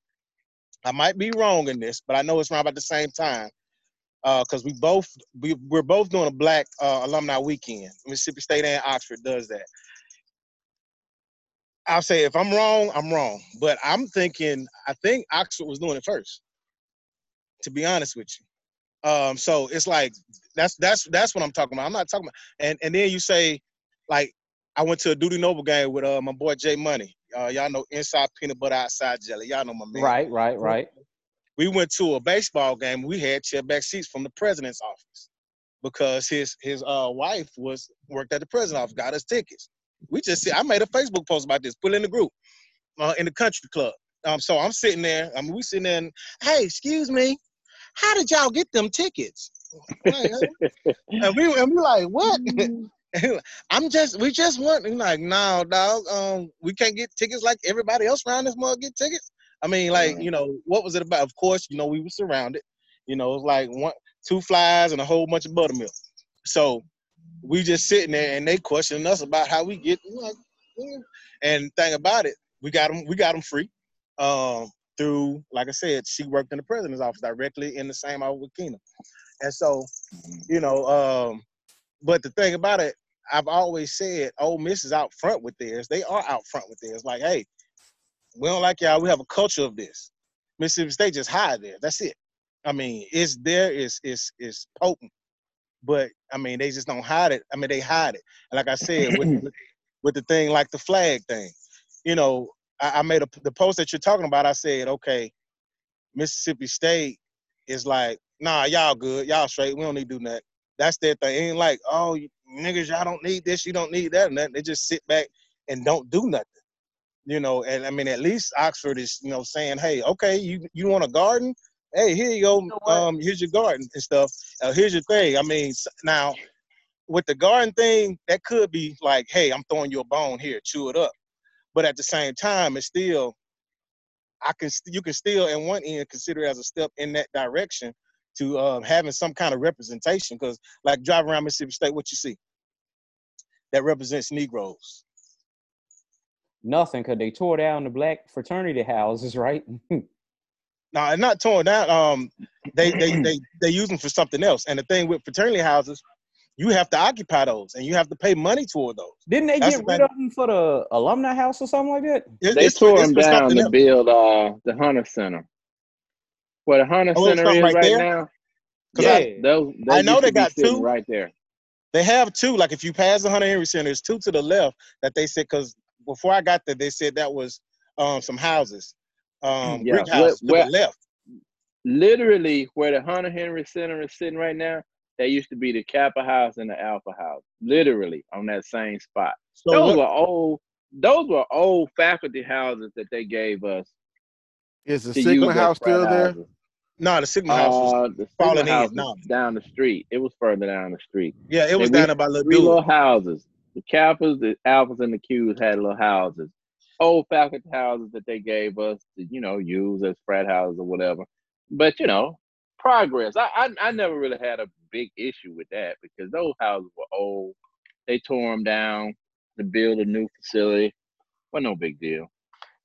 [SPEAKER 5] I might be wrong in this, but I know it's around about the same time. Because uh, we both we, we're both doing a black uh, alumni weekend. Mississippi State and Oxford does that. I'll say if I'm wrong, I'm wrong. But I'm thinking I think Oxford was doing it first. To be honest with you. Um, so it's like that's that's that's what I'm talking about. I'm not talking about and and then you say like I went to a Dudy Noble game with uh, my boy Jay Money. Uh, y'all know inside peanut butter, outside jelly. Y'all know my man.
[SPEAKER 1] Right, right, right.
[SPEAKER 5] We went to a baseball game. We had chairback seats from the president's office because his his uh, wife was worked at the president's office, got us tickets. We just see. I made a Facebook post about this, put it in the group, uh, in the country club. Um, so I'm sitting there. I mean, we sitting there. And, hey, excuse me, how did y'all get them tickets? and we and we like what? I'm just we just want like no dog um we can't get tickets like everybody else around this mug get tickets. I mean like you know what was it about? Of course you know we were surrounded. You know it was like one two flies and a whole bunch of buttermilk. So we just sitting there and they questioning us about how we get like, yeah. and thing about it we got them we got them free um through like I said she worked in the president's office directly in the same office with Keena. And so you know um but the thing about it I've always said Ole Miss is out front with theirs. They are out front with theirs. Like, hey, we don't like y'all. We have a culture of this. Mississippi State just hide there. That's it. I mean, it's there. It's it's it's potent, but I mean, they just don't hide it. I mean, they hide it. And like I said, with with the thing like the flag thing, you know, I, I made a the post that you're talking about. I said, okay, Mississippi State is like, nah, y'all good, y'all straight. We don't need to do that. That's their thing. It ain't like, oh, niggas, y'all don't need this, you don't need that, and that. They just sit back and don't do nothing. You know, and I mean, at least Oxford is, you know, saying, hey, okay, you you want a garden? Hey, here you go. You know um, here's your garden and stuff. Uh, here's your thing. I mean, now with the garden thing, that could be like, hey, I'm throwing you a bone here, chew it up. But at the same time, it's still, I can you can still, in one end, consider it as a step in that direction to um, having some kind of representation. Because like driving around Mississippi State, what you see that represents Negroes?
[SPEAKER 1] Nothing, because they tore down the black fraternity houses, right?
[SPEAKER 5] no, nah, not torn down. Um, they they they they use them for something else. And the thing with fraternity houses, you have to occupy those, and you have to pay money toward those.
[SPEAKER 1] Didn't they That's get the rid of them for the alumni house or something like that?
[SPEAKER 4] It, they tore them down to else. build uh, the Hunter Center. Where the Hunter oh, Center is right, right now. Yeah, I, those,
[SPEAKER 5] I know they got two
[SPEAKER 4] right there.
[SPEAKER 5] They have two. Like if you pass the Hunter Henry Center, there's two to the left that they said because before I got there, they said that was um, some houses, um, yeah. brick houses to the left.
[SPEAKER 4] Literally, where the Hunter Henry Center is sitting right now, that used to be the Kappa House and the Alpha House. Literally on that same spot. So those what, were old. Those were old faculty houses that they gave us.
[SPEAKER 2] Is the Sigma House still there?
[SPEAKER 5] No, the Sigma House was uh, the falling
[SPEAKER 4] house in. No. down the street. It was further down the street.
[SPEAKER 5] Yeah, it was down about little
[SPEAKER 4] three little houses. The Kappas, the Alphas, and the Qs had little houses. Old faculty houses that they gave us to, you know, use as frat houses or whatever. But you know, progress. I, I I never really had a big issue with that because those houses were old. They tore them down to build a new facility. Well, no big deal.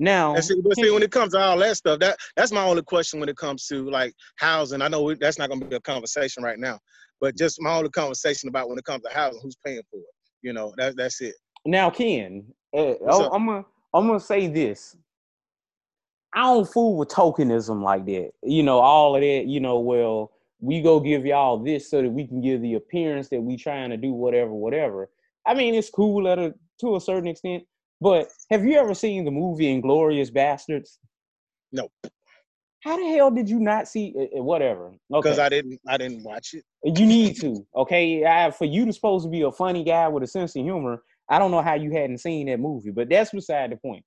[SPEAKER 1] Now,
[SPEAKER 5] and see, but see, when it comes to all that stuff, that that's my only question when it comes to like housing. I know that's not going to be a conversation right now, but just my only conversation about when it comes to housing, who's paying for it? You know, that that's it.
[SPEAKER 1] Now, Ken, uh, I'm gonna I'm gonna say this. I don't fool with tokenism like that. You know, all of that. You know, well, we go give y'all this so that we can give the appearance that we trying to do whatever, whatever. I mean, it's cool at a to a certain extent, but have you ever seen the movie Inglourious Basterds?
[SPEAKER 5] No.
[SPEAKER 1] How the hell did you not see uh, whatever?
[SPEAKER 5] Because okay. I didn't I didn't watch it.
[SPEAKER 1] You need to, okay? I, for you to supposed to be a funny guy with a sense of humor, I don't know how you hadn't seen that movie, but that's beside the point.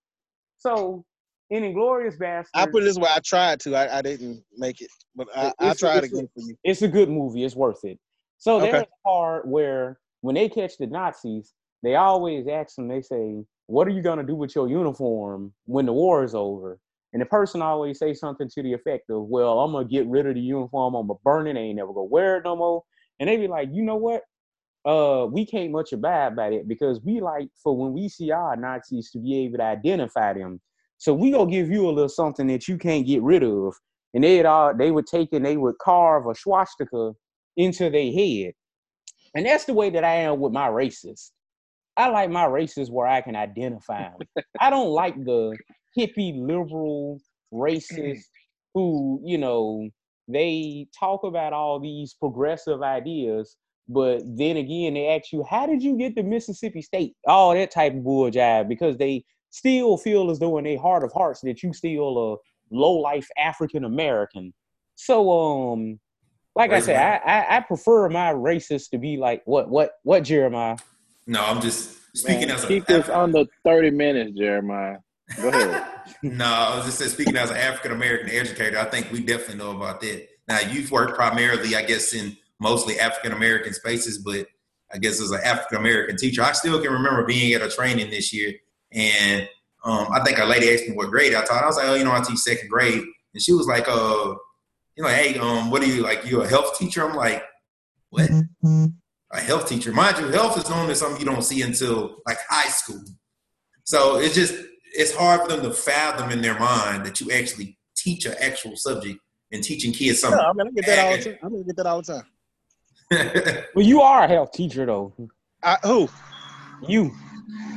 [SPEAKER 1] So in Inglourious Basterds,
[SPEAKER 5] I put it this way: I tried to, I, I didn't make it, but I, I tried again for you.
[SPEAKER 1] It's a good movie. It's worth it. So
[SPEAKER 6] Okay.
[SPEAKER 1] there's a part where when they catch the Nazis, they always ask them, they say, What are you gonna do with your uniform when the war is over? And the person always say something to the effect of, Well, I'm gonna get rid of the uniform, I'm gonna burn it, I ain't never gonna wear it no more. And they be like, you know what? Uh, we can't much abide by it because we like for when we see our Nazis to be able to identify them. So we gonna give you a little something that you can't get rid of. And they'd all they would take and they would carve a swastika into their head. And that's the way that I am with my racists. I like my racists where I can identify them. I don't like the hippie liberal racists who, you know, they talk about all these progressive ideas, but then again they ask you, how did you get to Mississippi State? All that type of bull jive because they still feel as though in their heart of hearts that you still a low life African American. So um like I
[SPEAKER 3] Right,
[SPEAKER 1] said, I, I I prefer my racists to be like what what what Jeremiah?
[SPEAKER 3] No, I'm just speaking
[SPEAKER 4] Man,
[SPEAKER 3] as a
[SPEAKER 4] keep this under 30 minutes, Jeremiah. Go ahead.
[SPEAKER 3] no, I was just saying, speaking as an African American educator, I think we definitely know about that. Now, you've worked primarily, I guess, in mostly African American spaces, but I guess as an African American teacher, I still can remember being at a training this year, and um, I think a lady asked me what grade I taught. I was like, oh, you know, I teach second grade, and she was like, uh, you know, hey, um, what are you like? You a health teacher? I'm like, what? A health teacher? Mind you, health is normally something you don't see until like high school. So it's just it's hard for them to fathom in their mind that you actually teach an actual subject and teaching kids
[SPEAKER 6] Yeah,
[SPEAKER 3] something.
[SPEAKER 6] I mean, I get that all the time. I mean, I get that all the time.
[SPEAKER 1] Well, you are a health teacher though.
[SPEAKER 6] I, who?
[SPEAKER 1] You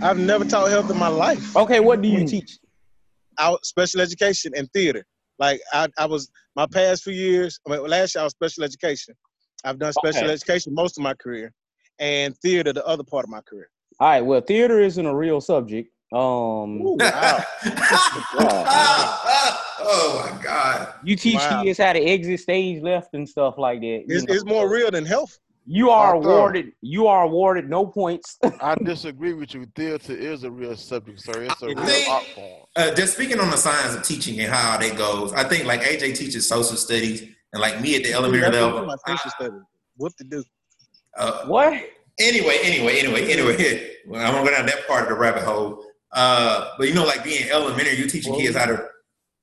[SPEAKER 6] I've never taught health in my life.
[SPEAKER 1] okay? What do you teach?
[SPEAKER 6] Out special education and theater. Like I, I was my past few years. I mean, last year I was special education. I've done special
[SPEAKER 1] Okay.
[SPEAKER 6] education most of my career, and theater the other part of my career.
[SPEAKER 1] All right. Well, theater isn't a real subject. Um,
[SPEAKER 6] Ooh, wow.
[SPEAKER 3] oh my god!
[SPEAKER 1] you teach
[SPEAKER 6] Wow.
[SPEAKER 1] kids how to exit stage left and stuff like that.
[SPEAKER 6] It's, it's more real than health.
[SPEAKER 1] You are
[SPEAKER 2] I thought-
[SPEAKER 1] awarded. You are awarded no points.
[SPEAKER 2] I disagree with you. Theater is a real subject, sir. It's a real
[SPEAKER 3] think-
[SPEAKER 2] art form.
[SPEAKER 3] Uh, just speaking on the science of teaching and how that goes, I think like AJ teaches social studies, and like me at the elementary level.
[SPEAKER 6] my social studies. What to do?
[SPEAKER 3] Uh,
[SPEAKER 1] what?
[SPEAKER 3] anyway, anyway, anyway, anyway. Well, I'm gonna go down that part of the rabbit hole. Uh, but you know, like being elementary, you're teaching kids how to.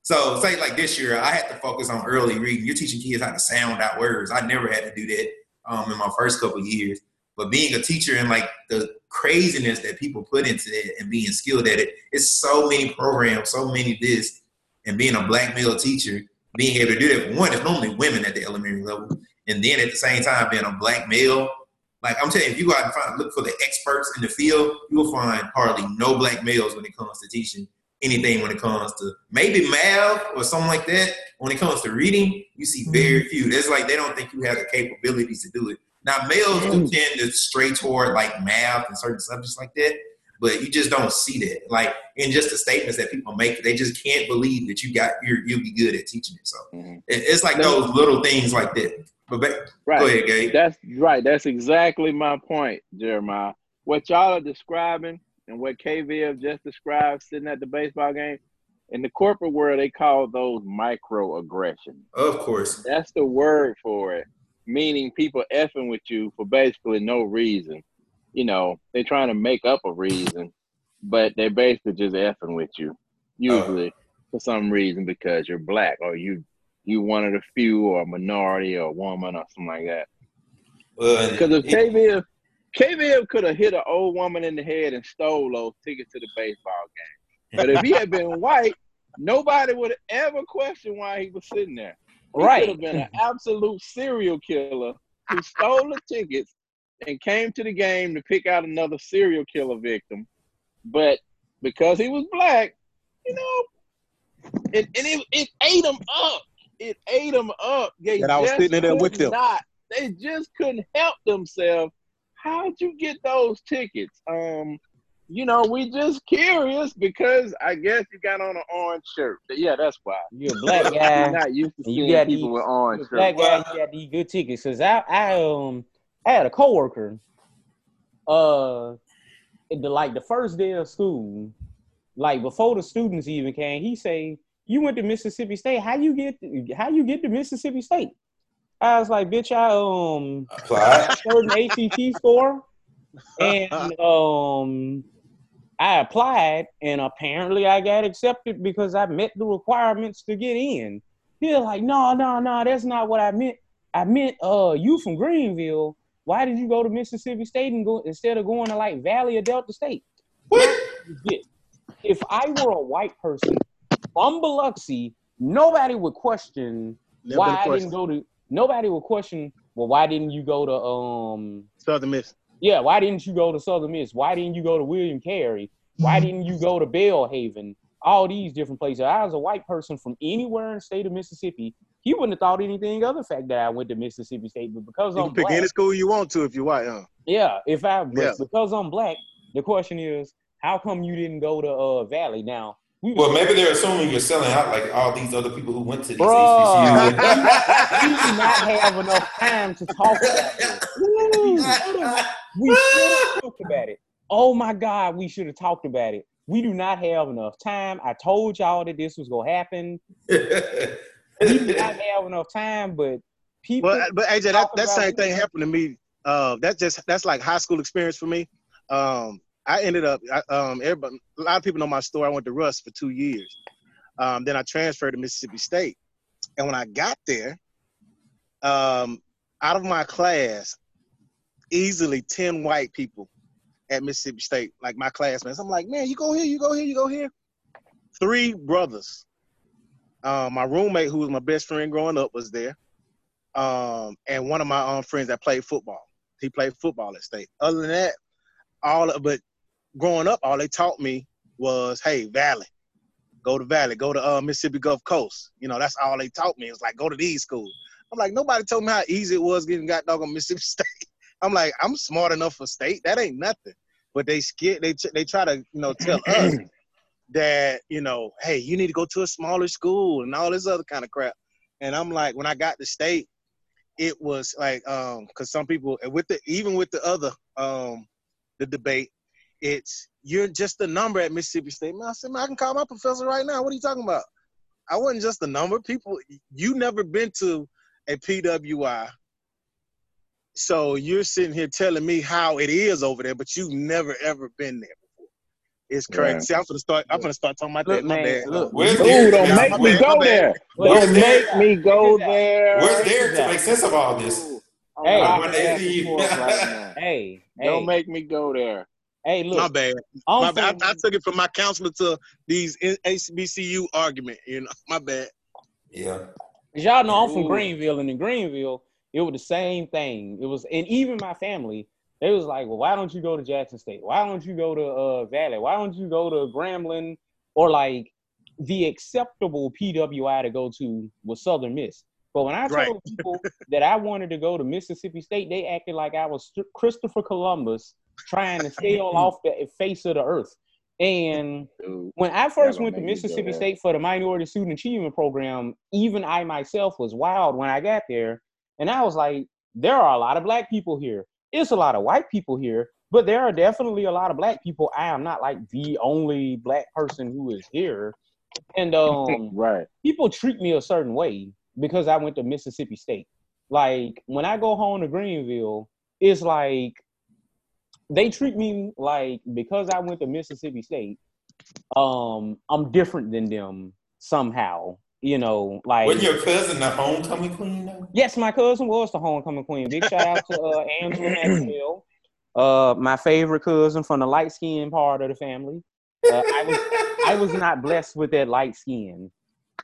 [SPEAKER 3] So, say like this year, I had to focus on early reading. You're teaching kids how to sound out words. I never had to do that um, in my first couple years. But being a teacher and like the craziness that people put into it and being skilled at it, it's so many programs, so many this, and being a black male teacher, being able to do that. One, it's normally women at the elementary level, and then at the same time being a black male like I'm telling you, if you go out and find, look for the experts in the field, you will find hardly no black males when it comes to teaching anything. When it comes to maybe math or something like that, when it comes to reading, you see very few. It's like they don't think you have the capabilities to do it. Now males do tend to stray toward like math and certain subjects like that, but you just don't see that. Like in just the statements that people make, they just can't believe that you got you're, you'll be good at teaching it. So
[SPEAKER 4] Mhm.
[SPEAKER 3] it's like those little things like that. But
[SPEAKER 4] Right.
[SPEAKER 3] go ahead, Gabe.
[SPEAKER 4] That's right. That's exactly my point, Jeremiah. What y'all are describing and what KVF just described sitting at the baseball game, in the corporate world, they call those microaggressions.
[SPEAKER 3] Of course.
[SPEAKER 4] That's the word for it, meaning people effing with you for basically no reason. You know, they're trying to make up a reason, but they're basically just effing with you, oh. usually for some reason because you're black or you you one of the few or a minority or a woman or something like that.
[SPEAKER 3] Well,
[SPEAKER 4] Because if KVF KVF could have hit an old woman in the head and stole those tickets to the baseball game. But if he had been white, nobody would have ever questioned why he was sitting there. He
[SPEAKER 1] Right.
[SPEAKER 4] could have been an absolute serial killer who stole the tickets and came to the game to pick out another serial killer victim. But because he was black, you know, it, and it, it ate him up. It ate them up. They
[SPEAKER 6] And I was
[SPEAKER 4] just
[SPEAKER 6] sitting there with
[SPEAKER 4] could
[SPEAKER 6] them.
[SPEAKER 4] Not, they just couldn't help themselves. How'd you get those tickets? Um, you know, we just curious because I guess you got on an orange shirt. Yeah, that's why.
[SPEAKER 1] You're a black
[SPEAKER 4] You're not used to
[SPEAKER 1] And you
[SPEAKER 4] seeing
[SPEAKER 1] got
[SPEAKER 4] people
[SPEAKER 1] these-
[SPEAKER 4] with orange
[SPEAKER 1] You're black guy. You got these good tickets. Cause I, I um, I had a coworker. Uh, the like the first day of school, like before the students even came, he say, "You went to Mississippi State. How you get? How you get to Mississippi State?" I was like, bitch, I um
[SPEAKER 3] Applied.
[SPEAKER 1] certain ACT score, and um, I applied, and apparently I got accepted because I met the requirements to get in. He's like, no, no, no, that's not what I meant. I meant, uh, you from Greenville. Why did you go to Mississippi State and go instead of going to like Valley or Delta State?
[SPEAKER 3] What?
[SPEAKER 1] If I were a white person from Biloxi, nobody would question
[SPEAKER 5] Never
[SPEAKER 1] why
[SPEAKER 5] a
[SPEAKER 1] I
[SPEAKER 5] question.
[SPEAKER 1] didn't go to. Nobody would question. Well, why didn't you go to um
[SPEAKER 5] Southern Miss.
[SPEAKER 1] yeah, why didn't you go to Southern Miss? Why didn't you go to William Carey? Why didn't you go to Belhaven? All these different places. I was a white person from anywhere in the state of Mississippi. He wouldn't have thought anything other fact that I went to Mississippi State, but because
[SPEAKER 5] You
[SPEAKER 1] I'm
[SPEAKER 5] can pick
[SPEAKER 1] black,
[SPEAKER 5] any school you want to if you're white, huh?
[SPEAKER 1] yeah, if I
[SPEAKER 5] Yeah.
[SPEAKER 1] because I'm black, the question is, how come you didn't go to uh Valley? Now
[SPEAKER 3] Well, maybe they're assuming you're selling out like all these other people who went to these
[SPEAKER 1] Bruh. we do not have enough time to talk about this. Ooh, we should have talked about it. Oh my God, we should have talked about it. We do not have enough time. I told y'all that this was gonna happen. We do not have enough time, but people.
[SPEAKER 5] Well, but AJ, that, that same thing happened to me. Uh, that's just that's like high school experience for me. Um, I ended up, I, um, everybody, a lot of people know my story. I went to Rust for two years. Um, then I transferred to Mississippi State, and when I got there, um, out of my class, easily ten white people at Mississippi State, like my classmates. I'm like, man, you go here, you go here, you go here. Three brothers. Uh, my roommate, who was my best friend growing up, was there um, and one of my um, friends that played football. He played football at state. Other than that, all of, but growing up, all they taught me was, hey, Valley, go to Valley, go to uh, Mississippi Gulf Coast. You know, that's all they taught me. It was like go to these schools. I'm like, nobody told me how easy it was getting got dog on Mississippi State. I'm like, I'm smart enough for state. That ain't nothing. But they scared. They they try to you know tell us that you know, hey, you need to go to a smaller school and all this other kind of crap. And I'm like, when I got to state, it was like um because some people and with the even with the other um the debate it's you're just a number at mississippi state man i said man i can call my professor right now what are you talking about i wasn't just a number people you never been to a pwi so you're sitting here telling me how it is over there but you've never ever been there before it's crazy
[SPEAKER 4] Right.
[SPEAKER 5] see i'm gonna start i'm gonna start talking about
[SPEAKER 1] Look,
[SPEAKER 5] that my
[SPEAKER 1] man,
[SPEAKER 5] bad
[SPEAKER 1] look.
[SPEAKER 3] Where's
[SPEAKER 4] Ooh,
[SPEAKER 3] Derek?
[SPEAKER 4] don't
[SPEAKER 5] Yeah,
[SPEAKER 4] make me
[SPEAKER 5] bad,
[SPEAKER 4] go there. Don't make me go
[SPEAKER 1] Check this out.
[SPEAKER 4] there.
[SPEAKER 3] Where's Derek to make sense of all this?
[SPEAKER 4] I'm
[SPEAKER 1] Hey.
[SPEAKER 4] rocking
[SPEAKER 3] When
[SPEAKER 4] back
[SPEAKER 3] they
[SPEAKER 4] and forth
[SPEAKER 3] leave.
[SPEAKER 4] right now.
[SPEAKER 1] Hey,
[SPEAKER 4] Don't make me go there.
[SPEAKER 1] Hey,
[SPEAKER 5] my
[SPEAKER 1] look.
[SPEAKER 5] bad
[SPEAKER 1] I'm
[SPEAKER 5] My bad. I, I took it from my counselor to these HBCU argument. You know, my bad.
[SPEAKER 3] Yeah.
[SPEAKER 1] Cause y'all know I'm from
[SPEAKER 4] Ooh.
[SPEAKER 1] Greenville, and in Greenville, it was the same thing. It was, and even my family, they was like, "Well, why don't you go to Jackson State? Why don't you go to uh, Valley? Why don't you go to Grambling or like the acceptable PWI to go to was Southern Miss?" But when I
[SPEAKER 5] Right.
[SPEAKER 1] told people that I wanted to go to Mississippi State, they acted like I was Christopher Columbus trying to sail off the face of the earth. And when I first went to
[SPEAKER 4] make me go
[SPEAKER 1] Mississippi. State for the Minority Student Achievement Program, even I myself was wild when I got there. And I was like, there are a lot of black people here. It's a lot of white people here, but there are definitely a lot of black people. I am not like the only black person who is here. And um,
[SPEAKER 4] Right.
[SPEAKER 1] people treat me a certain way because I went to Mississippi State. Like when I go home to Greenville, it's like they treat me like because I went to Mississippi State, um, I'm different than them somehow. You know, like
[SPEAKER 3] Wasn't your cousin the homecoming queen though?
[SPEAKER 1] yes, my cousin was the homecoming queen. Big shout out to uh, Angela Maxwell, uh, my favorite cousin from the light skin part of the family. Uh, I was I was not blessed with that light skin.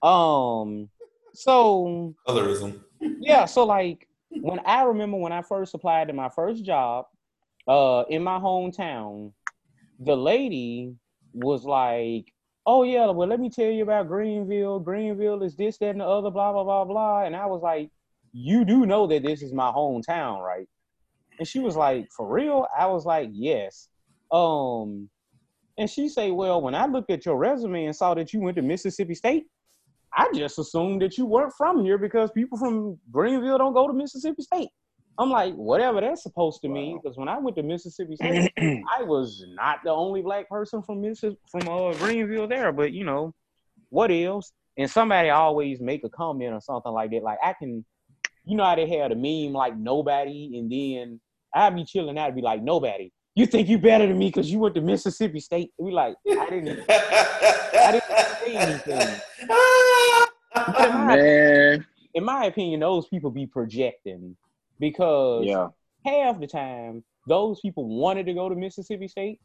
[SPEAKER 1] Um, so
[SPEAKER 3] colorism.
[SPEAKER 1] yeah, so like when I remember when I first applied to my first job, uh, in my hometown, the lady was like, "Oh yeah, well let me tell you about Greenville. Greenville is this, that, and the other, blah blah blah blah." And I was like, "You do know that this is my hometown, right?" And she was like, "For real?" I was like, "Yes." Um, and she say, "Well, when I looked at your resume and saw that you went to Mississippi State." I just assumed that you weren't from here because people from Greenville don't go to Mississippi State. I'm like, whatever that's supposed to mean, because when I went to Mississippi State, I was not the only black person from Mississippi from uh, Greenville there. But you know, what else? And somebody always make a comment or something like that. Like I can, you know how they had a meme like nobody, and then I'd be chilling, I'd be like nobody. You think you better than me because you went to Mississippi State? We like, I didn't, I didn't say anything. But in my,
[SPEAKER 4] Man,
[SPEAKER 1] in my opinion, those people be projecting because
[SPEAKER 4] yeah.
[SPEAKER 1] half the time those people wanted to go to Mississippi State,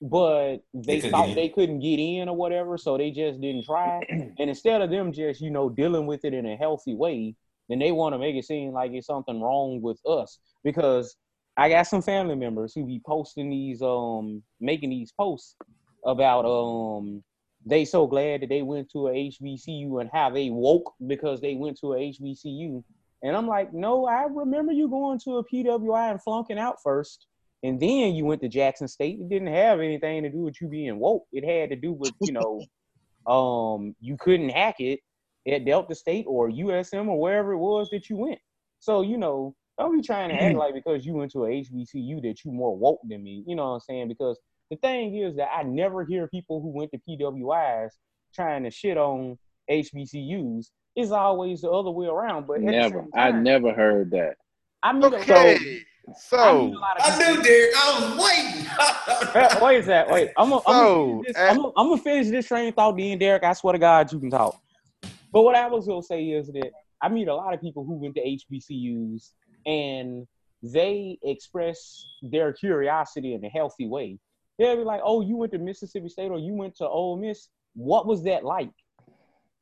[SPEAKER 1] but they,
[SPEAKER 3] They
[SPEAKER 1] thought they couldn't get in or whatever, so they just didn't try. and instead of them just you know dealing with it in a healthy way, then they want to make it seem like it's something wrong with us because I got some family members who be posting these um making these posts about um they so glad that they went to a HBCU and how they woke because they went to a HBCU. And I'm like, no, I remember you going to a PWI and flunking out first. And then you went to Jackson State. It didn't have anything to do with you being woke. It had to do with, you know, um, you couldn't hack it at Delta State or USM or wherever it was that you went. So, you know, don't be trying to act like because you went to a HBCU that you more woke than me. You know what I'm saying? Because the thing is that I never hear people who went to PWIs trying to shit on HBCUs. It's always the other way around. But
[SPEAKER 4] Never.
[SPEAKER 1] same
[SPEAKER 4] I never heard that.
[SPEAKER 1] I meet a-
[SPEAKER 2] Okay,
[SPEAKER 1] I meet
[SPEAKER 2] so
[SPEAKER 1] a lot of
[SPEAKER 3] I knew, Derek. I was waiting.
[SPEAKER 1] Wait a sec. Wait. I'm gonna
[SPEAKER 2] So,
[SPEAKER 1] finish, this- I'm gonna- I'm gonna finish this train of thought. Then, Derek, I swear to God, you can talk. But what I was gonna say is that I meet a lot of people who went to HBCUs and they express their curiosity in a healthy way. They'll be like, "Oh, you went to Mississippi State or you went to Ole Miss. What was that like?"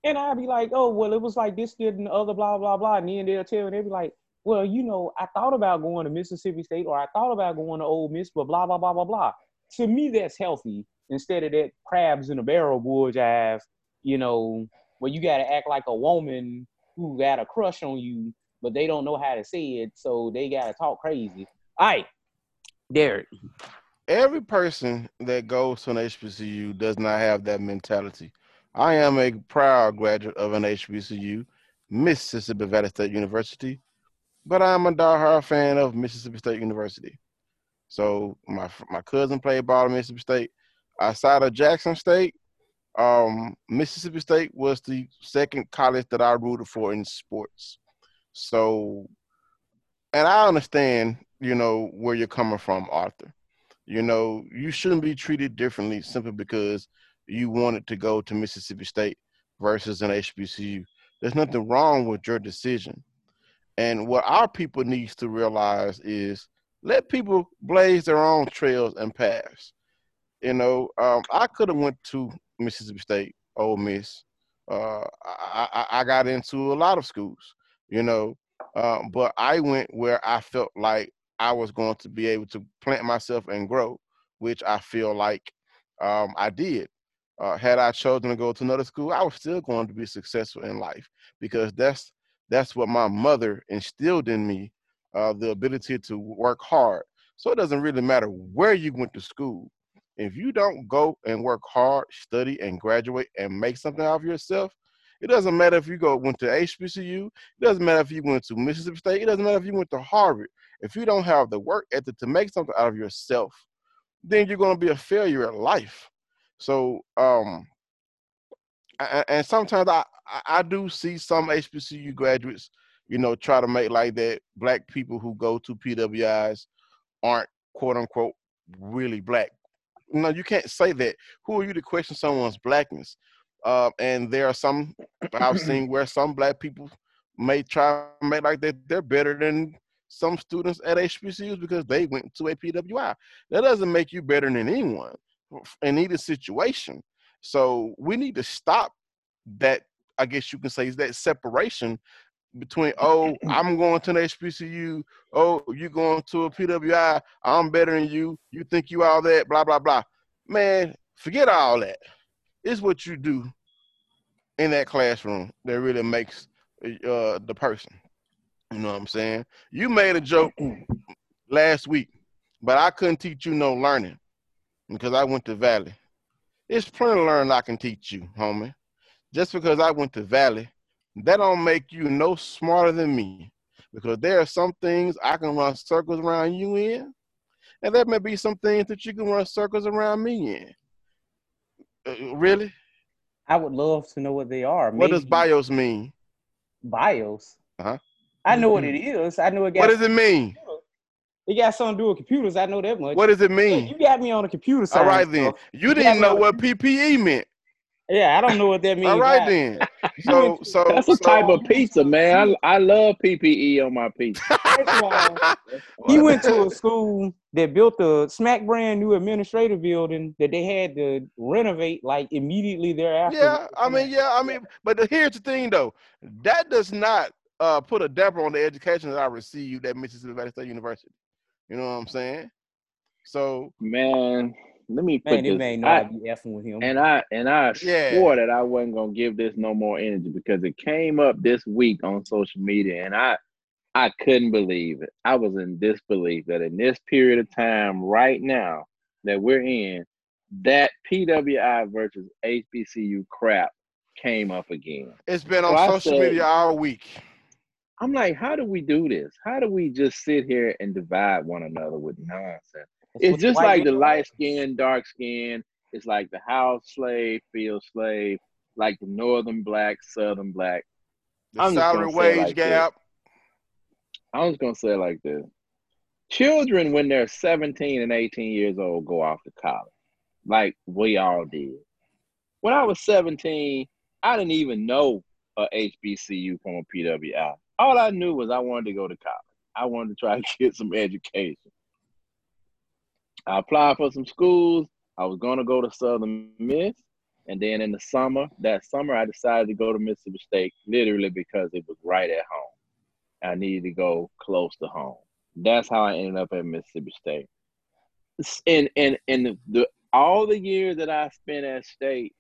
[SPEAKER 1] And I'd be like, "Oh, well, it was like this, did, and the other, blah, blah, blah." And then they'll tell me, they'll be like, "Well, you know, I thought about going to Mississippi State or I thought about going to Ole Miss, but blah, blah, blah, blah, blah." To me, that's healthy instead of that crabs in a barrel bull jive, you know, where you got to act like a woman who got a crush on you, but they don't know how to say it, so they got to talk crazy. All right, Derek.
[SPEAKER 2] every person that goes to an HBCU does not have that mentality. I am a proud graduate of an HBCU, Mississippi Valley State University, but I'm a diehard fan of Mississippi State University. So my my cousin played ball at Mississippi State. Outside of Jackson State, um, Mississippi State was the second college that I rooted for in sports. So, and I understand, you know, where you're coming from, Arthur. You know, you shouldn't be treated differently simply because you wanted to go to Mississippi State versus an HBCU. There's nothing wrong with your decision. And what our people needs to realize is let people blaze their own trails and paths. You know, um, I could have went to Mississippi State, Ole Miss. Uh, I, I, got into a lot of schools, you know, uh, but I went where I felt like I was going to be able to plant myself and grow, which I feel like um, I did. Uh, had I chosen to go to another school, I was still going to be successful in life because that's that's what my mother instilled in me, uh, the ability to work hard. So it doesn't really matter where you went to school. If you don't go and work hard, study and graduate and make something out of yourself, it doesn't matter if you go went to HBCU. It doesn't matter if you went to Mississippi State. It doesn't matter if you went to Harvard. If you don't have the work ethic to make something out of yourself, then you're going to be a failure at life. So, um, and sometimes I, I I do see some HBCU graduates, you know, try to make like that black people who go to PWIs aren't quote unquote really black. No, you can't say that. Who are you to question someone's blackness? Uh, and there are some I've seen where some black people may try to make like that they're better than some students at HBCUs because they went to a PWI. That doesn't make you better than anyone in either situation. So we need to stop that. I guess you can say is that separation between oh I'm going to an HBCU, oh you going to a PWI, I'm better than you, you think you all that, blah blah blah. Man, forget all that. It's what you do in that classroom that really makes uh, the person. You know what I'm saying? You made a joke last week, but I couldn't teach you no learning because I went to Valley. It's plenty of learning I can teach you, homie. Just because I went to Valley, that don't make you no smarter than me. Because there are some things I can run circles around you in, and there may be some things that you can run circles around me in. Uh, really?
[SPEAKER 1] I would love to know what they are.
[SPEAKER 2] What does BIOS mean?
[SPEAKER 1] BIOS?
[SPEAKER 2] Uh-huh.
[SPEAKER 1] I know what it is. I know it got.
[SPEAKER 2] What does it mean?
[SPEAKER 1] It got something to do with computers. I know that much.
[SPEAKER 2] What does it mean?
[SPEAKER 1] You got me on the computer side.
[SPEAKER 2] All right then. You didn't know what PPE meant.
[SPEAKER 1] Yeah, I don't know what that means.
[SPEAKER 2] All right
[SPEAKER 1] I-
[SPEAKER 2] then. So so
[SPEAKER 4] That's a
[SPEAKER 2] so-
[SPEAKER 4] type of pizza, man. I, I love PPE on my pizza.
[SPEAKER 1] First of all, he went to a school that built a smack brand new administrative building that they had to renovate like immediately thereafter.
[SPEAKER 2] Yeah, I mean, yeah, I mean, but the, here's the thing though, that does not uh, put a damper on the education that I received at Mississippi Valley State University. You know what I'm saying? So
[SPEAKER 4] Man, let me put
[SPEAKER 1] man, this
[SPEAKER 4] this.
[SPEAKER 1] man know
[SPEAKER 4] I-
[SPEAKER 1] I be effing with him.
[SPEAKER 4] and I and I
[SPEAKER 2] Yeah.
[SPEAKER 4] swore that I wasn't gonna give this no more energy because it came up this week on social media, and I I couldn't believe it. I was in disbelief that in this period of time, right now that we're in, that PWI versus HBCU crap came up again.
[SPEAKER 2] it's been on
[SPEAKER 4] I
[SPEAKER 2] social
[SPEAKER 4] said-
[SPEAKER 2] media all week.
[SPEAKER 4] I'm like, how do we do this? How do we just sit here and divide one another with nonsense?
[SPEAKER 1] That's
[SPEAKER 4] It's just like the light skin, dark skin. It's like the house slave, field slave, like the northern black, southern black.
[SPEAKER 2] The
[SPEAKER 4] I'm just
[SPEAKER 2] salary
[SPEAKER 4] gonna say it
[SPEAKER 2] wage
[SPEAKER 4] like this.
[SPEAKER 2] gap.
[SPEAKER 4] I was gonna say it like this. Children, when they're 17 and 18 years old, go off to college, like we all did. When I was 17, I didn't even know a HBCU from a PWI. All I knew was I wanted to go to college. I wanted to try to get some education. I applied for some schools. I was going to go to Southern Miss. And then in the summer, that summer, I decided to go to Mississippi State literally because it was right at home. I needed to go close to home. That's how I ended up at Mississippi State. And and and the, the all the years that I spent at State,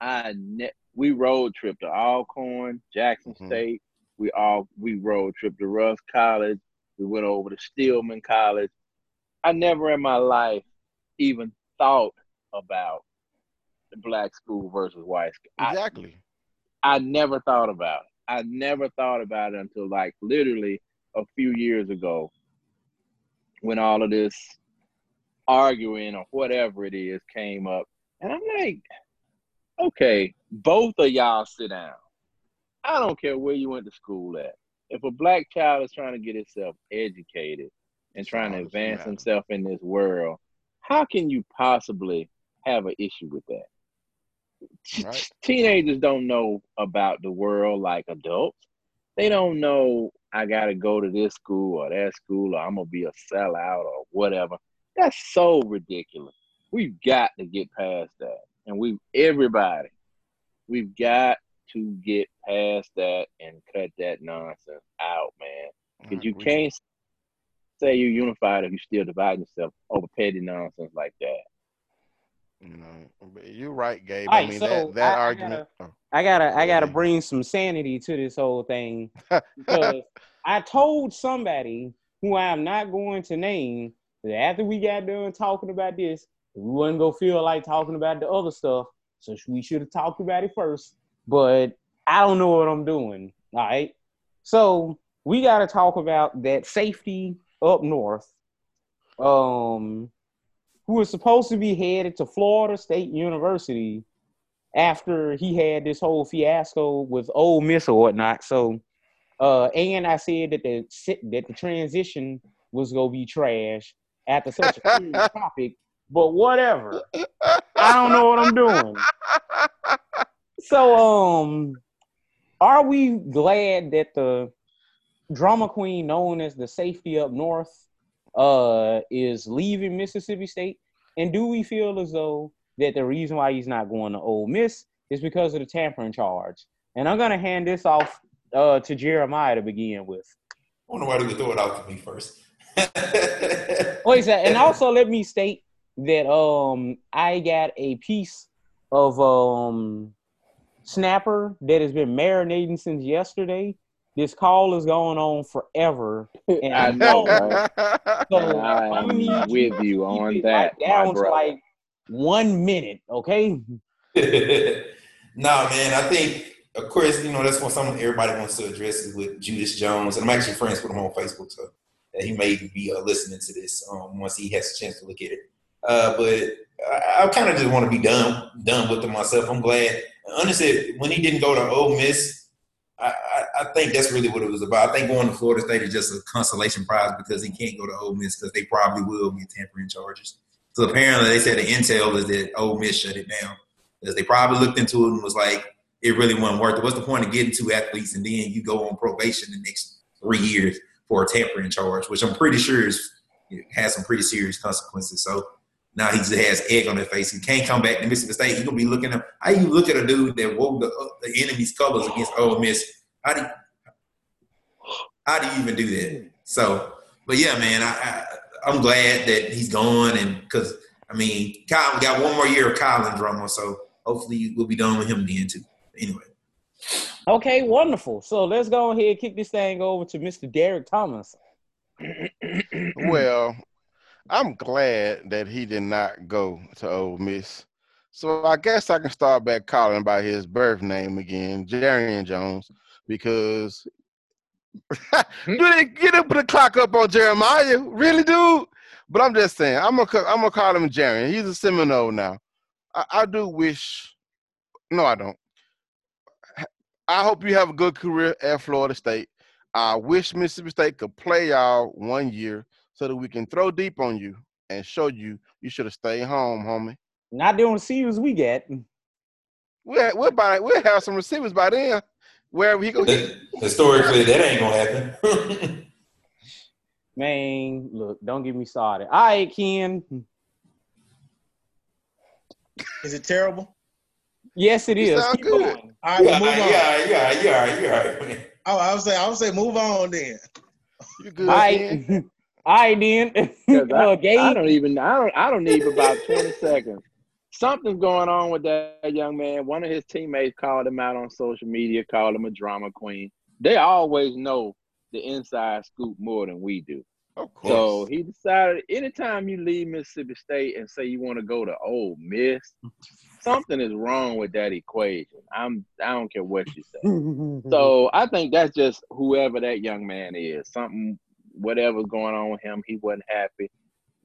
[SPEAKER 4] I ne- we road trip to Alcorn, Jackson
[SPEAKER 2] Mhm.
[SPEAKER 4] State. We all we road trip to Rust College. We went over to Stillman College. I never in my life even thought about the black school versus white school. I-
[SPEAKER 2] Exactly.
[SPEAKER 4] I never thought about it. I never thought about it until like literally a few years ago when all of this arguing or whatever it is came up. And I'm like, okay, both of y'all sit down. I don't care where you went to school at. If a black child is trying to get himself educated and trying to advance
[SPEAKER 2] matters.
[SPEAKER 4] himself in this world, how can you possibly have an issue with that?
[SPEAKER 2] Right.
[SPEAKER 4] Teenagers don't know about the world like adults. They don't know I gotta go to this school or that school or I'm gonna be a sellout or whatever. That's so ridiculous. We've got to get past that. And we everybody, we've got to get past that and cut that nonsense out, man. Because you can't say you're unified if you still divide yourself over petty nonsense like that.
[SPEAKER 2] You know, you're right, Gabe.
[SPEAKER 1] All
[SPEAKER 2] I mean
[SPEAKER 1] so
[SPEAKER 2] that that
[SPEAKER 1] I- I
[SPEAKER 2] argument. oh.
[SPEAKER 1] I gotta I gotta bring some sanity to this whole thing because I told somebody who I am not going to name that after we got done talking about this, we wasn't gonna feel like talking about the other stuff. So we should have talked about it first. But I don't know what I'm doing. All right. So we gotta talk about that safety up north. Um who was supposed to be headed to Florida State University after he had this whole fiasco with Ole Miss or whatnot. So, uh, and I said that the that the transition was gonna be trash after such a serious topic. But whatever, I don't know what I'm doing. So, um, are we glad that the drama queen known as the safety up north uh is leaving Mississippi State? And do we feel as though that the reason why he's not going to Ole Miss is because of the tampering charge? And I'm gonna hand this off uh to Jeremiah to begin with.
[SPEAKER 3] I wonder why they would throw it out to me first.
[SPEAKER 1] Wait, a and also let me state that um I got a piece of um snapper that has been marinating since yesterday. This call is going on forever. And
[SPEAKER 4] I know,
[SPEAKER 1] know-
[SPEAKER 4] right?
[SPEAKER 1] So
[SPEAKER 4] I
[SPEAKER 1] I'm
[SPEAKER 4] am
[SPEAKER 1] gonna need
[SPEAKER 4] with you on
[SPEAKER 1] it,
[SPEAKER 4] that,
[SPEAKER 1] like,
[SPEAKER 4] my
[SPEAKER 1] down to like one minute, okay?
[SPEAKER 3] nah, man. I think, of course, you know that's what some everybody wants to address is with Judas Jones, and I'm actually friends with him on Facebook, so that he may be uh, listening to this um, once he has a chance to look at it. Uh, but I, I kind of just want to be done done with it myself. I'm glad. Honestly, when he didn't go to Ole Miss, I, I, I think that's really what it was about. I think going to Florida State is just a consolation prize because he can't go to Ole Miss because they probably will get tampering charges. So apparently, they said the intel is that Ole Miss shut it down because they probably looked into it and was like, it really wasn't worth it. What's the point of getting two athletes and then you go on probation the next three years for a tampering charge, which I'm pretty sure is has some pretty serious consequences. So now he just has egg on his face. He can't come back to Mississippi State. He's gonna be looking at how you look at a dude that wore the, uh, the enemy's colors against Ole Miss. How do you, how do you even do that? So, but yeah, man, I, I am glad that he's gone, and because I mean, Kyle, we got one more year of Kylin drama, so hopefully we'll be done with him then too. Anyway.
[SPEAKER 1] Okay, wonderful. So let's go ahead and kick this thing over to Mr. Derek Thomas.
[SPEAKER 2] well, I'm glad that he did not go to Ole Miss. So I guess I can start back calling by his birth name again, Jarrian Jones, because hmm? do they get up put the clock up on Jeremiah? Really, dude? But I'm just saying, I'm gonna I'm gonna call him Jarrian. He's a Seminole now. I, I do wish. No, I don't. I hope you have a good career at Florida State. I wish Mississippi State could play y'all one year so that we can throw deep on you and show you you should have stayed home, homie.
[SPEAKER 1] Not the receivers we get.
[SPEAKER 2] We'll, we'll, buy, we'll have some receivers by then. Wherever he go.
[SPEAKER 3] Historically, that ain't gonna happen.
[SPEAKER 1] Man, look, don't get me started. All right, Ken.
[SPEAKER 6] Is it terrible?
[SPEAKER 1] Yes, it is.
[SPEAKER 2] Keep good.
[SPEAKER 6] Going. All right,
[SPEAKER 3] yeah,
[SPEAKER 6] move on.
[SPEAKER 3] yeah, yeah, yeah, yeah, yeah.
[SPEAKER 6] Oh, I was say, I would say, move on then.
[SPEAKER 2] You good?
[SPEAKER 1] All right, all right, then.
[SPEAKER 4] Because I,
[SPEAKER 1] Gabe,
[SPEAKER 4] I don't even I don't I don't need about 20 seconds. Something's going on with that young man. One of his teammates called him out on social media, called him a drama queen. They always know the inside scoop more than we do.
[SPEAKER 2] Of course.
[SPEAKER 4] So he decided anytime you leave Mississippi State and say you want to go to Ole Miss, something is wrong with that equation. I'm I don't care what you say. So I think that's just whoever that young man is. Something whatever's going on with him, he wasn't happy.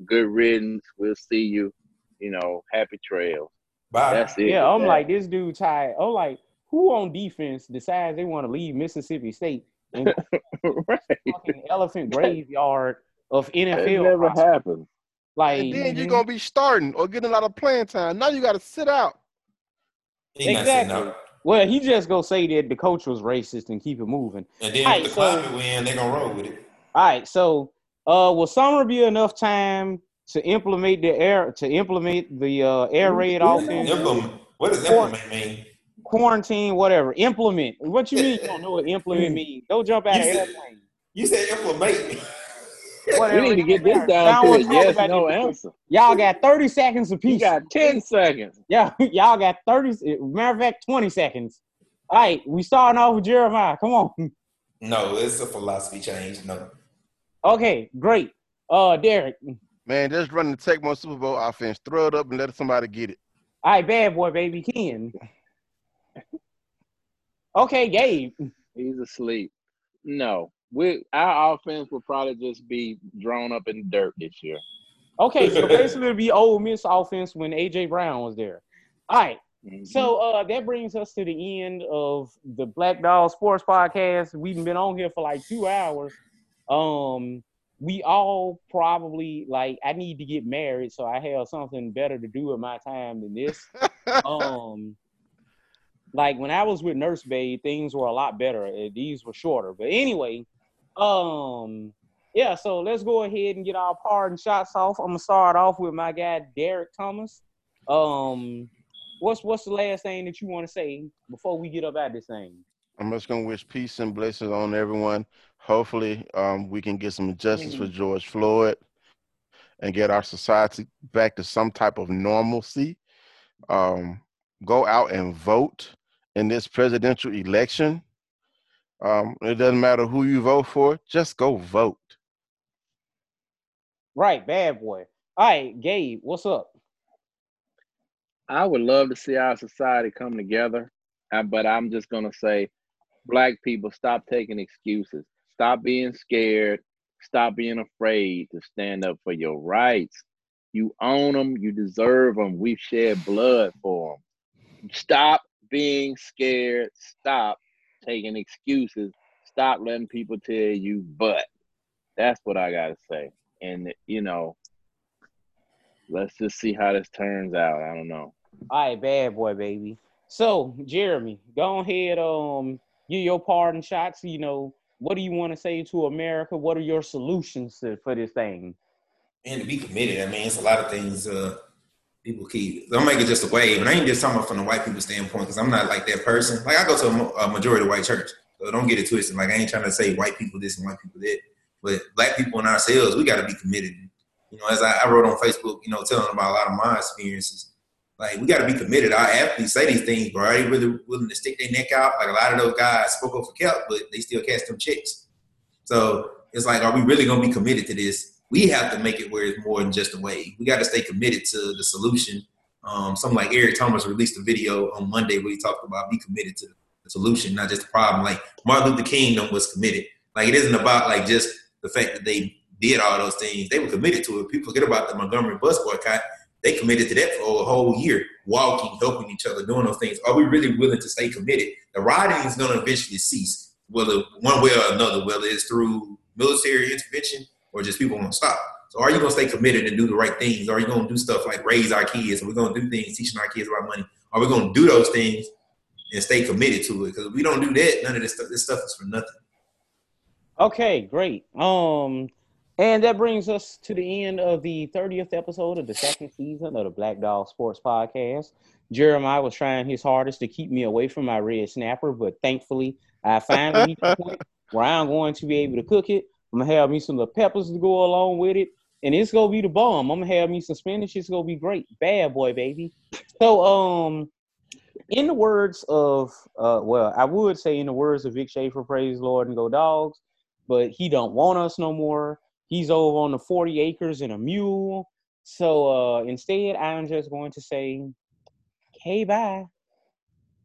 [SPEAKER 4] Good riddance. We'll see you. You know, happy trails.
[SPEAKER 3] Bye.
[SPEAKER 4] That's it.
[SPEAKER 1] yeah, I'm
[SPEAKER 4] That-
[SPEAKER 1] like this dude tired. I'm like, who on defense decides they want to leave Mississippi State and
[SPEAKER 4] right.
[SPEAKER 1] fucking elephant graveyard of
[SPEAKER 4] It
[SPEAKER 1] NFL?
[SPEAKER 4] never
[SPEAKER 1] prospects?
[SPEAKER 4] happened.
[SPEAKER 1] Like,
[SPEAKER 2] and then you're gonna be starting or getting a lot of playing time. Now you got to sit out.
[SPEAKER 3] He
[SPEAKER 1] Exactly. well, he just gonna say that the coach was racist and keep it moving.
[SPEAKER 3] And then
[SPEAKER 1] Alright,
[SPEAKER 3] with the
[SPEAKER 1] so-
[SPEAKER 3] climate win, they gonna roll with it.
[SPEAKER 1] All right, so uh, will summer be enough time to implement the air to implement the uh, air raid offense,
[SPEAKER 3] Implement. What does implement mean?
[SPEAKER 1] quarantine, whatever? Implement. What you mean? You don't know what implement means? Don't jump out
[SPEAKER 3] You
[SPEAKER 1] of
[SPEAKER 3] said-
[SPEAKER 1] airplane.
[SPEAKER 3] You said implement.
[SPEAKER 1] Whatever.
[SPEAKER 4] We need to get this
[SPEAKER 1] Y'all
[SPEAKER 4] down to a yes no
[SPEAKER 1] this.
[SPEAKER 4] answer.
[SPEAKER 1] Y'all got thirty seconds
[SPEAKER 4] You
[SPEAKER 1] apiece.
[SPEAKER 4] got 10 seconds.
[SPEAKER 1] Yeah, y'all got thirty. Matter of fact, twenty seconds. All right, we starting off with Jeremiah. Come on.
[SPEAKER 3] No, it's a philosophy change. No.
[SPEAKER 1] Okay, great. Uh, Derek.
[SPEAKER 2] Man, just run the Tecmo Super Bowl offense, throw it up and let somebody get it.
[SPEAKER 1] All right, bad boy, baby, Ken. Okay, Gabe.
[SPEAKER 4] He's asleep. No. We our offense will probably just be drawn up in dirt this year.
[SPEAKER 1] Okay, so basically it'll be Ole Miss offense when AJ Brown was there. All right,
[SPEAKER 4] Mhm.
[SPEAKER 1] so uh, that brings us to the end of the Black Dog Sports Podcast. We've been on here for like two hours. Um, we all probably like I need to get married, so I have something better to do with my time than this. um, like when I was with Nurse Babe, things were a lot better. Uh, These were shorter, but anyway, um, yeah. So let's go ahead and get our pardon shots off. I'm gonna start off with my guy Derek Thomas. Um, what's what's the last thing that you want to say before we get up at this thing?
[SPEAKER 2] I'm just gonna wish peace and blessings on everyone. Hopefully, um, we can get some justice for George Floyd and get our society back to some type of normalcy. Um, go out and vote in this presidential election. Um, it doesn't matter who you vote for, just go vote.
[SPEAKER 1] Right, bad boy. All right, Gabe, what's up?
[SPEAKER 4] I would love to see our society come together, uh, but I'm just gonna say, black people, stop taking excuses. Stop being scared. Stop being afraid to stand up for your rights. You own them. You deserve them. We've shed blood for them. Stop being scared. Stop taking excuses. Stop letting people tell you but. That's what I gotta say. And you know, let's just see how this turns out. I don't know.
[SPEAKER 1] All right, bad boy, baby. So, Jeremy, go ahead. Um, give your pardon shots. You know, what do you want to say to America? What are your solutions to, for this thing?
[SPEAKER 3] And to be committed, I mean, it's a lot of things. Uh, people keep don't make it just a wave, and I ain't just talking about from the white people standpoint because I'm not like that person. Like I go to a, a majority white church, so don't get it twisted. Like I ain't trying to say white people this and white people that, but black people and ourselves, we got to be committed. You know, as I, I wrote on Facebook, you know, telling about a lot of my experiences. Like we got to be committed. Our athletes say these things, but are they really willing to stick their neck out? Like a lot of those guys spoke up for Kap, but they still catch them chicks. So it's like, are we really gonna be committed to this? We have to make it where it's more than just a wave. We got to stay committed to the solution. Um, something like Eric Thomas released a video on Monday where he talked about be committed to the solution, not just the problem. Like Martin Luther King was committed. Like it isn't about like just the fact that they did all those things. They were committed to it. People forget about the Montgomery bus boycott. They committed to that for a whole year, walking, helping each other, doing those things. Are we really willing to stay committed? The rioting is going to eventually cease, whether one way or another, whether it's through military intervention or just people won't stop. So are you going to stay committed and do the right things? Are you going to do stuff like raise our kids? Are we going to do things teaching our kids about money? Are we going to do those things and stay committed to it? Because if we don't do that, none of this stuff, this stuff is for nothing.
[SPEAKER 1] Okay, great. Um, and that brings us to the end of the 30th episode of the second season of the Black Dog Sports Podcast. Jeremiah was trying his hardest to keep me away from my red snapper, but thankfully I finally reached the point where I'm going to be able to cook it. I'm gonna have me some little peppers to go along with it, and it's gonna be the bomb. I'm gonna have me some spinach. It's gonna be great. Bad boy, baby. So, um, in the words of, uh, well, I would say in the words of Vic Schaefer, praise Lord and go dogs, but he don't want us no more. He's over on the 40 acres and a mule. So uh, instead, I'm just going to say, okay, bye.